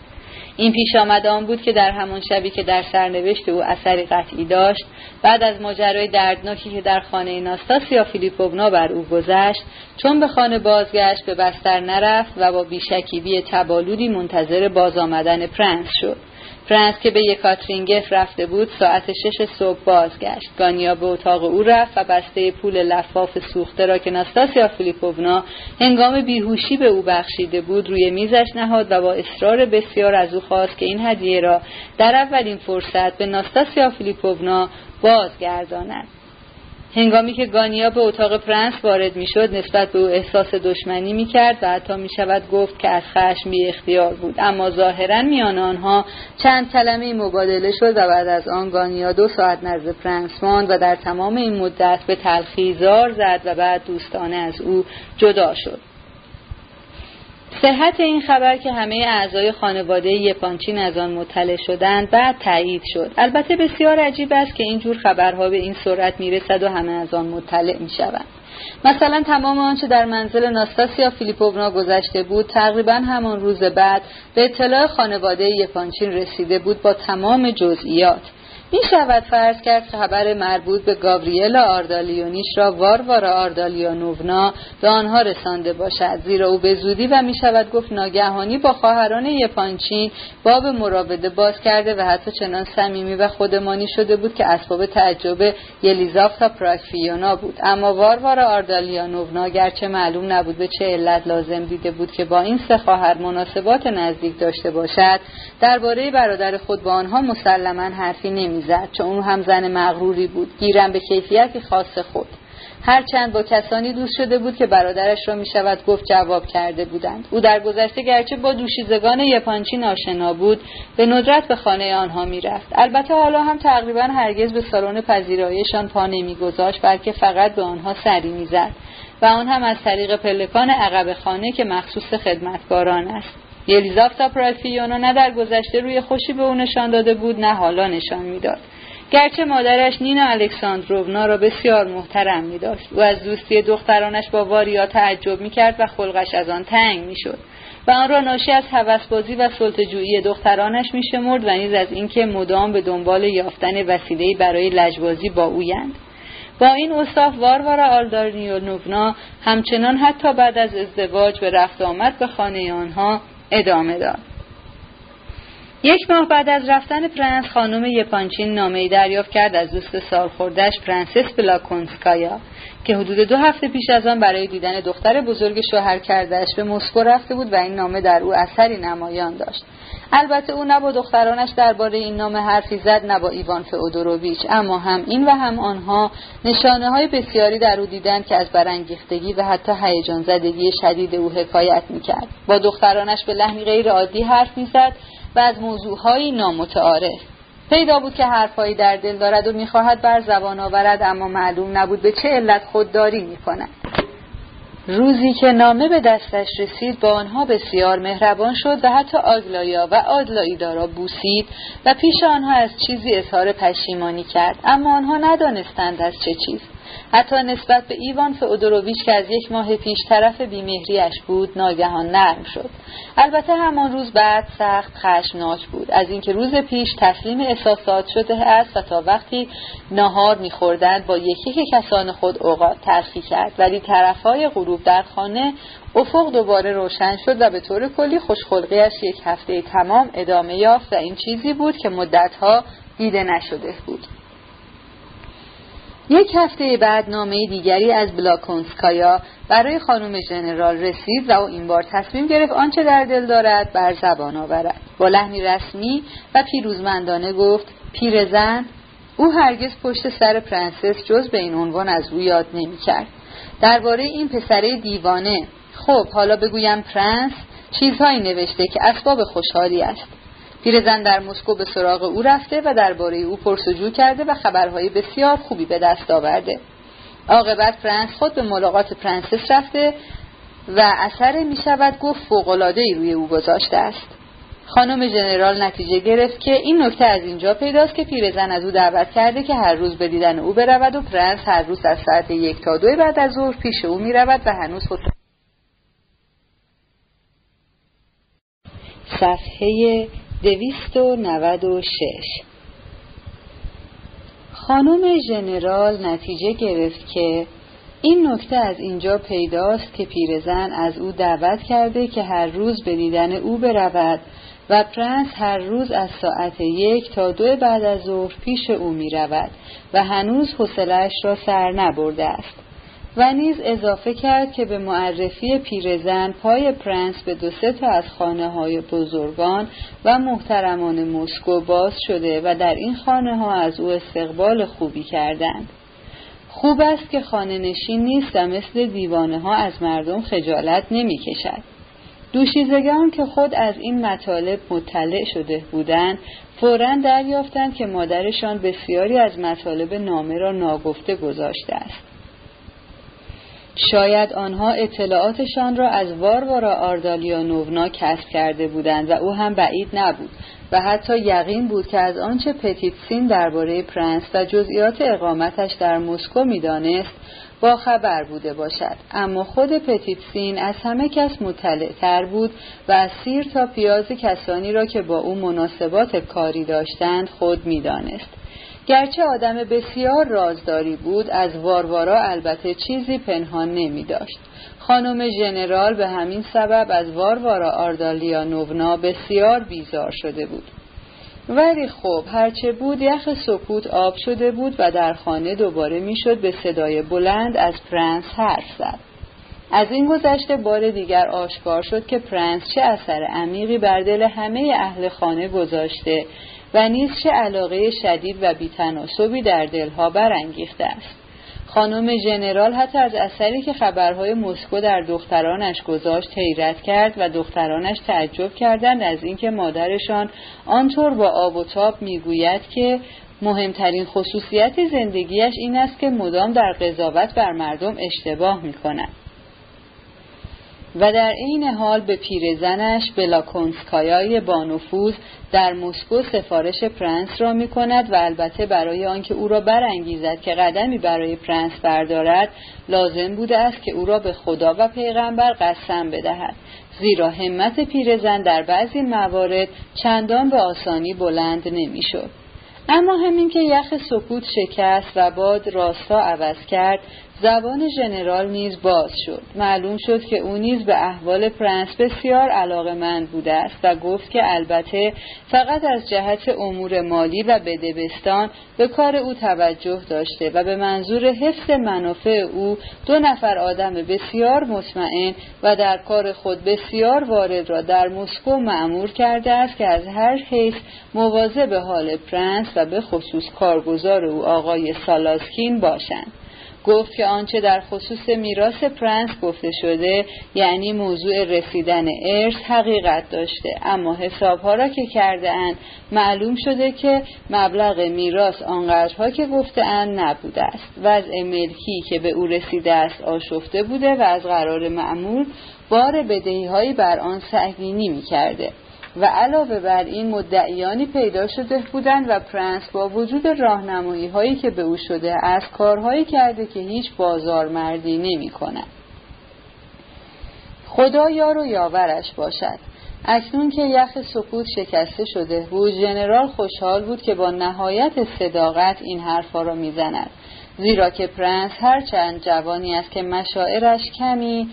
این پیش آمده آن بود که در همان شبی که در سرنوشت او اثری قطعی داشت بعد از ماجرای دردناکی که در خانه ناستاسیا فیلیپوونا بر او گذشت چون به خانه بازگشت به بستر نرفت و با بیشکیبی تبالودی منتظر باز آمدن پرنس شد. پرنس که به یکاترینگف رفته بود ساعت شش صبح بازگشت. گانیا به اتاق او رفت و بسته پول لفاف سوخته را که ناستاسیا فیلیپونا هنگام بیهوشی به او بخشیده بود روی میزش نهاد و با اصرار بسیار از او خواست که این هدیه را در اولین فرصت به ناستاسیا فیلیپونا بازگرداند. هنگامی که گانیا به اتاق پرنس وارد می‌شد نسبت به او احساس دشمنی می‌کرد و حتی می‌شود گفت که از خشم بی اختیار بود. اما ظاهرا میان آنها چند کلمه مبادله شد و بعد از آن گانیا دو ساعت نزد پرنس ماند و در تمام این مدت به تلخی زار زد و بعد دوستانه از او جدا شد. صحت این خبر که همه اعضای خانواده یپانچین از آن مطلع شدند بعد تایید شد. البته بسیار عجیب است که اینجور خبرها به این سرعت می‌رسد و همه از آن مطلع می‌شوند. مثلا تمام آنچه در منزل ناستاسیا فیلیپوونا گذشته بود تقریبا همان روز بعد به اطلاع خانواده یپانچین رسیده بود با تمام جزئیات. می شود فرض کرد خبر مربوط به گاوریلا آردالیونیش را واروارا آردالیانوونا به آنها رسانده باشد. زیرا او به زودی و می شود گفت ناگهانی با خواهران یپانچین باب مراوده باز کرده و حتی چنان صمیمی و خودمانی شده بود که اسباب تعجب یلیزافتا پراکفیونا بود. اما واروارا آردالیانوونا گرچه معلوم نبود به چه علت لازم دیده بود که با این سه خواهر مناسبات نزدیک داشته باشد درباره برادر خود با آنها مسلما حرفی نمی می‌زد چون او هم زن مغروری بود. گیرم به کیفیتی خاص خود. هرچند با کسانی دوست شده بود که برادرش را می شود گفت جواب کرده بودند. او در گذشته گرچه با دوشیزگان یپانچی آشنا بود به ندرت به خانه آنها می‌رفت. البته حالا هم تقریبا هرگز به سالن پذیراییشان پا نمیگذاشت بلکه فقط به آنها سری می‌زد. و آن هم از طریق پلکان عقب خانه که مخصوص خدمتکاران است. یلیزافتا پرالفیونا نه در گذشته روی خوشی به او نشان داده بود نه حالا نشان می‌داد. گرچه مادرش نینا الکساندروونا را بسیار محترم می داشت او از دوستی دخترانش با واریا تعجب می کرد و خلقش از آن تنگ می شد و آن را ناشی از هوسبازی و سلطه جویی دخترانش می شمرد و نیز از اینکه مدام به دنبال یافتن وسیلهای برای لجبازی با اویند با این اوصاف واروارا آردالیونوونا همچنان حتی بعد از ازدواج به رفت و آمد به خانه آنها ادامه داد. یک ماه بعد از رفتن پرنس خانم یپانچین نامه ای دریافت کرد از دوست سالخورده اش پرنسس بلاکونسکایا که حدود دو هفته پیش از آن برای دیدن دختر بزرگ شوهر کرده اش به مسکو رفته بود و این نامه در او اثری نمایان داشت. البته او نه با دخترانش درباره این نامه حرفی زد نه با ایوان فئودوروویچ اما هم این و هم آنها نشانه های بسیاری در او دیدند که از برانگیختگی و حتی هیجان زدگی شدید او حکایت می‌کرد. با دخترانش به لحنی غیر عادی حرف می‌زد و از موضوعهایی نامتعارف. پیدا بود که حرفهایی در دل دارد و می‌خواهد بر زبان آورد اما معلوم نبود به چه علت خودداری می‌کند. روزی که نامه به دستش رسید با آنها بسیار مهربان شد و حتی آگلایا و آدلاییدا را بوسید و پیش آنها از چیزی اظهار پشیمانی کرد اما آنها ندانستند از چه چیز. حتی نسبت به ایوان فئودوروویچ که از یک ماه پیش طرف بیمهریش بود ناگهان نرم شد. البته همان روز بعد سخت خشمناک بود. از اینکه روز پیش تسلیم احساسات شده است و تا وقتی ناهار میخوردند با یکی که کسان خود اوقات ترخی کرد. ولی طرفهای غروب در خانه افق دوباره روشن شد و به طور کلی خوشخلقیش یک هفته تمام ادامه یافت و این چیزی بود که مدتها دیده نشده بود. یک هفته بعد نامه دیگری از بلاکونسکایا برای خانم ژنرال رسید و او این بار تصمیم گرفت آنچه در دل دارد بر زبان آورد. با لحنی رسمی و پیروزمندانه گفت پیرزن او هرگز پشت سر پرنسس جز به این عنوان از او یاد نمی‌کرد. درباره این پسره دیوانه خب حالا بگویم پرنس چیزهایی نوشته که اسباب خوشحالی است. پیرزن در مسکو به سراغ او رفته و درباره او پرس و جو کرده و خبرهای بسیار خوبی به دست آورده. عاقبت پرنس خود به ملاقات پرنسس رفته و اثر می شود گفت فوق العاده ای روی او گذاشته است. خانم ژنرال نتیجه گرفت که این نکته از اینجا پیداست که پیرزن از او دعوت کرده که هر روز به دیدن او برود و پرنس هر روز از ساعت یک تا دو بعد از ظهر پیش او می رود و هنوز خود صفحه دویست و نود و شش. خانم ژنرال نتیجه گرفت که این نکته از اینجا پیداست که پیرزن از او دعوت کرده که هر روز به دیدن او برود و پرنس هر روز از ساعت یک تا دو بعد از ظهر پیش او می رود و هنوز حوصله اش را سر نبرده است. و نیز اضافه کرد که به معرفی پیرزن پای پرنس به دو سه تا از خانه های بزرگان و محترمان مسکو باز شده و در این خانه ها از او استقبال خوبی کردند خوب است که خانه نشین نیست و مثل دیوانه ها از مردم خجالت نمی کشد. دوشیزگان که خود از این مطالب مطلع شده بودند فورا دریافتند که مادرشان بسیاری از مطالب نامه را ناگفته گذاشته است شاید آنها اطلاعاتشان را از واروارا آردالیانوونا کسب کرده بودند و او هم بعید نبود و حتی یقین بود که از آنچه پتیتسین درباره پرنس و جزئیات اقامتش در مسکو می‌دانست با خبر بوده باشد. اما خود پتیتسین از همه کس مطلع تر بود و از سیر تا پیاز کسانی را که با او مناسبات کاری داشتند خود می‌دانست. گرچه آدم بسیار رازداری بود از واروارا البته چیزی پنهان نمی داشت. خانم ژنرال به همین سبب از واروارا آردالیونوونا بسیار بیزار شده بود. ولی خب هرچه بود یخ سکوت آب شده بود و در خانه دوباره می‌شد به صدای بلند از پرنس حرف زد. از این گذشته بار دیگر آشکار شد که پرنس چه اثر عمیقی بر دل همه اهل خانه گذاشته و نیز چه علاقه شدید و بی‌تناسبی در دلها برانگیخته است خانم ژنرال حتی از اثری که خبرهای مسکو در دخترانش گذاشت حیرت کرد و دخترانش تعجب کردند از اینکه مادرشان آنطور با آب و تاب می‌گوید که مهمترین خصوصیت زندگیش این است که مدام در قضاوت بر مردم اشتباه می کند. و در عین حال به پرنسس بلاکونسکایای بانفوذ در مسکو سفارش پرنس را می کند و البته برای آنکه او را برانگیزد که قدمی برای پرنس بردارد لازم بوده است که او را به خدا و پیغمبر قسم بدهد زیرا همت پیرزن در بعضی موارد چندان به آسانی بلند نمی‌شد. اما همین که یخ سکوت شکست و باد راستا عوض کرد زبان ژنرال نیز باز شد. معلوم شد که او نیز به احوال پرنس بسیار علاقمند بوده است و گفت که البته فقط از جهت امور مالی و بدبستان به کار او توجه داشته و به منظور حفظ منافع او دو نفر آدم بسیار مطمئن و در کار خود بسیار وارد را در مسکو مأمور کرده است که از هر حیث مواظب حال پرنس و به خصوص کارگزار او آقای سالاسکین باشند. گفت که آنچه در خصوص میراث پرنس گفته شده یعنی موضوع رسیدن ارث حقیقت داشته اما حسابها را که کرده اند معلوم شده که مبلغ میراث آنقدرها که گفته اند نبوده است وضع ملکی که به او رسیده است آشفته بوده و از قرار معمول بار بدهی هایی بر آن سنگینی می کرده. و علاوه بر این مدعیانی پیدا شده بودند و پرنس با وجود راهنمایی هایی که به او شده باز کارهایی کرده که هیچ بازارمردی نمی کند. خدا یار و یاورش باشد اکنون که یخ سکوت شکسته شده بود ژنرال خوشحال بود که با نهایت صداقت این حرفا را می‌زند زیرا که پرنس هرچند جوانی است که مشاعرش کمی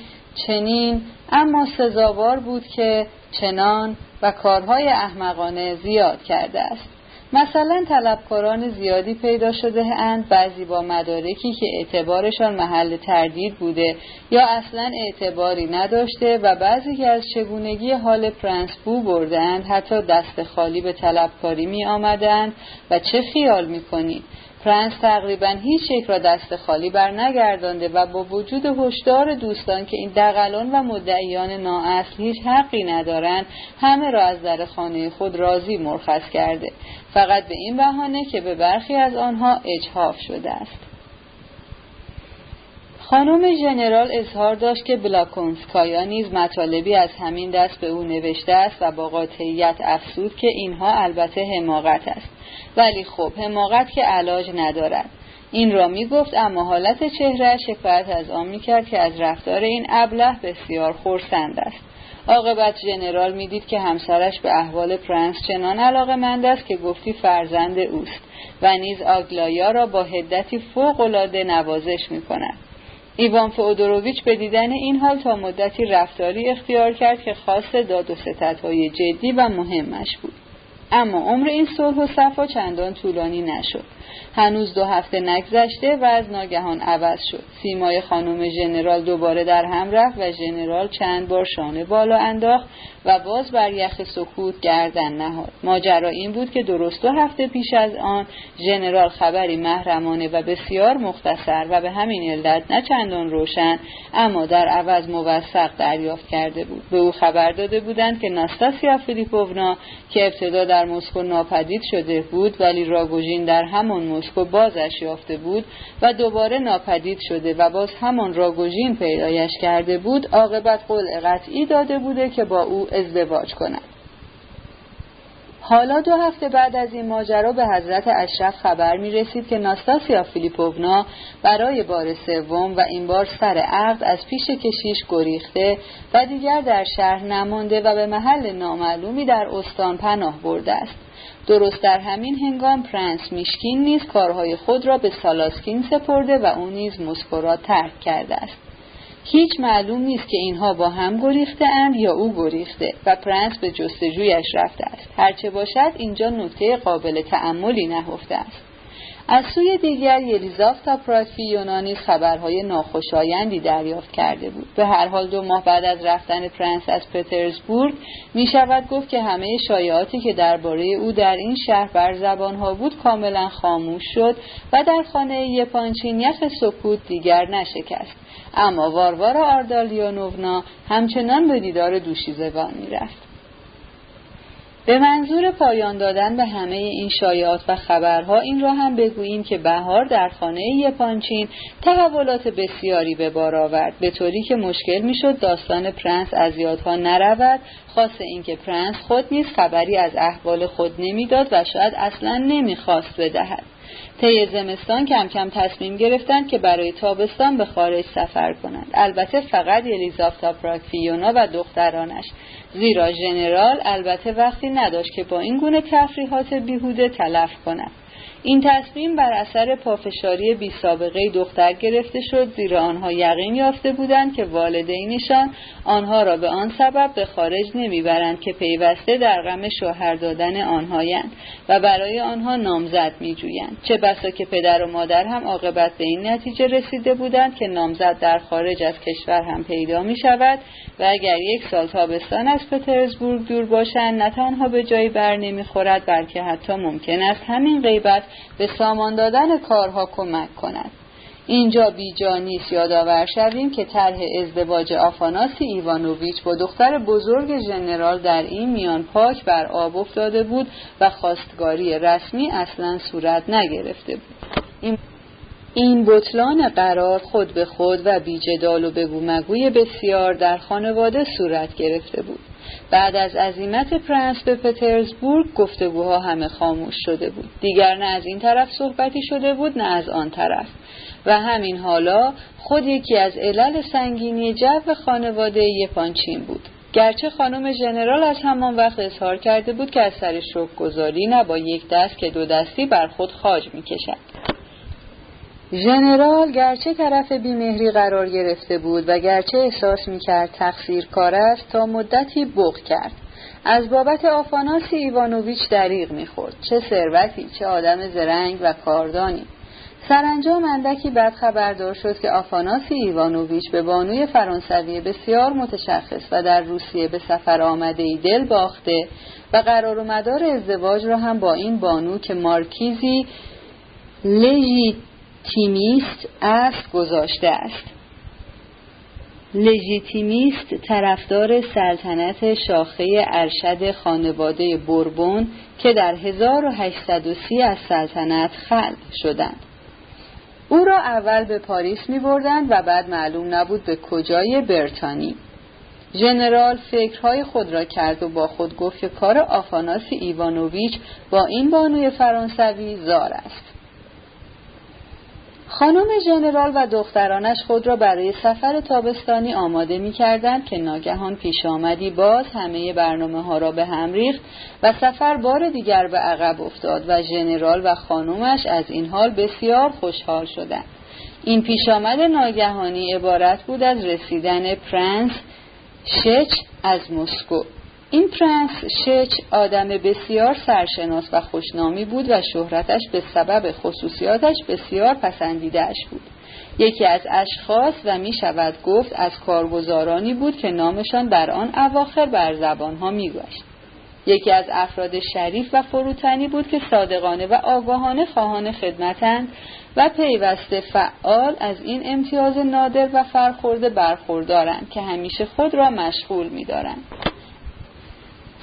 چنین اما سزاوار بود که چنان و کارهای احمقانه زیاد کرده است. مثلا طلبکاران زیادی پیدا شده اند بعضی با مدارکی که اعتبارشان محل تردید بوده یا اصلا اعتباری نداشته و بعضی که از چگونگی حال پرنس بو بردند حتی دست خالی به طلبکاری می آمدند و چه خیال می کنید فرانس تقریبا هیچ یک را دست خالی بر نگردانده و با وجود هشدار دوستان که این دقلان و مدعیان نااصل هیچ حقی ندارند همه را از در خانه خود راضی مرخص کرده. فقط به این بهانه که به برخی از آنها اجحاف شده است. خانم ژنرال اظهار داشت که بلاکونسکایا نیز مطالبی از همین دست به او نوشته است و با قاطعیت افسود که اینها البته حماقت است. ولی خب حماقت که علاج ندارد. این را می گفت اما حالت چهره شکایت از آن می کرد که از رفتار این ابله بسیار خورسند است. عاقبت ژنرال می‌دید که همسرش به احوال پرنس چنان علاقه مند است که گفتی فرزند اوست و نیز آگلایا را با حدتی فوق العاده نوازش می کند ایوان فودوروویچ به دیدن این حال تا مدتی رفتاری اختیار کرد که خاص داد و ستدهای جدی و مهمش بود. اما عمر این صلح و صفا چندان طولانی نشد. هنوز دو هفته نگذشته و وضع ناگهان عوض شد. سیمای خانم ژنرال دوباره در هم رفت و ژنرال چند بار شانه بالا انداخت و باز بر یخ سکوت گردن نهاد. ماجرا این بود که درست دو هفته پیش از آن ژنرال خبری محرمانه و بسیار مختصر و به همین علت نه چندان روشن اما در عوض موثق دریافت کرده بود. به او خبر داده بودند که ناستاسیا فیلیپوونا که ابتدا در مسکو ناپدید شده بود ولی راگوژین در همان مسکو بازش یافته بود و دوباره ناپدید شده و باز همان راگوژین پیدایش کرده بود عاقبت قول قطعی داده بوده که با او ازدواج کند. حالا دو هفته بعد از این ماجرا به حضرت اشرف خبر می رسید که ناستاسیا فیلیپوونا برای بار سوم و این بار سر عقد از پیش کشیش گریخته و دیگر در شهر نمانده و به محل نامعلومی در استان پناه برده است. درست در همین هنگام پرنس میشکین نیز کارهای خود را به سالاسکین سپرده و او نیز مسکو را ترک کرده است. هیچ معلوم نیست که اینها با هم گریخته اند یا او گریخته و پرنس به جستجویش رفته است. هرچه باشد اینجا نکته قابل تأملی نهفته است. از سوی دیگر یلیزافتا پراتفی نیز خبرهای ناخوشایندی دریافت کرده بود. به هر حال دو ماه بعد از رفتن پرنس از پترزبورگ می شود گفت که همه شایعاتی که درباره او در این شهر بر زبانها بود کاملا خاموش شد و در خانه یپانچین یخ سکوت دیگر نشکست. اما واروارا آردالیونونا همچنان به دیدار دوشیزگان می‌رفت. به منظور پایان دادن به همه این شایعات و خبرها این را هم بگوییم که بهار در خانه یپانچین تحولات بسیاری به بار آورد. به طوری که مشکل می‌شد داستان پرنس از یادها نرود. خاصه اینکه پرنس خود نیز خبری از احوال خود نمی‌داد و شاید اصلا نمی‌خواست بدهد. طی زمستان کم کم تصمیم گرفتند که برای تابستان به خارج سفر کنند. البته فقط یلیزافتا پراکفیونا و دخترانش. زیرا ژنرال البته وقتی نداشت که با این گونه تفریحات بیهوده تلف کند. این تصمیم بر اثر پافشاری بی سابقه دختر گرفته شد زیرا آنها یقین یافته بودند که والدینشان آنها را به آن سبب به خارج نمی‌برند که پیوسته در غم شوهر دادن آنهایند و برای آنها نامزد میجویند. چه بسا که پدر و مادر هم عاقبت به این نتیجه رسیده بودند که نامزد در خارج از کشور هم پیدا می شود و اگر یک سال تابستان از پترزبورگ دور باشند نه تنها به جایی بر نمی‌خورد بلکه حتی ممکن است همین غیبت به سامان دادن کارها کمک کند. اینجا بیجا نیست یادآور شویم که طرح ازدواج آفاناسی ایوانوویچ با دختر بزرگ ژنرال در این میان پاک بر آب افتاده بود و خواستگاری رسمی اصلا صورت نگرفته بود. این این بطلان قرار خود به خود و بیجدال و بگو مگوی بسیار در خانواده صورت گرفته بود. بعد از عزیمت پرنس به پترزبورگ گفتگوها همه خاموش شده بود. دیگر نه از این طرف صحبتی شده بود نه از آن طرف. و همین حالا خود یکی از علل سنگینی جو خانواده یپانچین بود. گرچه خانم ژنرال از همان وقت اظهار کرده بود که از سر شوک گذاری نه با یک دست که دو دستی بر خود خاج می کشد. ژنرال گرچه طرف بیمهری قرار گرفته بود و گرچه احساس می کرد تقصیر کار است تا مدتی بغ کرد. از بابت آفاناسی ایوانوویچ دریغ می‌خورد. چه ثروتی چه آدم زرنگ و کاردانی. سرانجام اندکی بعد خبردار شد که آفاناسی ایوانوویچ به بانوی فرانسوی بسیار متشخص و در روسیه به سفر آمده ای دل باخته و قرار و مدار ازدواج را هم با این بانو که مارکیزی لژیتیمیست است گذاشته است. لژیتیمیست طرفدار سلطنت شاخه ارشد خانواده بوربون که در 1830 از سلطنت خلع شدند. او را اول به پاریس می بردند و بعد معلوم نبود به کجای برتانی. ژنرال فکرهای خود را کرد و با خود گفت که کار آفاناسی ایوانوویچ با این بانوی فرانسوی زار است. خانم ژنرال و دخترانش خود را برای سفر تابستانی آماده می کردند که ناگهان پیش آمدی باز همه برنامه ها را به هم ریخت و سفر بار دیگر به عقب افتاد و ژنرال و خانومش از این حال بسیار خوشحال شدند. این پیش آمد ناگهانی عبارت بود از رسیدن پرنس شچ از مسکو. این پرنس شچ آدم بسیار سرشناس و خوشنامی بود و شهرتش به سبب خصوصیاتش بسیار پسندیده‌اش بود یکی از اشخاص و می شود گفت از کارگزارانی بود که نامشان در آن اواخر بر زبانها می گوشت. یکی از افراد شریف و فروتنی بود که صادقانه و آگاهانه خواهان خدمتند و پیوسته فعال از این امتیاز نادر و فرخورده برخوردارند که همیشه خود را مشغول می دارند.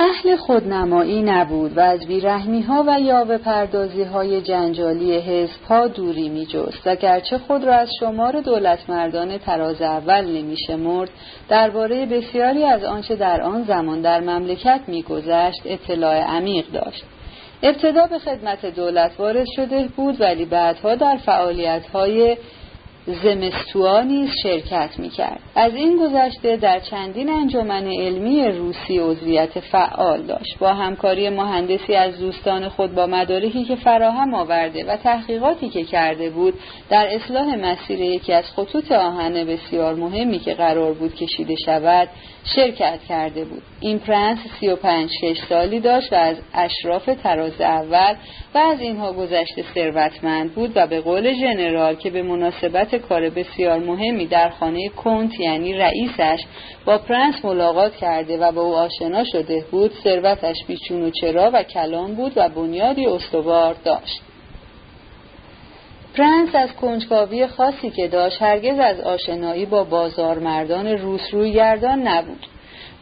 اهل خودنمایی نبود و از بیرحمی ها و یاوه پردازی های جنجالی حزب ها دوری می جست و گرچه خود را از شمار دولت مردان تراز اول نمی شمرد درباره بسیاری از آنچه در آن زمان در مملکت می گذشت اطلاع عمیق داشت. ابتدا به خدمت دولت وارد شده بود ولی بعدها در فعالیت های زمستوا نیز شرکت می‌کرد. از این گذشته در چندین انجمن علمی روسی عضویت فعال داشت. با همکاری مهندسی از دوستان خود با مدارکی که فراهم آورده و تحقیقاتی که کرده بود در اصلاح مسیر یکی از خطوط آهن بسیار مهمی که قرار بود کشیده شود شرکت کرده بود. این پرنس سی و پنج شش سالی داشت و از اشراف تراز اول و از اینها گذشته ثروتمند بود و به قول ژنرال که به مناسبت کار بسیار مهمی در خانه کنت یعنی رئیسش با پرنس ملاقات کرده و با او آشنا شده بود. ثروتش بی‌چون و چرا و کلان بود و بنیادی استوار داشت. پرنس از کنجکاوی خاصی که داشت هرگز از آشنایی با بازارمردان روس روی گردان نبود.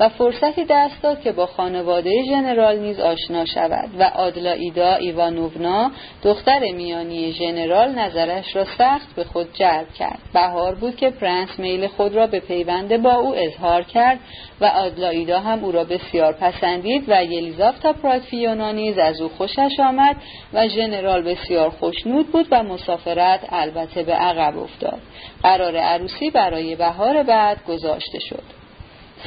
و فرصتی دست داد که با خانواده ژنرال نیز آشنا شود و آدلایدا ایوانوونا دختر میانی ژنرال نظرش را سخت به خود جلب کرد. بهار بود که پرنس میل خود را به پیوند با او اظهار کرد و آدلایدا هم او را بسیار پسندید و یلیزاوتا پراکفیونا نیز از او خوشش آمد و ژنرال بسیار خوشنود بود و مسافرت البته به عقب افتاد. قرار عروسی برای بهار بعد گذاشته شد.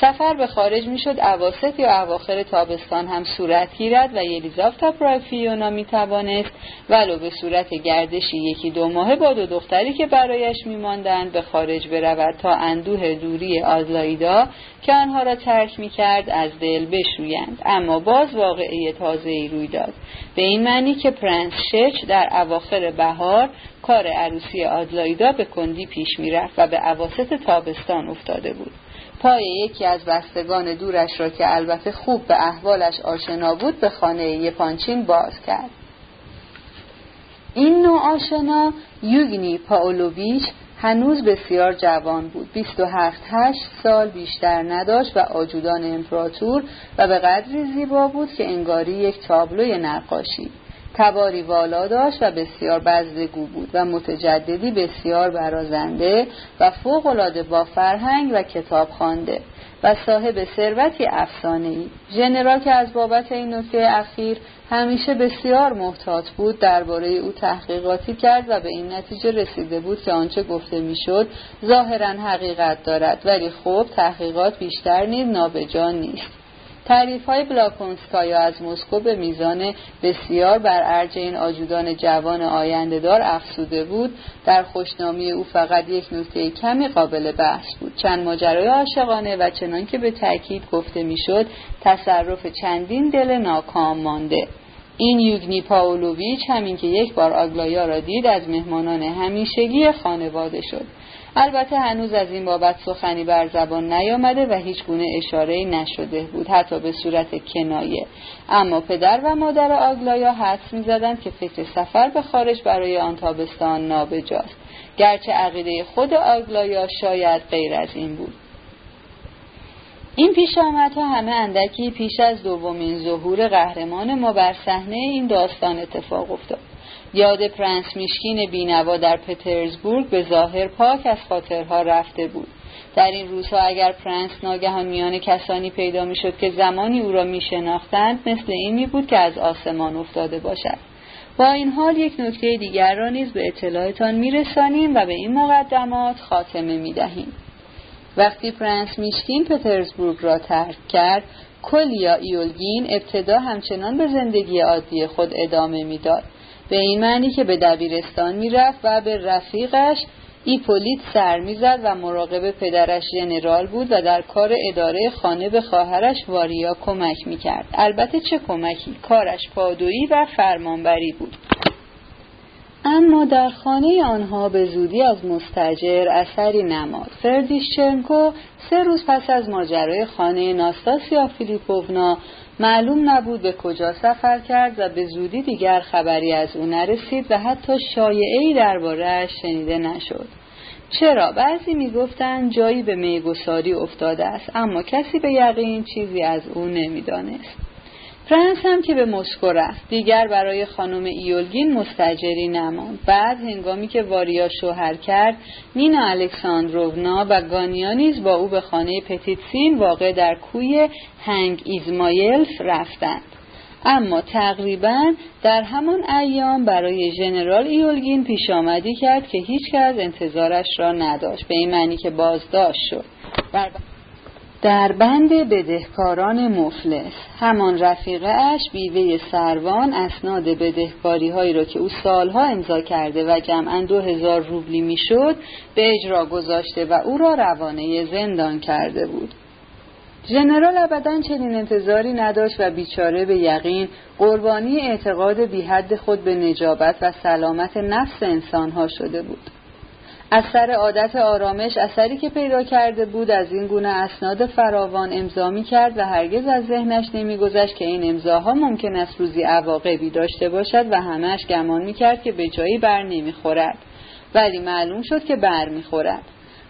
سفر به خارج می‌شد اواسط یا اواخر تابستان هم صورت گیرد و یلیزافتا پرافیونا می توانست ولو به صورت گردشی یکی دو ماه با دو دختری که برایش میماندند به خارج برود تا اندوه دوری آزلایدا که آنها را ترک می کرد از دل بشویند. اما باز واقعه تازه ای روی داد. به این معنی که پرنس شچ در اواخر بهار کار عروسی آدلایدا به کندی پیش می‌رفت و به اواسط تابستان افتاده بود. پای یکی از بستگان دورش را که البته خوب به احوالش آشنا بود به خانه یپانچین باز کرد. این نوع آشنا یوگنی پاولوویچ هنوز بسیار جوان بود. 27 8 سال بیشتر نداشت و آجودان امپراتور و به قدری زیبا بود که انگاری یک تابلوی نقاشی. تباری والا داشت و بسیار بزدگو بود و متجددی بسیار برازنده و فوقالعاده با فرهنگ و کتاب خوانده و صاحب ثروتی افسانه‌ای. ژنرال که از بابت این نکته اخیر همیشه بسیار محتاط بود درباره او تحقیقاتی کرد و به این نتیجه رسیده بود که آنچه گفته می‌شد ظاهرا حقیقت دارد ولی خوب تحقیقات بیشتر نیز نابجا نیست. تعریف های بلاکونسکایا از مسکو به میزان بسیار بر ارج این آجودان جوان آینده دار افسوده بود. در خوشنامی او فقط یک نکته کمی قابل بحث بود. چند ماجرای عاشقانه و چنان که به تأکید گفته می‌شد تصرف چندین دل ناکام مانده. این یوگنی پاولویچ همین که یک بار آگلایا را دید از مهمانان همیشگی خانواده شد. البته هنوز از این بابت سخنی بر زبان نیامده و هیچ گونه اشاره نشده بود حتی به صورت کنایه. اما پدر و مادر آگلایا حدس می‌زدند که فکر سفر به خارج برای آن تابستان نابجاست. گرچه عقیده خود آگلایا شاید غیر از این بود. این پیش ها همه اندکی پیش از دومین ظهور قهرمان ما بر صحنه این داستان اتفاق افتاد. یاد پرنس میشکین بینوا در پترزبورگ به ظاهر پاک از خاطرها رفته بود. در این روزها اگر پرنس ناگهان میان کسانی پیدا می‌شد که زمانی او را میشناختند مثل این می بود که از آسمان افتاده باشد. با این حال یک نکته دیگر را نیز به اطلاعتان میرسانیم و به این مقدمات خاتمه می‌دهیم. وقتی پرنس میشکین پترزبورگ را ترک کرد کلیا ایولگین ابتدا همچنان به زندگی عادی خود ادامه می‌داد. به معنی که به دبیرستان می‌رفت و به رفیقش ایپولیت سر می‌زد و مراقب پدرش ژنرال بود و در کار اداره خانه به خواهرش واریا کمک می‌کرد. البته چه کمکی؟ کارش پادویی و فرمانبری بود. اما در خانه آنها به زودی از مستجر اثری نماد. فردیشچنکو سه روز پس از ماجرای خانه ناستاسیا فیلیپوونا معلوم نبود به کجا سفر کرد و به زودی دیگر خبری از او نرسید و حتی شایعی دربارهاش شنیده نشد. چرا؟ بعضی می‌گفتند جایی به میگساری افتاده است اما کسی به یقین چیزی از او نمی‌دانست. فرانس هم که به مسکو رفت. دیگر برای خانم ایولگین مستأجری نماند. بعد هنگامی که واریا شوهر کرد نینا الکساندروونا و گانیا نیز با او به خانه پتیتسین واقع در کوی هنگ ایزمایلف رفتند. اما تقریبا در همان ایام برای ژنرال ایولگین پیش آمدی کرد که هیچکس انتظارش را نداشت. به این معنی که بازداشت شد. در بند بدهکاران مفلس. همان رفیقه اش بیوه سروان اسناد بدهکاری هایی را که او سالها امضا کرده و جمعا دو هزار روبلی می‌شد به اجرا گذاشته و او را روانه زندان کرده بود. ژنرال ابدا چنین انتظاری نداشت و بیچاره به یقین قربانی اعتقاد بیحد خود به نجابت و سلامت نفس انسانها شده بود. اثر عادت آرامش اثری که پیدا کرده بود از این گونه اسناد فراوان امضا می کرد و هرگز از ذهنش نمیگذشت که این امضاها ممکن است روزی عواقبی داشته باشد و همش گمان می کرد که به جایی بر نمی‌خورد. ولی معلوم شد که بر می‌خورد.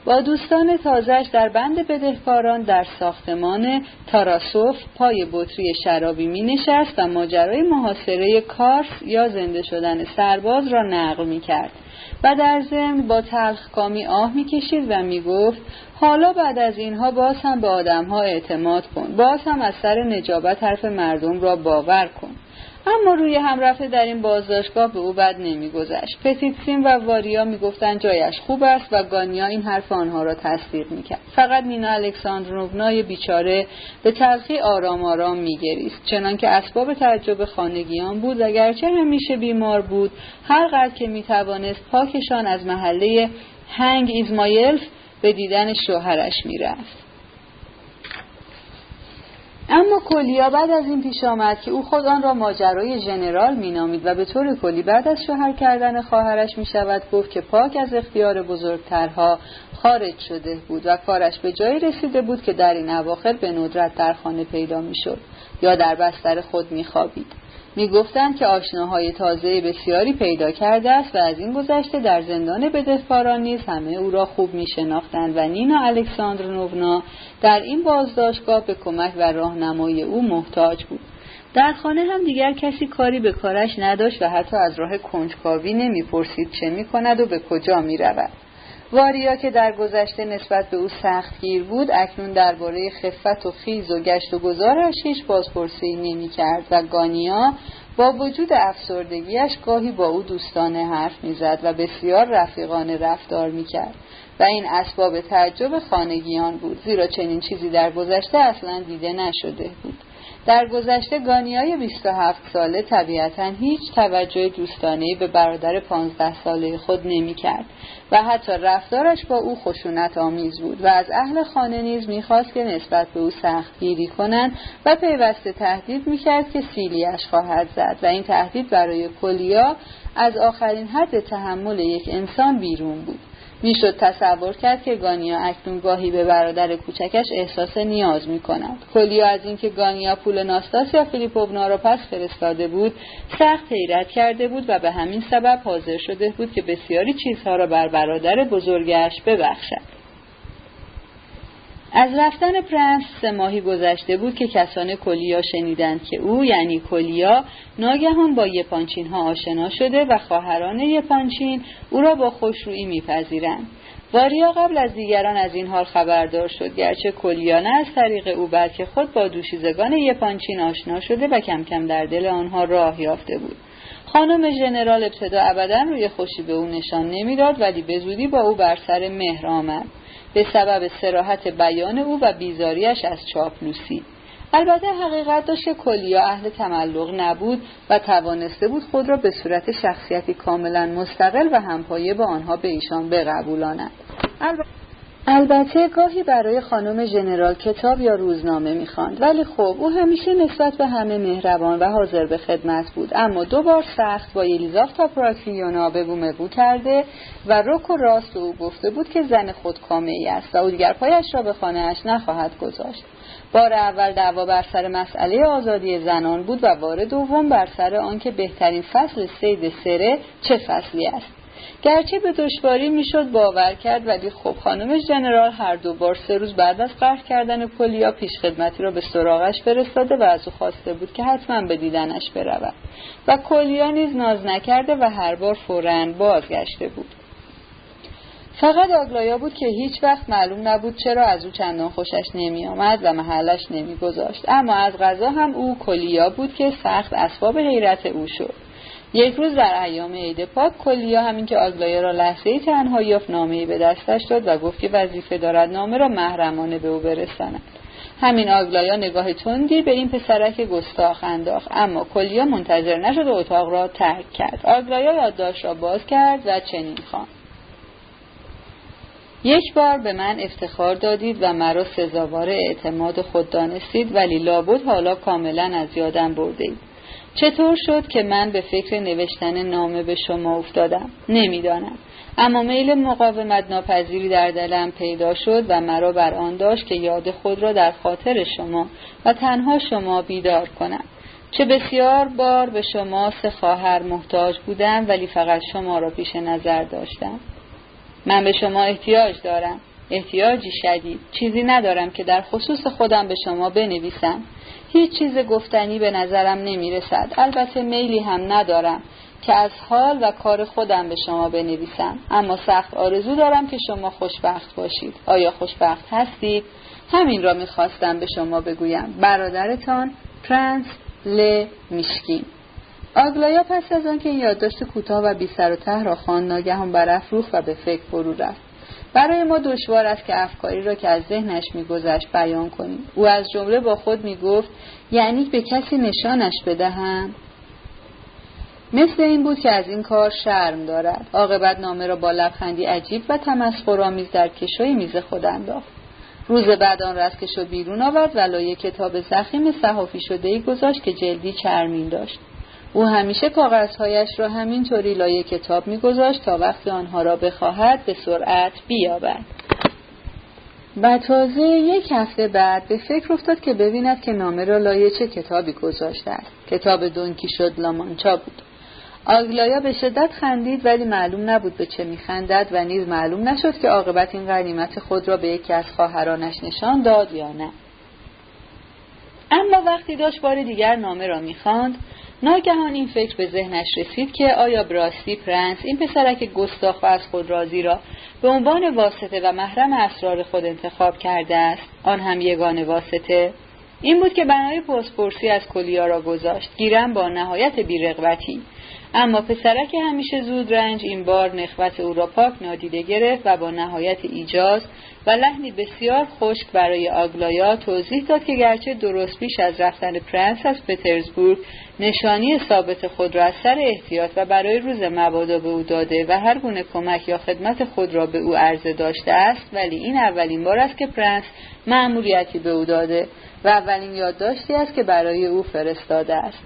با دوستان تازش در بند بدهکاران در ساختمان تاراسوف پای بطری شرابی می نشست و ماجرای محاصره کارس یا زنده شدن سرباز را نقل می کرد و در ضمن با تلخکامی آه می‌کشید و می‌گفت حالا بعد از اینها باز هم به آدمها اعتماد کن باز هم از سر نجابت حرف مردم را باور کن. اما روی هم رفته در این بازداشتگاه به او بد نمیگذشت. پتیتسین و واریا می‌گفتند جایش خوب است و گانیا این حرف آنها را تصدیق می‌کرد. فقط نینا الکساندروونای بیچاره به تلخی آرام آرام میگریست. چنانکه اسباب تعجب خانگیان بود و گرچه همیشه بیمار بود هر قدر که می‌توانست پاکشان از محله هنگ ایزمایلف به دیدن شوهرش می‌رفت. اما کلیا بعد از این پیش آمد که او خود آن را ماجرای ژنرال مینامید و به طور کلی بعد از شوهر کردن خواهرش می شود گفت که پاک از اختیار بزرگترها خارج شده بود و کارش به جایی رسیده بود که در این اواخر به ندرت در خانه پیدا می شد یا در بستر خود می خوابید. می‌گفتند که آشناهای تازه بسیاری پیدا کرده است و از این گذشته در زندان بدهکاران نیز همه او را خوب میشناختند و نینا الکساندرنونا در این بازداشتگاه به کمک و راهنمایی او محتاج بود. در خانه هم دیگر کسی کاری به کارش نداشت و حتی از راه کنجکاوی نمی‌پرسید چه می‌کند و به کجا می‌رود. واریا که در گذشته نسبت به او سختگیر بود اکنون درباره خفت و خیز و گشت و گذارش هیچ بازپرسی نمی کرد و گانیا با وجود افسردگیش گاهی با او دوستانه حرف می‌زد و بسیار رفیقانه رفتار می‌کرد و این اسباب تعجب خانگیان بود زیرا چنین چیزی در گذشته اصلا دیده نشده بود. در گذشته گانیای 27 ساله طبیعتا هیچ توجه دوستانه به برادر 15 ساله خود نمی کرد و حتی رفتارش با او خشونت آمیز بود و از اهل خانه نیز می‌خواست که نسبت به او سختگیری کنند و پیوسته تهدید می‌کرد که سیلیش خواهد زد و این تهدید برای کلیا از آخرین حد تحمل یک انسان بیرون بود. می‌شد تصور کرد که گانیا اکنون گاهی به برادر کوچکش احساس نیاز می کند. کلیا از اینکه گانیا پول ناستاسیا فیلیپوونا را پس فرستاده بود سخت حیرت کرده بود و به همین سبب حاضر شده بود که بسیاری چیزها را بر برادر بزرگش ببخشد. از رفتن پرنس سه ماهی گذشته بود که کسان کلیا شنیدند که او یعنی کلیا ناگهان با یپانچین ها آشنا شده و خواهران یپانچین او را با خوشرویی میپذیرند. واریا قبل از دیگران از این حال خبردار شد گرچه کلیا نه از طریق او بلکه خود با دوشیزگان یپانچین آشنا شده و کم کم در دل آنها راه یافته بود. خانم ژنرال ابتدا ابدا روی خوشی به او نشان نمی‌داد ولی به زودی با او بر سر مهر آمد. به سبب سراحت بیان او و بیزاریش از چاپلوسی البته حقیقت داشت که کلیا اهل تملق نبود و توانسته بود خود را به صورت شخصیتی کاملا مستقل و همپایه با آنها به ایشان بقبولاند. البته گاهی برای خانم ژنرال کتاب یا روزنامه می‌خواند ولی خب او همیشه نسبت به همه مهربان و حاضر به خدمت بود. اما دو بار سخت با یلیزافتا پراکسیونا به بو کرده و رک و راست او گفته بود که زن خود ای است و او دیگر پایش را به خانهاش نخواهد گذاشت. بار اول دعوا بر سر مسئله آزادی زنان بود و بار دوم بر سر آنکه بهترین فصل سید سره چه فصلی است. گرچه به دشواری می‌شد باور کرد ولی خب خانم جنرال هر دو بار سه روز بعد از قهر کردن کلیا پیش خدمتی را به سراغش فرستاده و از او خواسته بود که حتما به دیدنش برود و کلیا نیز ناز نکرده و هر بار فورا بازگشته بود فقط آگلایا بود که هیچ وقت معلوم نبود چرا از او چندان خوشش نمی آمد و محلش نمی گذاشت. اما از غذا هم او کلیا بود که سخت اسباب حیرت او شد یک روز در ایام عید پاک کلیا همین که آگلایا را لحظه ای تنها یافت نامه به دستش داد و گفت که وظیفه دارد نامه را محرمانه به او برساند. همین آگلایا نگاه تندی به این پسرک گستاخ انداخت اما کلیا منتظر نشد و اتاق را ترک کرد. آگلایا یادداشت را باز کرد و چنین خواند. یک بار به من افتخار دادید و مرا سزاوار اعتماد خود دانستید ولی لابد حالا کاملا از یادم برده اید. چطور شد که من به فکر نوشتن نامه به شما افتادم؟ نمی‌دانم. اما میل مقاومت ناپذیری در دلم پیدا شد و مرا بر آن داشت که یاد خود را در خاطر شما و تنها شما بیدار کنم. چه بسیار بار به شما سه خواهر محتاج بودم ولی فقط شما را پیش نظر داشتم. من به شما احتیاج دارم. احتیاجی شدید. چیزی ندارم که در خصوص خودم به شما بنویسم. هیچ چیز گفتنی به نظرم نمی رسد. البته میلی هم ندارم که از حال و کار خودم به شما بنویسم. اما سخت آرزو دارم که شما خوشبخت باشید. آیا خوشبخت هستید همین را می‌خواستم به شما بگویم. برادرتان پرنس ل. میشکین. آگلایا پس از آنکه این یادداشت کوتاه و بی سر و ته را خواند ناگهان برافروخت و به فکر فرو رفت. برای ما دشوار است که افکاری را که از ذهنش میگذشت بیان کنیم. او از جمله با خود می‌گفت یعنی به کسی نشانش بدهم؟ مثل این بود که از این کار شرم دارد. عاقبت نامه را با لبخندی عجیب و تمسخرآمیز در کشوی میز خود انداخت. روز بعد آن رسکش را بیرون آورد و لایه کتاب زخیم صحافی شده ای گذاشت که جلدی چرمین داشت. او همیشه کاغذهایش را همینطوری لایه کتاب میگذاشت تا وقتی آنها را بخواهد به سرعت بیابد. و تازه یک هفته بعد به فکر افتاد که ببیند که نامه را لایه چه کتابی گذاشته است کتاب دونکی شد لامانچا بود. آگلایا به شدت خندید ولی معلوم نبود به چه میخندد و نیز معلوم نشد که عاقبت این غنیمت خود را به یکی از خواهرانش نشان داد یا نه. اما وقتی داشت بار دیگر نامه را می‌خواند ناگهان این فکر به ذهنش رسید که آیا براستی پرنس این پسرک گستاخ و از خود راضی را به عنوان واسطه و محرم اسرار خود انتخاب کرده است؟ آن هم یگانه واسطه؟ این بود که بنای بازپرسی از کلیا را گذاشت. گیرم با نهایت بیرغبتی. اما پسرک همیشه زود رنج این بار نخوت او را پاک نادیده گرفت و با نهایت ایجاز و لحنی بسیار خشک برای آگلایا توضیح داد که گرچه درست پیش از رفتن پرنس از پترزبورگ نشانی ثابت خود را از سر احتیاط و برای روز مبادا به او داده و هر گونه کمک یا خدمت خود را به او عرضه داشته است ولی این اولین بار است که پرنس مأموریتی به او داده. و اولین یادداشتی است که برای او فرستاده است.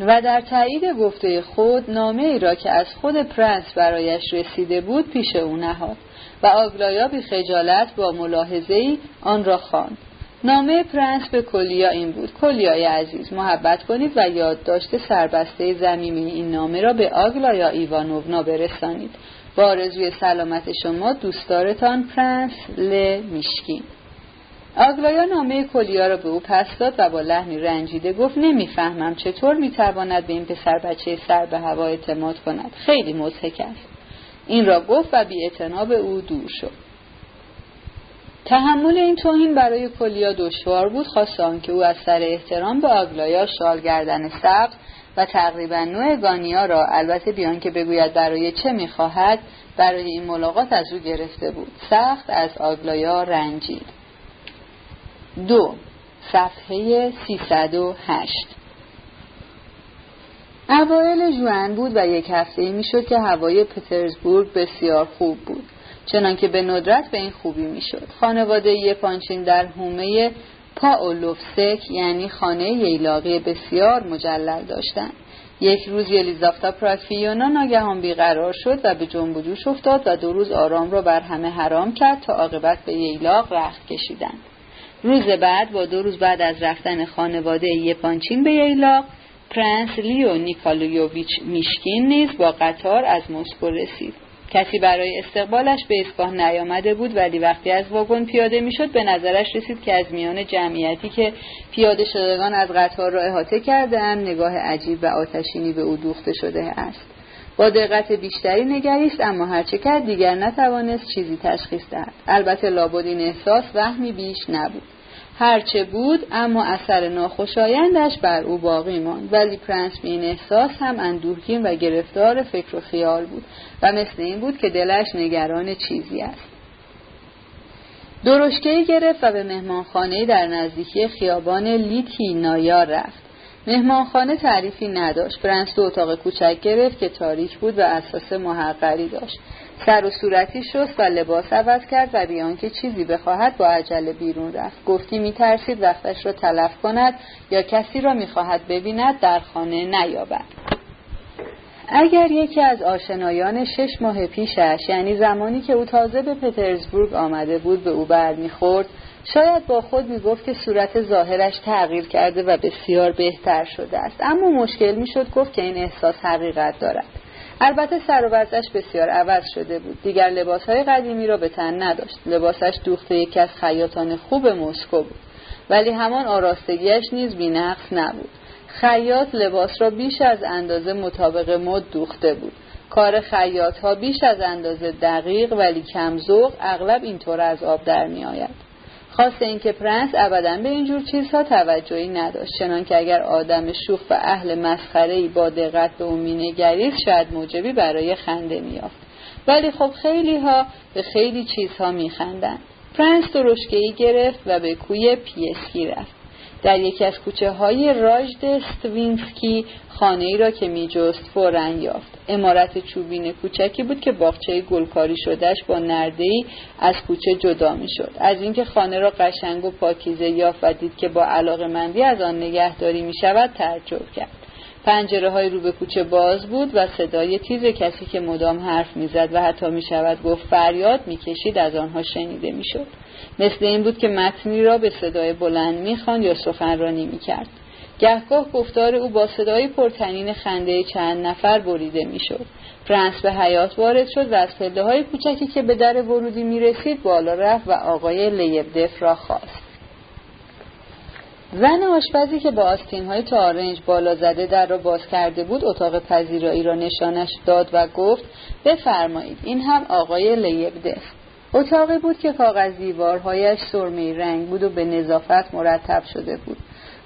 و در تایید گفته خود نامه ای را که از خود پرنس برایش رسیده بود پیش او نهاد و آگلایا بی خجالت یا ملاحظه ای آن را خواند. نامه پرنس به کلیا این بود کلیای عزیز محبت کنید و یادداشت سربسته ضمیمه‌ی این نامه را به آگلایا ایوانوونا برسانید. با آرزوی سلامت شما دوستدارتان پرنس ل میشکین. آگلایا نامه کلیا را به او پس داد و با لحنی رنجیده گفت نمی‌فهمم چطور می‌تواند به این پسر بچه سر به هوا اعتماد کند. خیلی مضحک است. این را گفت و بی به او دور شد. تحمل این توهین برای کلیا دشوار بود خواست که او از سر احترام به آگلایا شال گردن سبز و تقریبا نوع گانیا را البته بیان که بگوید برای چه می‌خواهد برای این ملاقات از او گرفته بود. سخت از آگلایا رنجید. دو صفحه 308 اوایل جوان بود و یک هفته می‌شد که هوای پترزبورگ بسیار خوب بود چنانکه به ندرت به این خوبی می‌شد. خانواده یپانچین در حومه پاولوفسک یعنی خانه ییلاقی بسیار مجلل داشتند. یک روز یلیزاوتا پراکفیونا ناگهان بیقرار شد و به جنب و جوش افتاد و دو روز آرام را بر همه حرام کرد تا عاقبت به ییلاق رخت کشیدند. روز بعد یا دو روز بعد از رفتن خانواده یپانچین به ییلاق پرنس لیو نیکلایویچ میشکین نیز با قطار از مسکو رسید. کسی برای استقبالش به ایستگاه نیامده بود ولی وقتی از واگن پیاده می‌شد به نظرش رسید که از میان جمعیتی که پیاده شدگان از قطار را احاطه کردهاند نگاه عجیب و آتشینی به او دوخته شده است. با دقت بیشتری نگریست اما هرچه کرد دیگر نتوانست چیزی تشخیص دهد. البته لابد این احساس وهمی بیش نبود. هرچه بود اما اثر ناخوشایندش بر او باقی ماند. ولی پرنس به این احساس هم اندوهگین و گرفتار فکر و خیال بود و مثل این بود که دلش نگران چیزی است. درشکه گرفت و به مهمانخانه در نزدیکی خیابان لیتی نایا رفت. مهمانخانه تعریفی نداشت. پرنس دو اتاق کوچک گرفت که تاریک بود و اساس محقری داشت. سر و صورتی شست و لباس عوض کرد و بیان که چیزی بخواهد با عجله بیرون رفت. گفتی میترسید وقتش را تلف کند یا کسی را می‌خواهد ببیند در خانه نیابد. اگر یکی از آشنایان شش ماه پیشش یعنی زمانی که او تازه به پترزبورگ آمده بود به او برمیخورد شاید با خود می‌گفت که صورت ظاهرش تغییر کرده و بسیار بهتر شده است. اما مشکل می‌شد گفت که این احساس حقیقت دارد. البته سر و بسیار عوض شده بود. دیگر لباسهای قدیمی را به تن نداشت. لباسش دوخته یکی از خیاطان خوب مسکو بود. ولی همان آراستگیش نیز بینقص نبود. خیاط لباس را بیش از اندازه مطابق مد دوخته بود. کار خیاط ها بیش از اندازه دقیق ولی کمزوق اغلب اینطور از آب در می آید. خاصه اینکه پرنس ابدا به اینجور چیزها توجهی نداشت. چنان که اگر آدم شوخ و اهل مسخره با دقت به او مینگریست شاید موجبی برای خنده می‌یافت ولی خب خیلی ها به خیلی چیزها میخندند. پرنس درشکه‌ای گرفت و به کوی پیسکی رفت. در یکی از کوچه های راژدستوینسکی خانه ای را که می جست فورا یافت. عمارت چوبین کوچکی بود که باغچه گلکاری شدهش با نرده ای از کوچه جدا می شد از اینکه خانه را قشنگ و پاکیزه یافت و دید که با علاقه مندی از آن نگهداری می شود تعجب کرد. پنجره های رو به کوچه باز بود و صدای تیز کسی که مدام حرف می‌زد و حتی می شود گفت فریاد می کشید از آنها شنیده می شد. مثل این بود که متنی را به صدای بلند می‌خواند یا سخنرانی می‌کرد. گهگاه گفتار او با صدای پرتنین خنده چند نفر بریده می‌شد. فرانس به حیات وارد شد و از پله های کوچکی که به در ورودی می رسید بالا رفت و آقای لیبدف را خواست. زن آشپزی که با آستین های تارنج بالا زده در را باز کرده بود اتاق پذیرایی را نشانش داد و گفت بفرمایید این هم آقای لیبدف. اتاقی بود که کاغذ دیوارهایش سرمه رنگ بود و به نظافت مرتب شده بود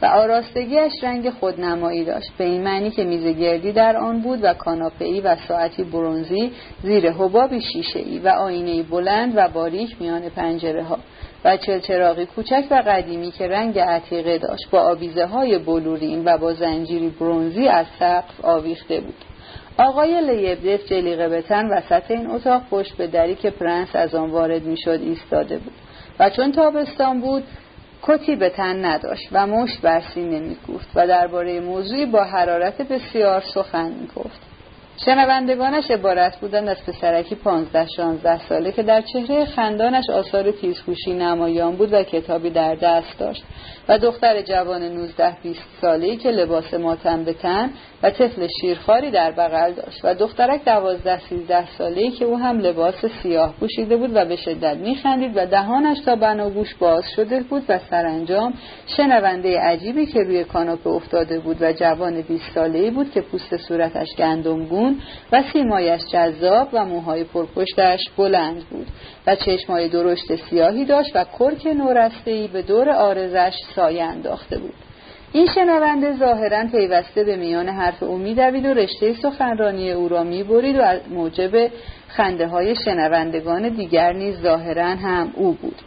و آراستگیش رنگ خودنمایی داشت. به این معنی که میز گردی در آن بود و کاناپهای و ساعتی برونزی زیر حبابی شیشه و آینه بلند و باریک میان پنجره ها و چلچراغی کوچک و قدیمی که رنگ عتیقه داشت. با آویزه های بلورین و با زنجیری برونزی از سقف آویخته بود. آقای لیبدف جلیقه به تن وسط این اتاق پشت به دری که پرنس از آن وارد می‌شد ایستاده بود و چون تابستان بود کتی به تن نداشت و مشت بر سینه میکوفت و درباره موضوعی با حرارت بسیار سخن می‌گفت. شنوندگانش عبارت بودند از پسرکی پانزده شانزده ساله که در چهره خندانش آثار تیزهوشی نمایان بود و کتابی در دست داشت و دختر جوان نوزده بیست سالهی که لباس ماتم به تن و طفل شیرخواری در بغل داشت و دخترک دوازده سیزده سالهی که او هم لباس سیاه پوشیده بود و به شدت میخندید و دهانش تا بناگوش باز شده بود و سرانجام شنونده عجیبی که روی کاناپه افتاده بود و جوان بیست سالهی بود که پوست صورتش گندمگون و سیمایش جذاب و موهای پرپشتش بلند بود و چشمای درشت سیاهی داشت و کرک نورستهی به دور آرزش سایه انداخته بود. این شنونده ظاهرا پیوسته به میان حرف او میدوید و رشته سخنرانی او را می‌برید و موجب خنده های شنوندگان دیگر نیز ظاهرا هم او بود.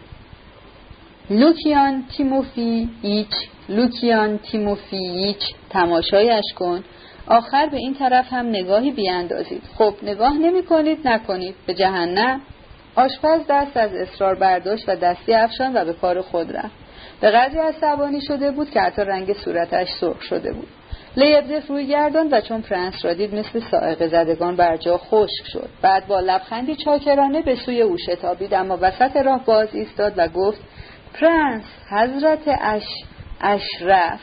لوکیان تیموفی ایچ لوکیان تیموفی ایچ تماشایش کن. آخر به این طرف هم نگاهی بیاندازید. خب نگاه نمی کنید نکنید. به جهنم. آشپز دست از اصرار برداشت و دستی افشاند و به کار خود رفت. به قدری عصبانی شده بود که حتی رنگ صورتش سرخ شده بود. لیبدف روی گرداند و چون پرنس را دید مثل صاعقه زدگان بر جا خشک شد. بعد با لبخندی چاکرانه به سوی او شتابید اما وسط راه باز ایستاد و گفت پرنس حضرت اش اشرف.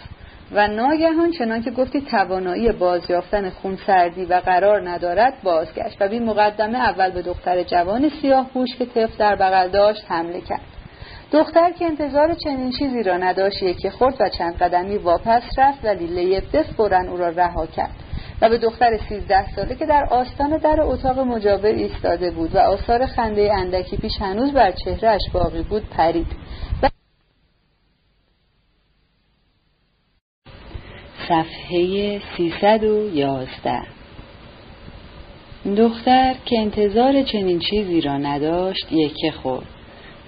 و ناگهان چنان که گفتی توانایی بازیافتن خونسردی و قرار ندارد بازگشت و بی مقدمه اول به دختر جوان سیاه پوش که طفل در بغل داشت حمله کرد. دختر که انتظار چنین چیزی را نداشت یکی خورد و چند قدمی واپس رفت ولی لیبدس فورا او را رها کرد. و به دختر سیزده ساله که در آستان در اتاق مجاور ایستاده بود و آثار خنده اندکی پیش هنوز بر چهرهش باقی بود پرید. صفحه 311 دختر که انتظار چنین چیزی را نداشت یکه خورد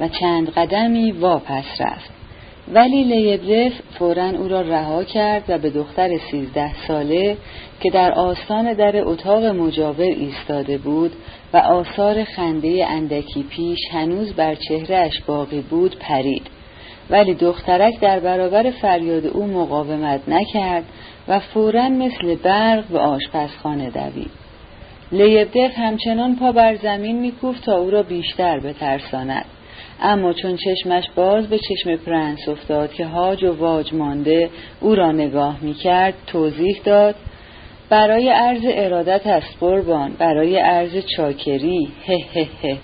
و چند قدمی واپس رفت. ولی لیبلف فورا او را رها کرد و به دختر سیزده ساله که در آستان در اتاق مجاور ایستاده بود و آثار خنده اندکی پیش هنوز بر چهرهش باقی بود پرید. ولی دخترک در برابر فریاد او مقاومت نکرد و فورا مثل برق به آشپزخانه دوید. لیبدف همچنان پا بر زمین میکوفت تا او را بیشتر بترساند. اما چون چشمش باز به چشم پرنس افتاد که هاج و واج مانده او را نگاه می‌کرد توضیح داد برای عرض ارادت است قربان برای عرض چاکری هه هه هه.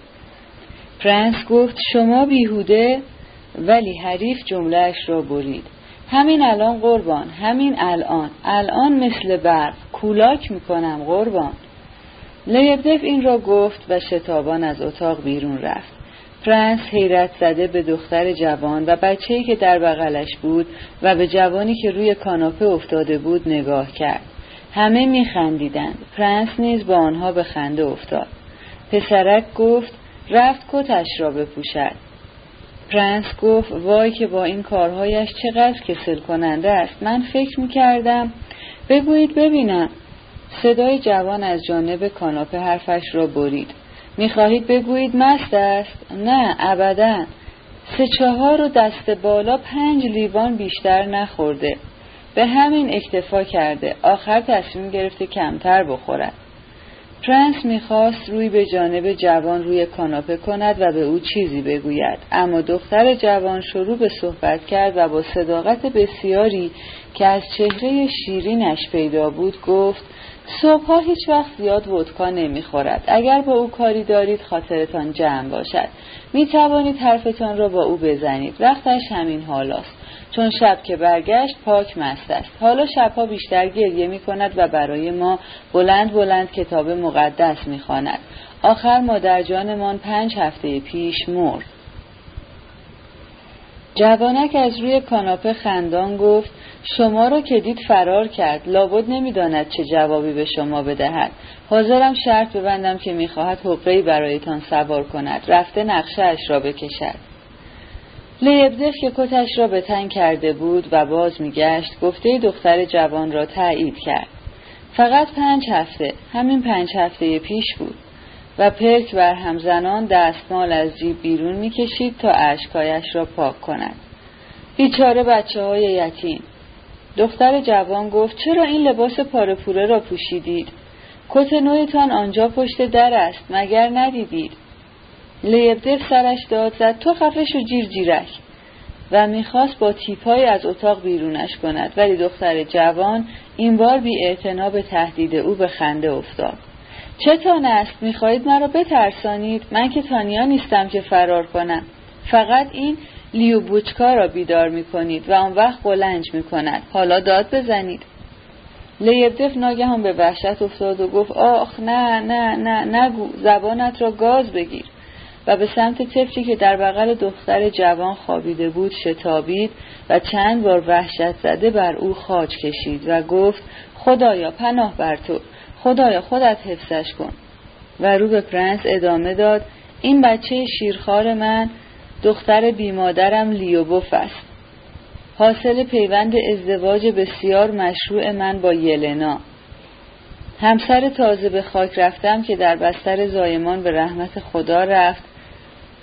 پرنس گفت شما بیهوده؟ ولی حریف جملهش را برید. همین الان قربان همین الان. الان مثل برق کولاک می‌کنم قربان. لیبدف این را گفت و شتابان از اتاق بیرون رفت. پرنس حیرت زده به دختر جوان و بچه‌ای که در بغلش بود و به جوانی که روی کاناپه افتاده بود نگاه کرد. همه میخندیدند. پرنس نیز با آنها به خنده افتاد. پسرک گفت رفت کتش را بپوشد. پرنس گفت وای که با این کارهایش چقدر کسل کننده است. من فکر می‌کردم بگویید ببینم. صدای جوان از جانب کاناپه حرفش را برید. می‌خواهید بگویید مست است؟ نه ابدا. سه چهار و دست بالا پنج لیوان بیشتر نخورده. به همین اکتفا کرده. آخر تصمیم گرفته کمتر بخورد. پرنس می‌خواست روی به جانب جوان روی کاناپه کند و به او چیزی بگوید. اما دختر جوان شروع به صحبت کرد و با صداقت بسیاری که از چهره شیرینش پیدا بود گفت صبحها هیچ وقت زیاد ودکا نمی‌خورد. اگر با او کاری دارید خاطرتان جمع باشد. می توانید حرفتان را با او بزنید. وقتش همین حالاست. چون شب که برگشت پاک مست است. حالا شبها بیشتر گریه می کند و برای ما بلند بلند کتاب مقدس می خاند. آخر جانمان پنج هفته پیش مرد. جوانک از روی کاناپه خندان گفت شما را که دید فرار کرد. لابد نمی‌داند چه جوابی به شما بدهد. حاضرم شرط ببندم که می‌خواهد حقهای برایتان سوار کند. رفته نقشه اش را بکشد. لیبدف که کتش را به تن کرده بود و باز میگشت گفته دختر جوان را تایید کرد. فقط پنج هفته. همین پنج هفته پیش بود. و پرک بر همزنان دستمال از جیب بیرون می‌کشید تا اشکایش را پاک کند. بیچاره بچه های یتیم. دختر جوان گفت چرا این لباس پارپوره را پوشیدید؟ کت نویتان آنجا پشت در است مگر ندیدید؟ لیبدف سرش داد زد تو خفش و جیر جیرک. و می‌خواست با تیپای از اتاق بیرونش کند ولی دختر جوان این بار بی به تهدید او به خنده افتاد. چتان است؟ می‌خواهید مرا بترسانید؟ من که تانیا نیستم که فرار کنم. فقط این لیو بوچکا را بیدار می‌کنید و آن وقت قلنج می‌کند. حالا داد بزنید. لیبدف ناگهان به وحشت افتاد و گفت آخ نه نه نه نگو زبانت را گاز بگیر. و به سمت طفلی که در بغل دختر جوان خوابیده بود شتابید و چند بار وحشت زده بر او خاج کشید و گفت خدایا پناه بر تو. خدایا خودت حفظش کن. و رو به پرنس ادامه داد این بچه شیرخوار من دختر بیمادرم لیوبوف است. حاصل پیوند ازدواج بسیار مشروع من با یلنا. همسر تازه به خاک رفتم که در بستر زایمان به رحمت خدا رفت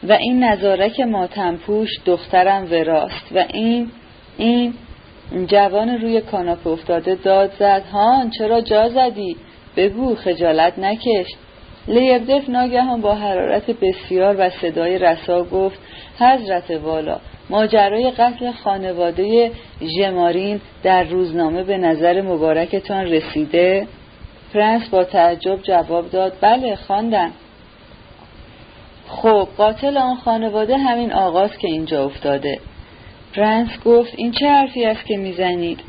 و این نظارک ماتمپوش دخترم وراست و این این جوان روی کاناپه افتاده داد زد. هان چرا جا زدی؟ بگو خجالت نکش. لیبدف ناگهان با حرارت بسیار و صدای رسا گفت حضرت والا ماجرای قتل خانواده ژمارین در روزنامه به نظر مبارکتان رسیده؟ پرنس با تعجب جواب داد بله خواندم. خب قاتل آن خانواده همین آقاست که اینجا افتاده. پرنس گفت این چه حرفی است که می‌زنید؟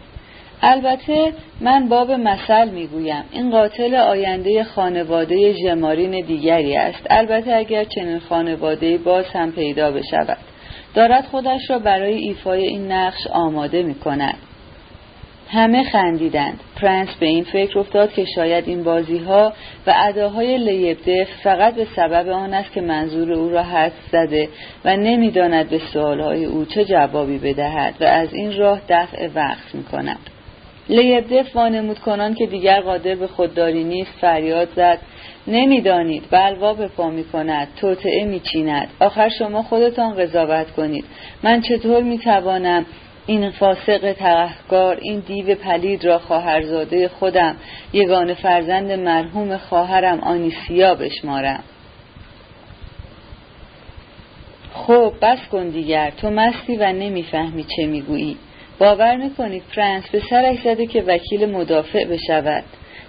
البته من باب مثل می‌گویم. این قاتل آینده خانواده ژمارین دیگری است. البته اگر چنین خانواده باز هم پیدا بشود. دارد خودش را برای ایفای این نقش آماده می کند همه خندیدند. پرنس به این فکر افتاد که شاید این بازی ها و اداهای لیبدف فقط به سبب آن است که منظور او را حد زده و نمی‌داند به سوالهای او چه جوابی بدهد و از این راه دفع وقت می کند لیبدف وانمود کنان که دیگر قادر به خودداری نیست فریاد زد. نمی‌دانید. بلوا به پا می کند توطعه می چیند آخر شما خودتان قضاوت کنید. من چطور می توانم این فاسق تقهکار این دیو پلید را خواهرزاده خودم یگان فرزند مرحوم خواهرم آنیسیا بشمارم؟ خب بس کن دیگر. تو مستی و نمی‌فهمی چه می‌گویی. باور می‌کنید فرانس به سرش زده که وکیل مدافع بشود.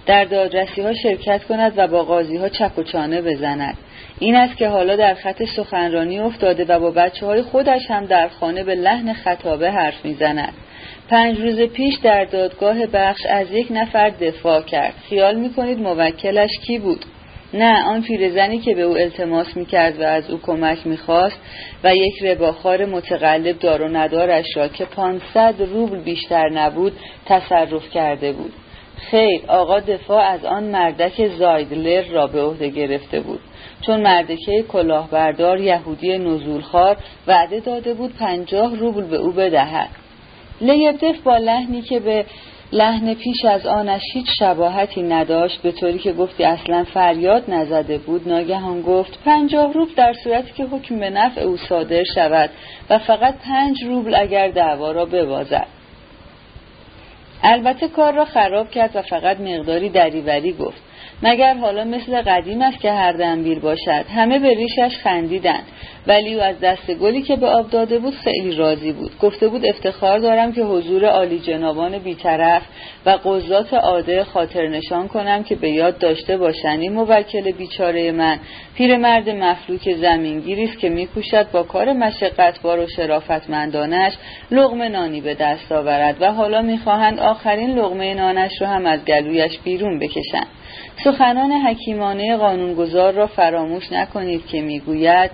در دادرسی ها شرکت کند و با قاضی ها چک و چانه بزند. این است که حالا در خط سخنرانی افتاده و با بچه های خودش هم در خانه به لحن خطابه حرف می‌زند. پنج روز پیش در دادگاه بخش از یک نفر دفاع کرد. خیال می‌کنید موکلش کی بود؟ نه آن پیرزنی که به او التماس می‌کرد و از او کمک می‌خواست و یک رباخار متقلب دار و ندارش را که پانصد روبل بیشتر نبود تصرف کرده بود. خیر آقا دفاع از آن مردک زایدلر را به عهده گرفته بود. چون مردکه کلاهبردار یهودی نزولخوار وعده داده بود پنجاه روبل به او بدهد. لیبدف با لحنی که به لحن پیش از آنش هیچ شباهتی نداشت به طوری که گفتی اصلا فریاد نزده بود. ناگهان گفت پنجاه روبل در صورتی که حکم به نفع او صادر شود و فقط پنج روبل اگر دعوا را ببازد. البته کار را خراب کرد و فقط مقداری دریوری گفت. مگر حالا مثل قدیم است که هر دنبیل باشد؟ همه به ریشش خندیدند. ولی او از دست گلی که به آب داده بود خیلی راضی بود. گفته بود افتخار دارم که حضور عالی جنابان بیطرف و قضات عاده خاطر نشان کنم که به یاد داشته باشند این موکل بیچاره من. پیرمرد مفلوک زمینگیری است که میکوشد با کار مشقتبار و شرافتمندانش لغمه نانی به دست آورد و حالا می‌خواهند آخرین لغمه نانش رو هم از گلویش بیرون بکشند. سخنان حکیمانه قانونگذار را فراموش نکنید که می‌گوید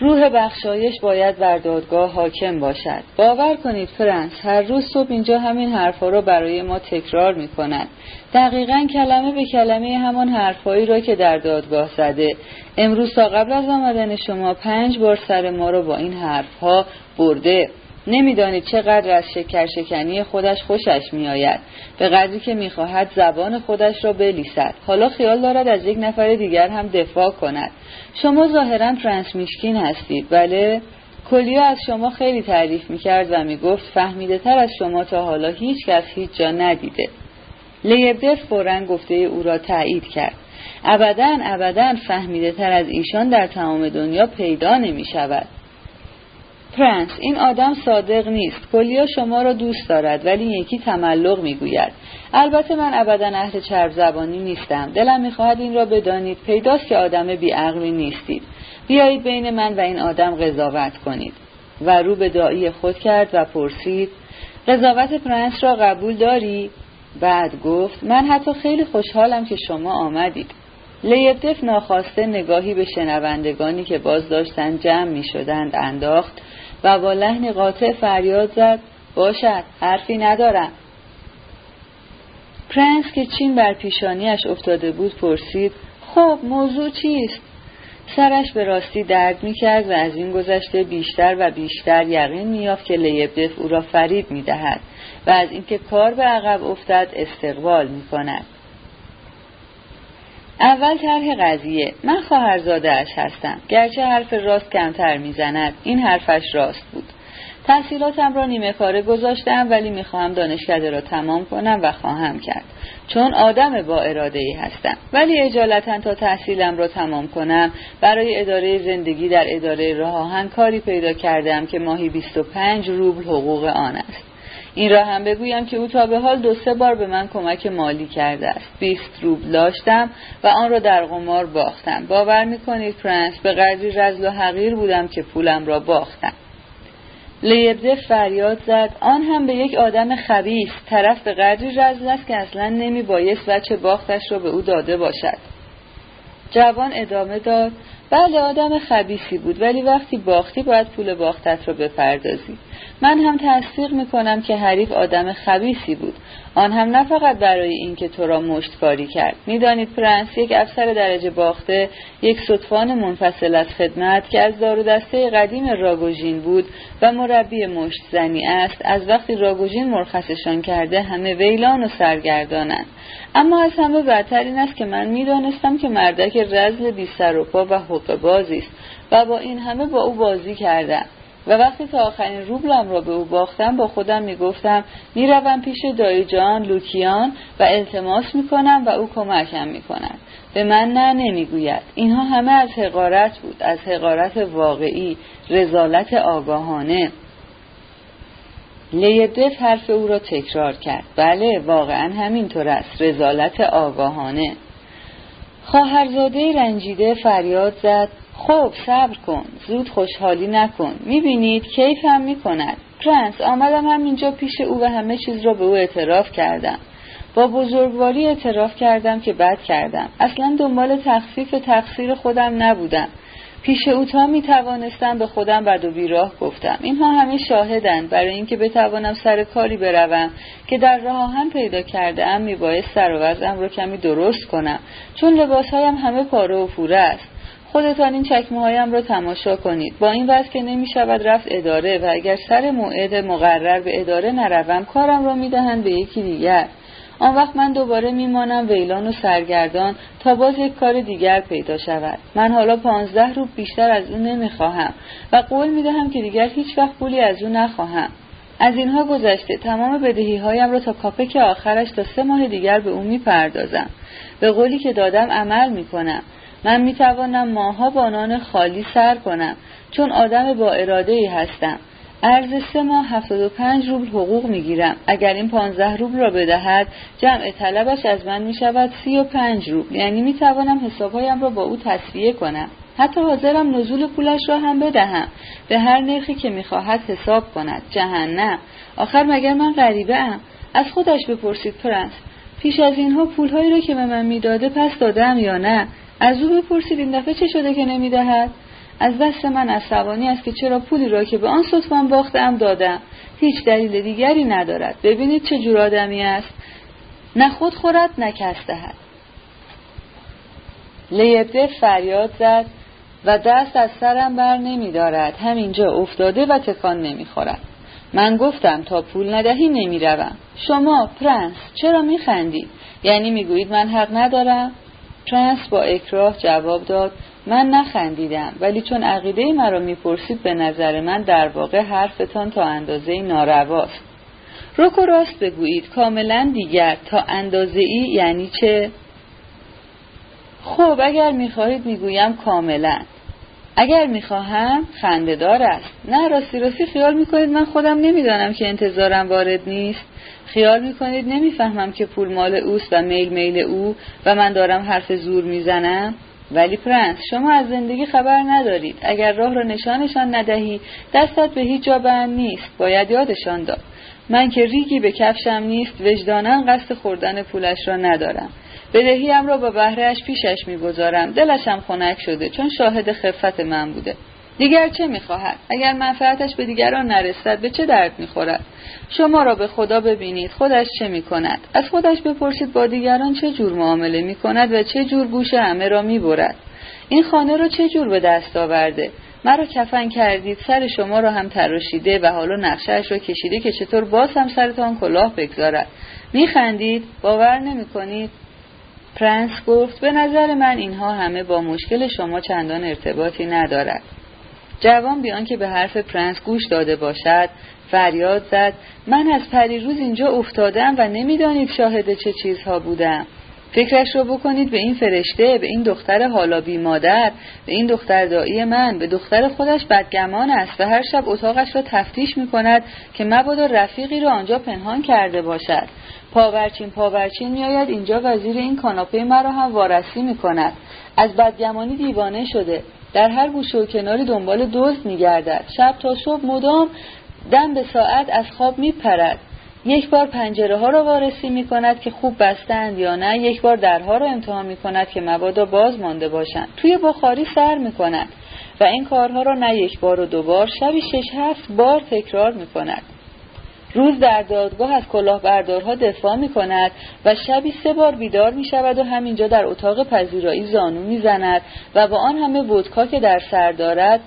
روح بخشایش باید بر دادگاه حاکم باشد. باور کنید فرانس هر روز صبح اینجا همین حرفها را برای ما تکرار می کند دقیقا کلمه به کلمه همان حرفهایی را که در دادگاه زده. امروز تا قبل از آمدن شما پنج بار سر ما را با این حرفها برده. نمی‌دانید چقدر از شکر شکنی خودش خوشش میآید. به قدری که می‌خواهد زبان خودش را بلیسد. حالا خیال دارد از یک نفر دیگر هم دفاع کند. شما ظاهرا فرانس میشکین هستید بله کلیا از شما خیلی تعریف می‌کرد و می‌گفت فهمیده تر از شما تا حالا هیچ کس هیچ جا ندیده. لیبدف فورا گفته او را تایید کرد. ابدا ابدا فهمیده تر از ایشان در تمام دنیا پیدا نمی شود پرنس این آدم صادق نیست. کلیا شما را دوست دارد ولی یکی تملق می‌گوید. البته من ابدا اهل چرب زبانی نیستم. دلم می‌خواهد این را بدانید. پیداست که آدم بیعقلی نیستید. بیایید بین من و این آدم قضاوت کنید. و رو به دایی خود کرد و پرسید قضاوت پرنس را قبول داری؟ بعد گفت من حتی خیلی خوشحالم که شما آمدید. لیبدف ناخواسته نگاهی به شنوندگانی که باز داشتند جمع می شدند انداخت و با لحن قاطع فریاد زد باشد حرفی ندارم. پرنس که چین بر پیشانیش افتاده بود پرسید خب موضوع چیست؟ سرش به راستی درد می‌کرد و از این گذشته بیشتر و بیشتر یقین میافت که لیبدف او را فریب می‌دهد و از اینکه کار به عقب افتد استقبال می‌کند. اول طرح قضیه. من خواهرزادهاش هستم. گرچه حرف راست کمتر می‌زند این حرفش راست بود. تحصیلاتم را نیمه کاره گذاشتم ولی می‌خواهم دانشکده را تمام کنم و خواهم کرد. چون آدم با اراده ای هستم. ولی اجالتا تا تحصیلم را تمام کنم برای اداره زندگی در اداره راه کاری پیدا کردم که ماهی 25 روبل حقوق آن است. این را هم بگویم که او تا به حال دو سه بار به من کمک مالی کرده است. بیست روبل داشتم و آن را در قمار باختم. باور می‌کنید پرنس به قدری رزل و حقیر بودم که پولم را باختم. لیبده فریاد زد. آن هم به یک آدم خبیث. طرف به قدری رزل است که اصلا نمی بایست وچه باختش را به او داده باشد. جوان ادامه داد. بله آدم خبیسی بود ولی وقتی باختی باید پول باختت را بپردازی. من هم تصدیق می‌کنم که حریف آدم خبیسی بود. آن هم نه فقط برای اینکه تو را مشتکاری کرد. می‌دانید پرنس یک افسر درجه باخته یک صدفان منفصل از خدمت که از دار دسته قدیم راگوژین بود و مربی مشت زنی است از وقتی راگوژین مرخصشان کرده همه ویلان و سرگردانند. اما از همه بدتر این است که من می‌دانستم که مردک رزل بی سر و پا و حقوق بازی است. و با این همه با او بازی کردم. و وقتی تا آخرین روبلم را به او باختم با خودم می‌گفتم می‌روم پیش دایی جان لوکیان و التماس می‌کنم و او کمکم می‌کند. به من نه نمی‌گوید. اینها همه از حقارت بود از حقارت واقعی رزالت آگاهانه. لیدف حرف او را تکرار کرد. بله واقعا همینطور است. رزالت آگاهانه. خواهرزاده رنجیده فریاد زد. خب صبر کن. زود خوشحالی نکن. می‌بینید کیف هم می‌کند. پرنس آمدم هم اینجا پیش او و همه چیز را به او اعتراف کردم. با بزرگواری اعتراف کردم که بد کردم. اصلا دنبال تخفیف تقصیر خودم نبودم. پیش او می توانستم به خودم بد و بیراه گفتم. اینها همه شاهدند. برای اینکه بتوانم سر کاری بروم که در راه هم پیدا کرده ام می باید سر و وضعم رو کمی درست کنم. چون لباسهایم همه پاره و فوره است. خودتان این چکمه هایم را تماشا کنید. با این وضع که نمی شود رفت اداره و اگر سر موعد مقرر به اداره نروم کارم را می دهند به یکی دیگر. آن وقت من دوباره میمانم ویلان و سرگردان تا باز یک کار دیگر پیدا شود. من حالا پانزده روب بیشتر از او نمی‌خواهم و قول می‌دهم که دیگر هیچ وقت پولی از او نخواهم. از اینها گذشته تمام بدهی هایم را تا کاپک آخرش تا سه ماه دیگر به او می‌پردازم. به قولی که دادم عمل می‌کنم. من می‌توانم ماها با نان خالی سر کنم چون آدم با اراده ای هستم. ارز سه ماه هفتاد و پنج روبل حقوق می‌گیرم. اگر این پانزده روبل را بدهد جمع طلبش از من سی و پنج روبل. یعنی می‌توانم حسابهایم را با او تصفیه کنم. حتی حاضرم نزول پولش را هم بدهم. به هر نرخی که می‌خواهد حساب کند. جهنم. آخر مگر من غریبه ام از خودش بپرسید پرنس. پیش از اینها پولهایی را که به من می‌داده پس دادم یا نه؟ از او بپرسید این دفعه چه شده که نمی‌دهد؟ از دست من عصبانی است که چرا پولی را که به آن صدفان باختم دادم هیچ دلیل دیگری ندارد ببینید چه جور آدمی است نه خود خورد نه کس دهد لیبدف فریاد زد و دست از سرم بر نمی دارد همینجا افتاده و تکان نمی خورد. من گفتم تا پول ندهی نمی روم. شما پرنس چرا می خندید؟ یعنی می گویید من حق ندارم؟ پرنس با اکراه جواب داد من نخندیدم ولی چون عقیده مرا می‌پرسید به نظر من در واقع حرفتان تا اندازه‌ای نارواست. رک و راست بگویید کاملا دیگر. تا اندازه ای یعنی چه؟ خب اگر می‌خواهید می‌گویم کاملا. اگر می‌خواهم خندهدار است. نه راستی راستی خیال می‌کنید من خودم نمی‌دانم که انتظارم وارد نیست. خیال می‌کنید نمی‌فهمم که پول مال اوست و میل میل او و من دارم حرف زور می‌زنم. ولی پرنس شما از زندگی خبر ندارید. اگر راه را نشانشان ندهی دستت به هیچ جا بند نیست. باید یادشان داد. من که ریگی به کفشم نیست وجدانا قصد خوردن پولش را ندارم. بدهیم را با بهرهش پیشش می‌گذارم. دلشم خنک شده چون شاهد خفت من بوده. دیگر چه می‌خواهد؟ اگر منفعتش به دیگران نرسد به چه درد می‌خورد؟ شما را به خدا ببینید خودش چه می‌کند؟ از خودش بپرسید با دیگران چه جور معامله می‌کند و چه جور گوش همه را می‌برد؟ این خانه رو چه جور به دست آورده؟ مرا کفن کردید سر شما را هم تراشیده و حالا نقشهش را کشیده که چطور باز هم سرتان کلاه بگذارد. میخندید؟ باور نمی‌کنید؟ پرنس گفت به نظر من اینها همه با مشکل شما چندان ارتباطی ندارد. جوان بی آنکه به حرف پرنس گوش داده باشد. فریاد زد من از پریروز اینجا افتادم و نمی‌دانید شاهد چه چیزها بودم. فکرش رو بکنید به این فرشته به این دختر حالا بی مادر به این دختر دایی من به دختر خودش بدگمان است و هر شب اتاقش را تفتیش می کند که مبادا رفیقی را آنجا پنهان کرده باشد. پاورچین پاورچین میآید اینجا وزیر این کاناپه مرا هم وارسی می کند از بدگمانی دیوانه شده. در هر گوشه و کناری دنبال دزد میگردد. شب تا صبح مدام دم به ساعت از خواب میپرد. یک بار پنجره ها را وارسی می کند که خوب بستند یا نه. یک بار درها را امتحان می کند که مبادا باز مانده باشند. توی بخاری سر می کند و این کارها را نه یک بار و دو بار شبی شش هفت بار تکرار می کند روز در دادگاه از کلاهبردارها دفاع می کند و شبی سه بار بیدار می شود و همینجا در اتاق پذیرایی زانو می زند و با آن همه ودکا که در سر دارد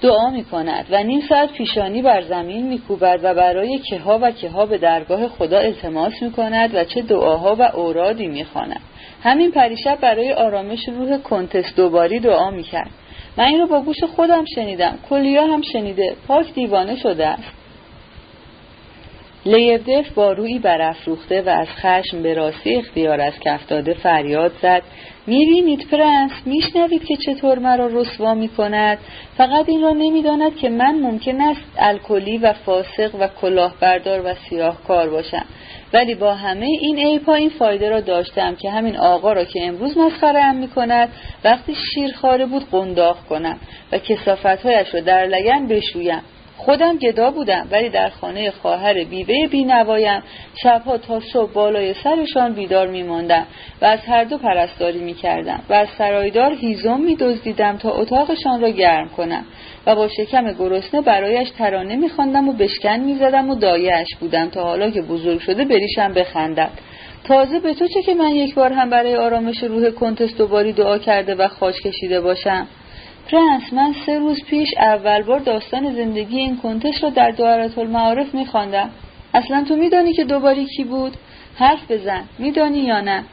دعا می کند و نیم ساعت پیشانی بر زمین می کوبد و برای کهها و کهها به درگاه خدا التماس می کند و چه دعاها و اورادی می خواند. همین پریشب برای آرامش روح کنتس دوباری دعا می کرد. من این رو با گوش خودم شنیدم کلیا هم شنیده پاک دیوانه شده است لیبدف با روی برافروخته و از خشم به راستی اختیار از کف داده فریاد زد. می‌بینید پرنس؟ میشنوید که چطور مرا رسوا می‌کند؟ فقط این را نمی‌داند که من ممکن است الکلی و فاسق و کلاهبردار و سیاهکار باشم. ولی با همه این ایپا این فایده را داشتم که همین آقا را که امروز مسخره ام می کند وقتی شیرخواره بود قنداق کنم و کسافتهایش را در لگن بشویم. خودم گدا بودم ولی در خانه خواهر بیوه بینوایم شبها تا صبح بالای سرشان بیدار میماندم و از هر دو پرستاری می‌کردم و از سرایدار هیزم میدزدیدم تا اتاقشان را گرم کنم و با شکم گرسنه برایش ترانه میخواندم و بشکن می‌زدم و دایهاش بودم تا حالا که بزرگ شده بریشم بخندد. تازه به تو چه که من یک بار هم برای آرامش روح کنتس دوباری دعا کرده و خاش کشیده باشم؟ پرنس من سه روز پیش اول بار داستان زندگی این کنتش را در دعارت المعارف میخواندم. اصلا تو میدانی که دوباری کی بود؟ حرف بزن. میدانی یا نه؟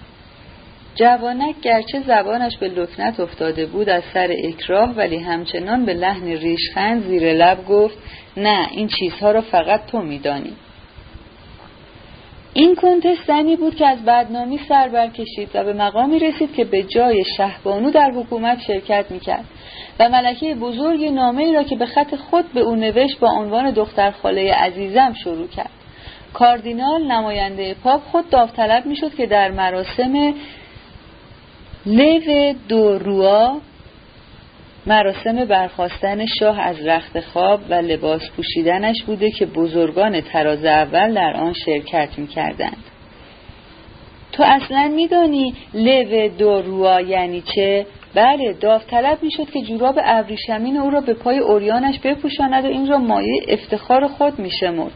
جوانک گرچه زبانش به لکنت افتاده بود از سر اکراه ولی همچنان به لحن ریشخند زیر لب گفت نه این چیزها را فقط تو میدانی. این کنتس زنی بود که از بدنامی سر برکشید و به مقامی رسید که به جای شهبانو در حکومت شرکت می‌کرد و ملکه بزرگ نامه ای را که به خط خود به او نوشت با عنوان دختر خاله عزیزم شروع کرد. کاردینال نماینده پاپ خود داوطلب می‌شد که در مراسم لیو دو روا مراسم برخواستن شاه از رخت خواب و لباس پوشیدنش بوده که بزرگان تراز اول در آن شرکت می‌کردند. تو اصلا میدانی لو دو روا یعنی چه؟ بله داوطلب می‌شد که جوراب ابریشمین او را به پای اوریانش بپوشاند و این را مایه افتخار خود میشمرد.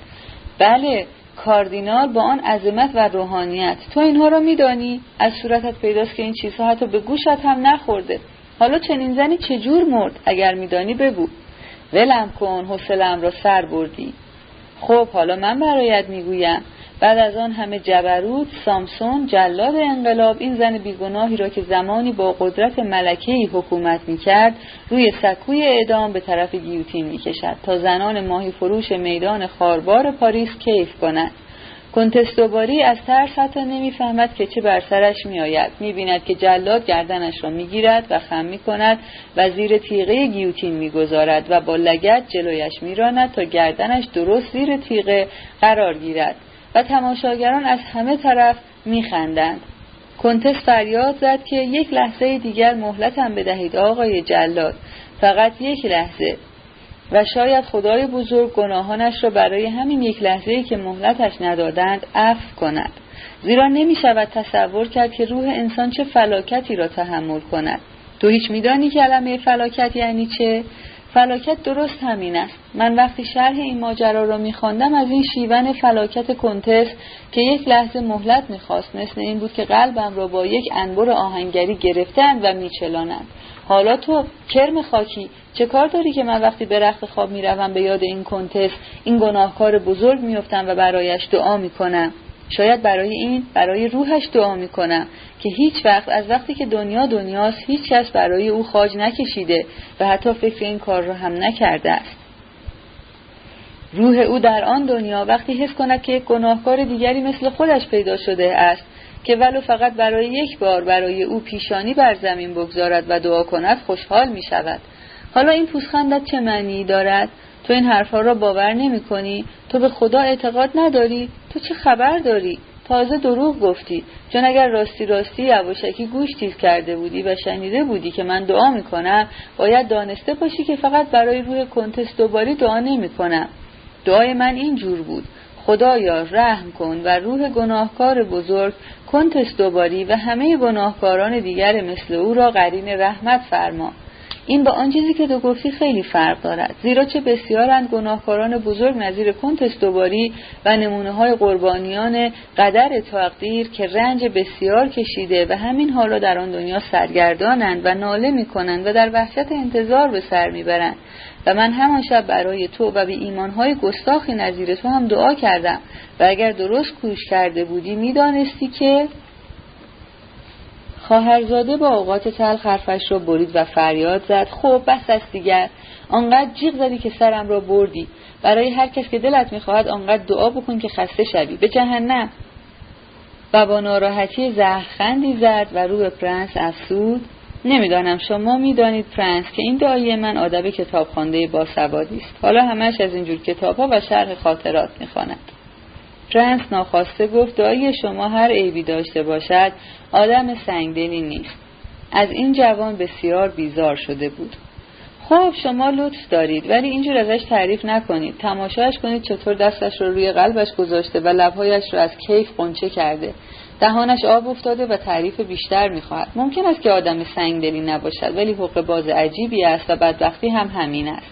بله کاردینال با آن عظمت و روحانیت. تو اینها را میدانی؟ از صورتت پیداست که این چیزها حتی به گوشت هم نخورده. حالا چنین زنی چجور مرد؟ اگر میدانی بگو. ولم کن حوصلهام را سر بردی. خب حالا من برایت می‌گویم. بعد از آن همه جبروت سامسون جلاد انقلاب این زن بیگناهی را که زمانی با قدرت ملکهی حکومت می‌کرد روی سکوی اعدام به طرف گیوتین می‌کشد تا زنان ماهی فروش میدان خاربار پاریس کیف کنند. کنتستوباری از ترس حتی نمی‌فهمد که چه بر سرش میآید. می‌بیند که جلاد گردنش را می‌گیرد و خم می‌کند و زیر تیغه گیوتین می‌گذارد و با لگت جلویش میراند تا گردنش درست زیر تیغه قرار گیرد و تماشاگران از همه طرف میخندند. کنتس فریاد زد که یک لحظه دیگر مهلتم بدهید آقای جلاد. فقط یک لحظه. و شاید خدای بزرگ گناهانش را برای همین یک لحظه که مهلتش ندادند عفو کند. زیرا نمی شود تصور کرد که روح انسان چه فلاکتی را تحمل کند. تو هیچ میدانی کلمه فلاکت یعنی چه؟ فلاکت درست همین است. من وقتی شرح این ماجرا را میخواندم از این شیون فلاکت کنتس که یک لحظه مهلت می‌خواست مثل این بود که قلبم را با یک انبر آهنگری گرفتند و میچلانند. حالا تو کرم خاکی چه کار داری که من وقتی به رخت خواب می‌روم به یاد این کنتس این گناهکار بزرگ میفتم و برایش دعا می‌کنم؟ شاید برای این برای روحش دعا می‌کنم که هیچ وقت از وقتی که دنیا دنیاست هیچ کس برای او خاج نکشیده و حتی فکر این کار را هم نکرده است. روح او در آن دنیا وقتی حس کند که یک گناهکار دیگری مثل خودش پیدا شده است که ولو فقط برای یک بار برای او پیشانی بر زمین بگذارد و دعا کند خوشحال می شود حالا این پوزخندت چه معنی دارد؟ تو این حرفها را باور نمی کنی تو به خدا اعتقاد نداری؟ تو چه خبر داری؟ تازه دروغ گفتی. چون اگر راستی راستی یواشکی گوش تیز کرده بودی و شنیده بودی که من دعا می‌کنم باید دانسته باشی که فقط برای روح کنتست دوباری دعا نمی‌کنم. دعای من این جور بود. خدایا رحم کن و روح گناهکار بزرگ کنتست دوباری و همه گناهکاران دیگر مثل او را قرین رحمت فرما. این با آن چیزی که تو گفتی خیلی فرق دارد. زیرا چه بسیارند گناهکاران بزرگ نظیر کنتس دوباری و نمونه های قربانیان قدر تقدیر که رنج بسیار کشیده و همین حالا در آن دنیا سرگردانند و ناله می‌کنند و در وحشت انتظار به سر می‌برند. و من همان شب برای تو و به ایمانهای گستاخی نظیر تو هم دعا کردم و اگر درست کوش کرده بودی می‌دانستی که خواهرزاده با اوقات تلخ حرفش را برید و فریاد زد. خب بس است دیگر آنقدر جیغ زدی که سرم را بردی. برای هر کس که دلت می‌خواهد آنقدر دعا بکن که خسته شوی. به جهنم. و با ناراحتی زهرخندی زد و رو به پرنس افسود نمی‌دانم. شما می‌دانید پرنس که این دایی من آدم با سوادی است. حالا همش از اینجور کتاب ها و شرح خاطرات می‌خواند. پرنس ناخواسته گفت دایی شما هر عیبی داشته باشد آدم سنگدلی نیست. از این جوان بسیار بیزار شده بود. خب شما لطف دارید ولی اینجور ازش تعریف نکنید. تماشاش کنید چطور دستش رو روی قلبش گذاشته و لبهایش رو از کیف غنچه کرده. دهانش آب افتاده و تعریف بیشتر می‌خواهد. ممکن است که آدم سنگدلی نباشد ولی حق باز عجیبی است و بدبختی هم همین است.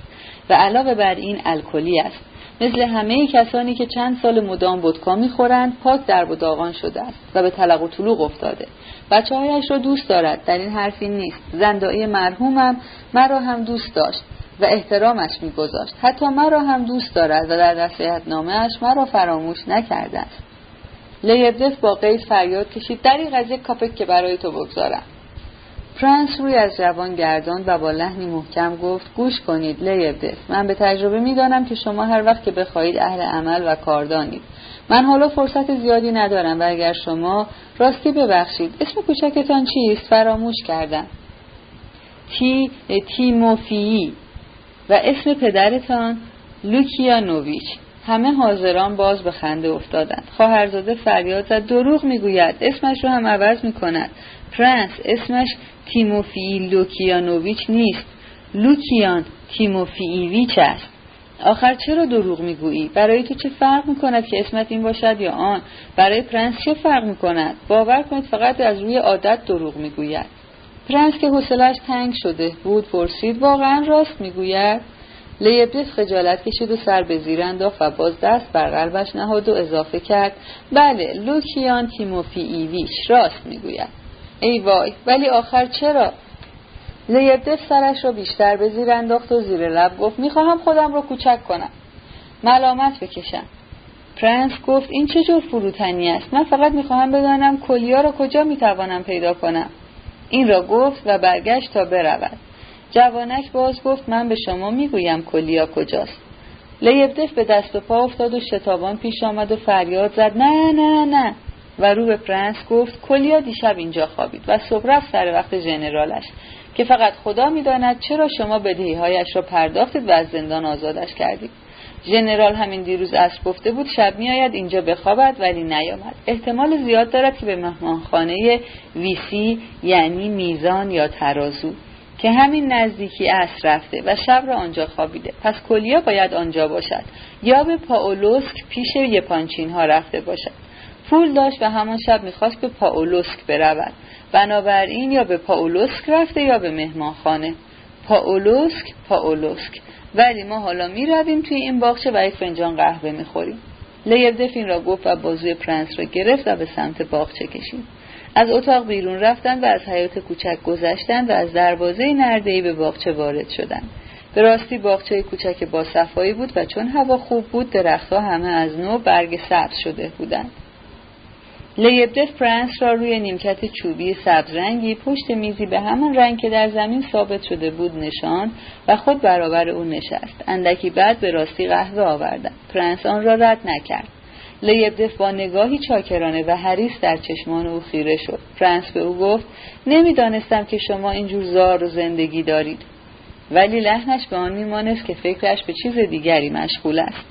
و علاوه بر این الکلی است. مثل همه کسانی که چند سال مدام ودکا می‌خورند پاک در و داغان شده است و به طلق و طلوق افتاده. بچه هایش را دوست دارد. در این حرفی نیست. زندایی مرحومم مرا هم دوست داشت و احترامش میگذاشت. حتی مرا هم دوست دارد و در نصیحت نامهاش مرا فراموش نکرده است. لیبدف با قید فریاد کشید. دریغ از یک کاپک که برای تو بگذارم. پرنس روی از جوان گرداند و با لحنی محکم گفت گوش کنید لیبدف من به تجربه می‌دانم که شما هر وقت که بخواهید اهل عمل و کاردانید. من حالا فرصت زیادی ندارم و اگر شما راستی ببخشید. اسم کوچکتان چیست؟ فراموش کردم. تی تیموفیی و اسم پدرتان لوکیانوویچ. همه حاضران باز به خنده افتادند. خواهرزاده فریاد زد. دروغ می‌گوید. اسمش رو هم عوض می‌کند. پرنس اسمش تیموفی لوکیانوویچ نیست. لوکیان تیموفیویچ است. آخر چرا دروغ می‌گویی؟ برای تو چه فرق می‌کند که اسمت این باشد یا آن؟ برای پرنس چه فرق می‌کند؟ باور کنید فقط از روی عادت دروغ می‌گوید. پرنس که حوصلش تنگ شده بود پرسید واقعا راست می‌گوید؟ لیبدف خجالت کشید و سر به زیر انداخت و باز دست بر قلبش نهاد و اضافه کرد بله لوکیان تیموفیویچ راست می‌گوید. ای وای ولی آخر چرا؟ لیبدف سرش را بیشتر به زیر انداخت و زیر لب گفت می‌خواهم خودم را کوچک کنم. ملامت بکشم. پرنس گفت این چه جور فروتنی است؟ من فقط می‌خواهم بدانم کلیا را کجا می‌توانم پیدا کنم. این را گفت و برگشت تا برود. جوانک باز گفت من به شما می‌گویم کلیا کجاست. لیبدف به دست و پا افتاد و شتابان پیش آمد و فریاد زد نه نه نه. و رو به پرنس گفت کلیا دیشب اینجا خوابید و صبح رفت سر وقت ژنرالش که فقط خدا می‌داند چرا شما بدهیهایش را پرداختید و از زندان آزادش کردید. ژنرال همین دیروز اصر گفته بود شب میآید اینجا بخوابد ولی نیامد. احتمال زیاد دارد که به مهمانخانه ویسی یعنی میزان یا ترازو. که همین نزدیکی اصر رفته و شب را آنجا خوابیده. پس کلیا باید آنجا باشد. یا به پاولوسک پیش یپانچین ها رفته باشد. پول داشت و همان شب می‌خواست به پاولوسک برود. بنابراین یا به پاولوسک رفته یا به مهمانخانه. پاولوسک پاولوسک. ولی ما حالا می رویم توی این باغچه و یک فنجان قهوه می خوریم را گفت و بازوی پرنس را گرفت و به سمت باغچه کشید. از اتاق بیرون رفتند و از حیاط کوچک گذشتند و از دروازه نرده‌ای به باغچه وارد شدند به راستی باغچه کوچک با صفایی بود و چون هوا خوب بود درختها همه از نو برگ سبز شده بودند. لیبدف پرنس را روی نیمکت چوبی سبزرنگی پشت میزی به همان رنگ که در زمین ثابت شده بود نشاند و خود برابر او نشست. اندکی بعد به راستی قهوه آوردند پرنس آن را رد نکرد. لیبدف با نگاهی چاکرانه و حریص در چشمان او خیره شد. پرنس به او گفت نمی‌دانستم که شما اینجور زار و زندگی دارید. ولی لحنش به آن میمانست که فکرش به چیز دیگری مشغول است.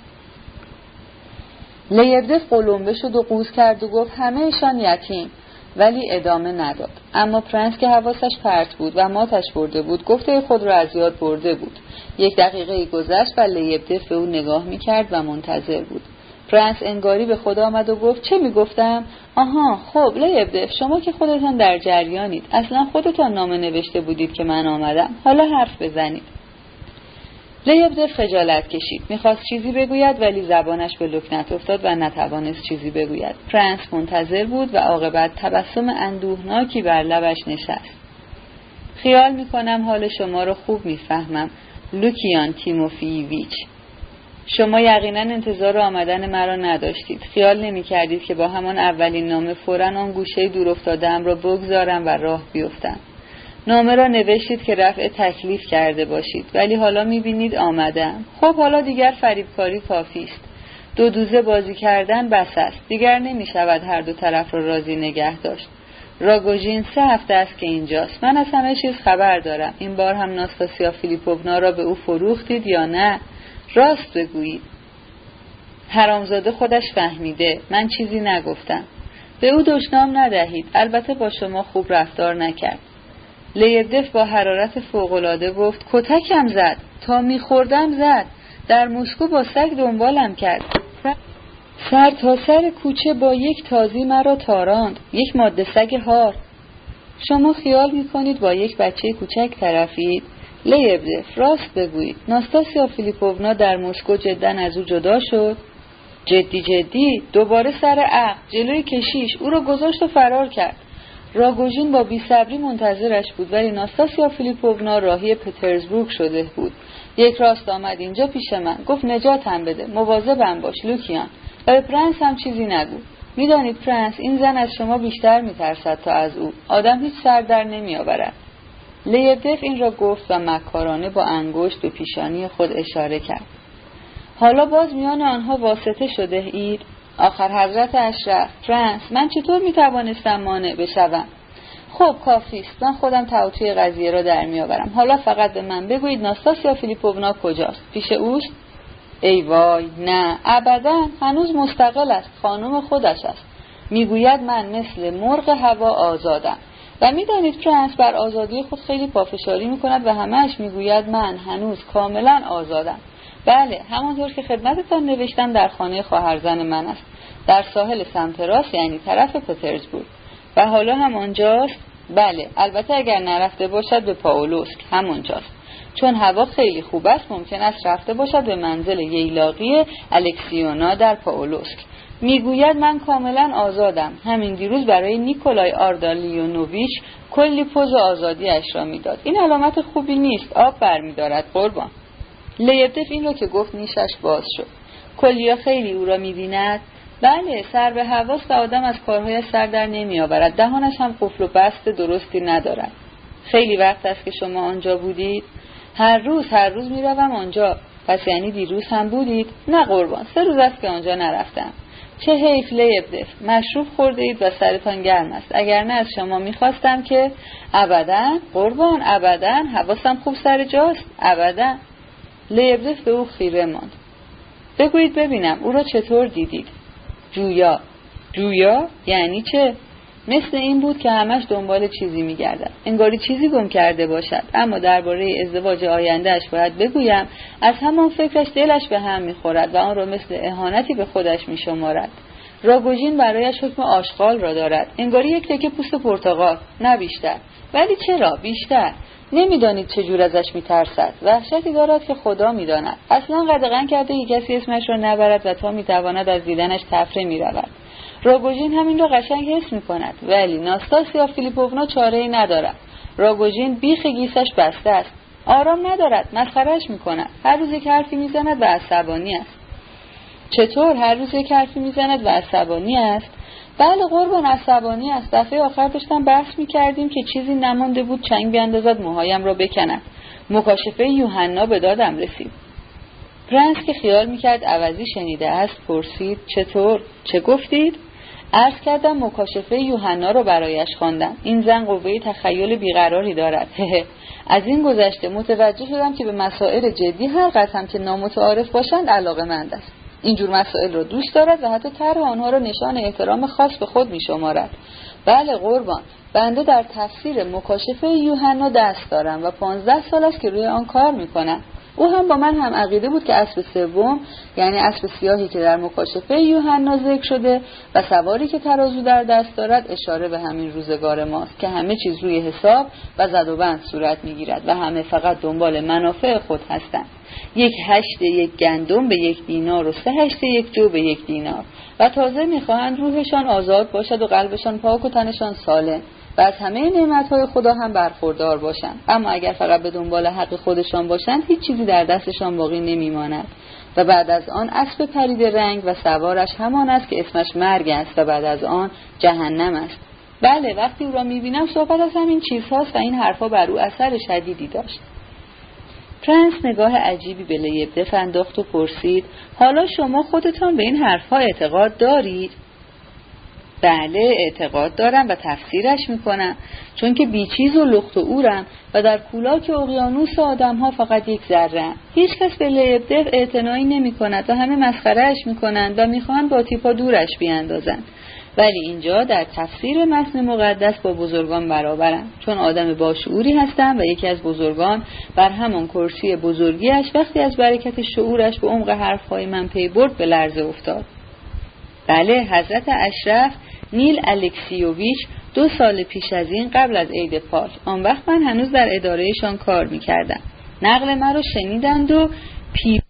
لیبدف قلمبه شد و قوز کرد و گفت همهشان یتیم. ولی ادامه نداد. اما پرنس که حواسش پرت بود و ماتش برده بود گفته خود را از یاد برده بود. یک دقیقه گذشت و لیبدف به او نگاه می‌کرد و منتظر بود. پرنس انگاری به خود آمد و گفت چه می‌گفتم؟ آها خب لیبدف شما که خودتان در جریانید. اصلا خودتان نامه نوشته بودید که من آمدم. حالا حرف بزنید. لیبدف خجالت کشید. می‌خواست چیزی بگوید ولی زبانش به لکنت افتاد و نتوانست چیزی بگوید. پرنس منتظر بود و عاقبت تبسم اندوهناکی بر لبش نشست. خیال می‌کنم حال شما را خوب می‌فهمم. لوکیان تیموفیویچ. شما یقینا انتظار آمدن مرا نداشتید. خیال نمی کردید که با همان اولین نامه فورا آن گوشه دور افتادم را بگذارم و راه بیفتم. نامه را نوشتید که رفع تکلیف کرده باشید ولی حالا می‌بینید آمدم. خب حالا دیگر فریبکاری کافی است. دو دوزه بازی کردن بس است. دیگر نمی شود هر دو طرف را راضی نگه داشت. راگوژین سه هفته است که اینجاست. من از همه چیز خبر دارم. این بار هم ناستاسیا فیلیپوونا را به او فروختید یا نه؟ راست بگویید حرامزاده خودش فهمیده. من چیزی نگفتم. به او دشنام ندهید. البته با شما خوب رفتار نکرد. لیبدف با حرارت فوقالعاده گفت کتکم زد. تا میخوردم زد. در مسکو با سگ دنبالم کرد. سر تا سر کوچه با یک تازی مرا تاراند. یک ماده سگ هار. شما خیال می‌کنید با یک بچه کوچک طرفید؟ لیبدف راست بگویید. ناستاسیا فیلیپوونا در مسکو جدا از او جدا شد. جدی جدی دوباره سر عقد جلوی کشیش او را گذاشت و فرار کرد. راگوژین با بیصبری منتظرش بود ولی ناستاسیا فیلیپوونا راهی پترزبورگ شده بود. یک راست آمد اینجا پیش من. گفت نجاتم بده. مواظبم باش لوکیان. و به پرنس هم چیزی نگو. می‌دانید پرنس این زن از شما بیشتر میترسد تا از او. آدم هیچ سر در نمیآورد. لیبدف این را گفت و مکارانه با انگشت به پیشانی خود اشاره کرد. حالا باز میان آنها واسطه شده اید؟ آخر حضرت اشرف فرانس من چطور می‌توانستم مانع بشوم؟ خب کافی است. من خودم توطیه قضیه را در میآورم. حالا فقط به من بگویید ناستاسیا فیلیپوونا کجاست؟ پیش اوست؟ ای وای نه. ابدا هنوز مستقل است. خانم خودش است. می‌گوید من مثل مرغ هوا آزادم. و می‌دانید فرانس بر آزادی خود خیلی پافشاری می‌کند و همهش می‌گوید من هنوز کاملا آزادم. بله همانطور که خدمتتان نوشتم در خانه خواهرزن من است. در ساحل سمت راست یعنی طرف پترزبورگ. و حالا هم آنجاست بله البته اگر نرفته باشد به پاولوسک همونجاست چون هوا خیلی خوب است ممکن است رفته باشد به منزل ییلاقی الکسیونا در پاولوسک. می‌گوید من کاملا آزادم. همین دیروز برای نیکولای آردالیونوویچ کلی پوز آزادیش را می‌داد. این علامت خوبی نیست. آب برمیدارد. قربان. لیبدف این را که گفت نیشش باز شد. کلیا خیلی او را می‌بیند. بله سر به حواس و آدم از کارهای سر در نمیآورد. دهانش هم قفل و بست درستی ندارد. خیلی وقت است که شما آنجا بودید. هر روز هر روز می‌روم آنجا. پس یعنی دیروز هم بودید. نه قربان سه روز است که آنجا نرفتم. چه حیف لیبدف مشروب خورده اید و سرتان گرم است. اگر نه از شما می‌خواستم که ابدا قربان ابدا حواسم خوب سر جاست ابدا. لیبدف به او خیره ماند. بگویید ببینم او را چطور دیدید؟ جویا. جویا یعنی چه؟ مثل این بود که همش دنبال چیزی میگردد. انگاری چیزی گم کرده باشد. اما درباره ازدواج آیندهش باید بگویم از همان فکرش دلش به هم می‌خورد و آن را مثل اهانتی به خودش میشمارد. راگوژین برایش حکم آشغال را دارد. انگاری یک تکه پوست پرتغال نه بیشتر. ولی چرا؟ بیشتر. نمی‌دانید چجور ازش میترسد. وحشتی دارد که خدا می‌داند. اصلا قدغن کرده که کسی اسمش را نبرد و تا می‌تواند از دیدنش تفره می‌رود. راگوژین همین را قشنگ حس می کند ولی ناستاسیا فیلیپوونا چاره ای ندارد. راگوژین بیخ گیسش بسته است. آرام ندارد. مسخرش می کند هر روز یک حرفی می‌زند و عصبانی است. چطور هر روز یک حرفی می‌زند و عصبانی است؟ بله قربان عصبانی است. دفعه آخر داشتم بحث می کردیم که چیزی نمانده بود چنگ بیاندازد موهایم را بکنم مکاشفه یوحنا به دادم رسید. پرنس که خیال می‌کرد عوضی شنیده است پرسید چطور؟ چه گفتید؟ عرض کردم مکاشفه یوحنا رو برایش خواندم. این زن قوه تخیل بیقراری دارد. از این گذشته متوجه شدم که به مسائل جدی هر قسم که نامتعارف باشند علاقه مند است. اینجور مسائل را دوست دارد و حتی طرح آنها را نشان احترام خاص به خود می شمارد بله قربان. بنده در تفسیر مکاشفه یوحنا دست دارم و پانزده سال است که روی آن کار می کنم او هم با من هم عقیده بود که اسب سوم یعنی اسب سیاهی که در مکاشفه یوحنا ذکر شده و سواری که ترازو در دست دارد اشاره به همین روزگار ماست که همه چیز روی حساب و زد و بند صورت می‌گیرد و همه فقط دنبال منافع خود هستند. یک هشت یک گندم به یک دینار و سه هشت یک جو به یک دینار. و تازه می‌خواهند روحشان آزاد باشد و قلبشان پاک و تنشان سالم. و از همه نعمتهای خدا هم برخوردار باشند. اما اگر فقط به دنبال حق خودشان باشند هیچ چیزی در دستشان باقی نمیماند. و بعد از آن اسب پرید رنگ و سوارش همان است که اسمش مرگ است و بعد از آن جهنم است. بله وقتی او را می‌بینم صحبت از همین چیزهاست و این حرفها بر او اثر شدیدی داشت. پرنس نگاه عجیبی به لیبده فنداخت و پرسید حالا شما خودتان به این حرفها اعتقاد دارید؟ بله اعتقاد دارم و تفسیرش می‌کنم. چون که بیچیز و لخت و اورم و در کولاک اقیانوس آدم ها فقط یک ذره. هیچ کس به لیبده اعتنایی نمی کند و همه مسخرهش می‌کنند و می‌خواهند با تیپا دورش بیاندازند. ولی اینجا در تفسیر متن مقدس با بزرگان برابرم. چون آدم باشعوری هستم و یکی از بزرگان بر همان کرسی بزرگیش وقتی از برکت شعورش به عمق حرفهای من پی برد به لرزه افتاد. بله حضرت اشرف نیل الکسیوویچ دو سال پیش از این قبل از عید پاک. آن وقت من هنوز در ادارهشان کار می‌کردم. نقل مرا شنیدند و پی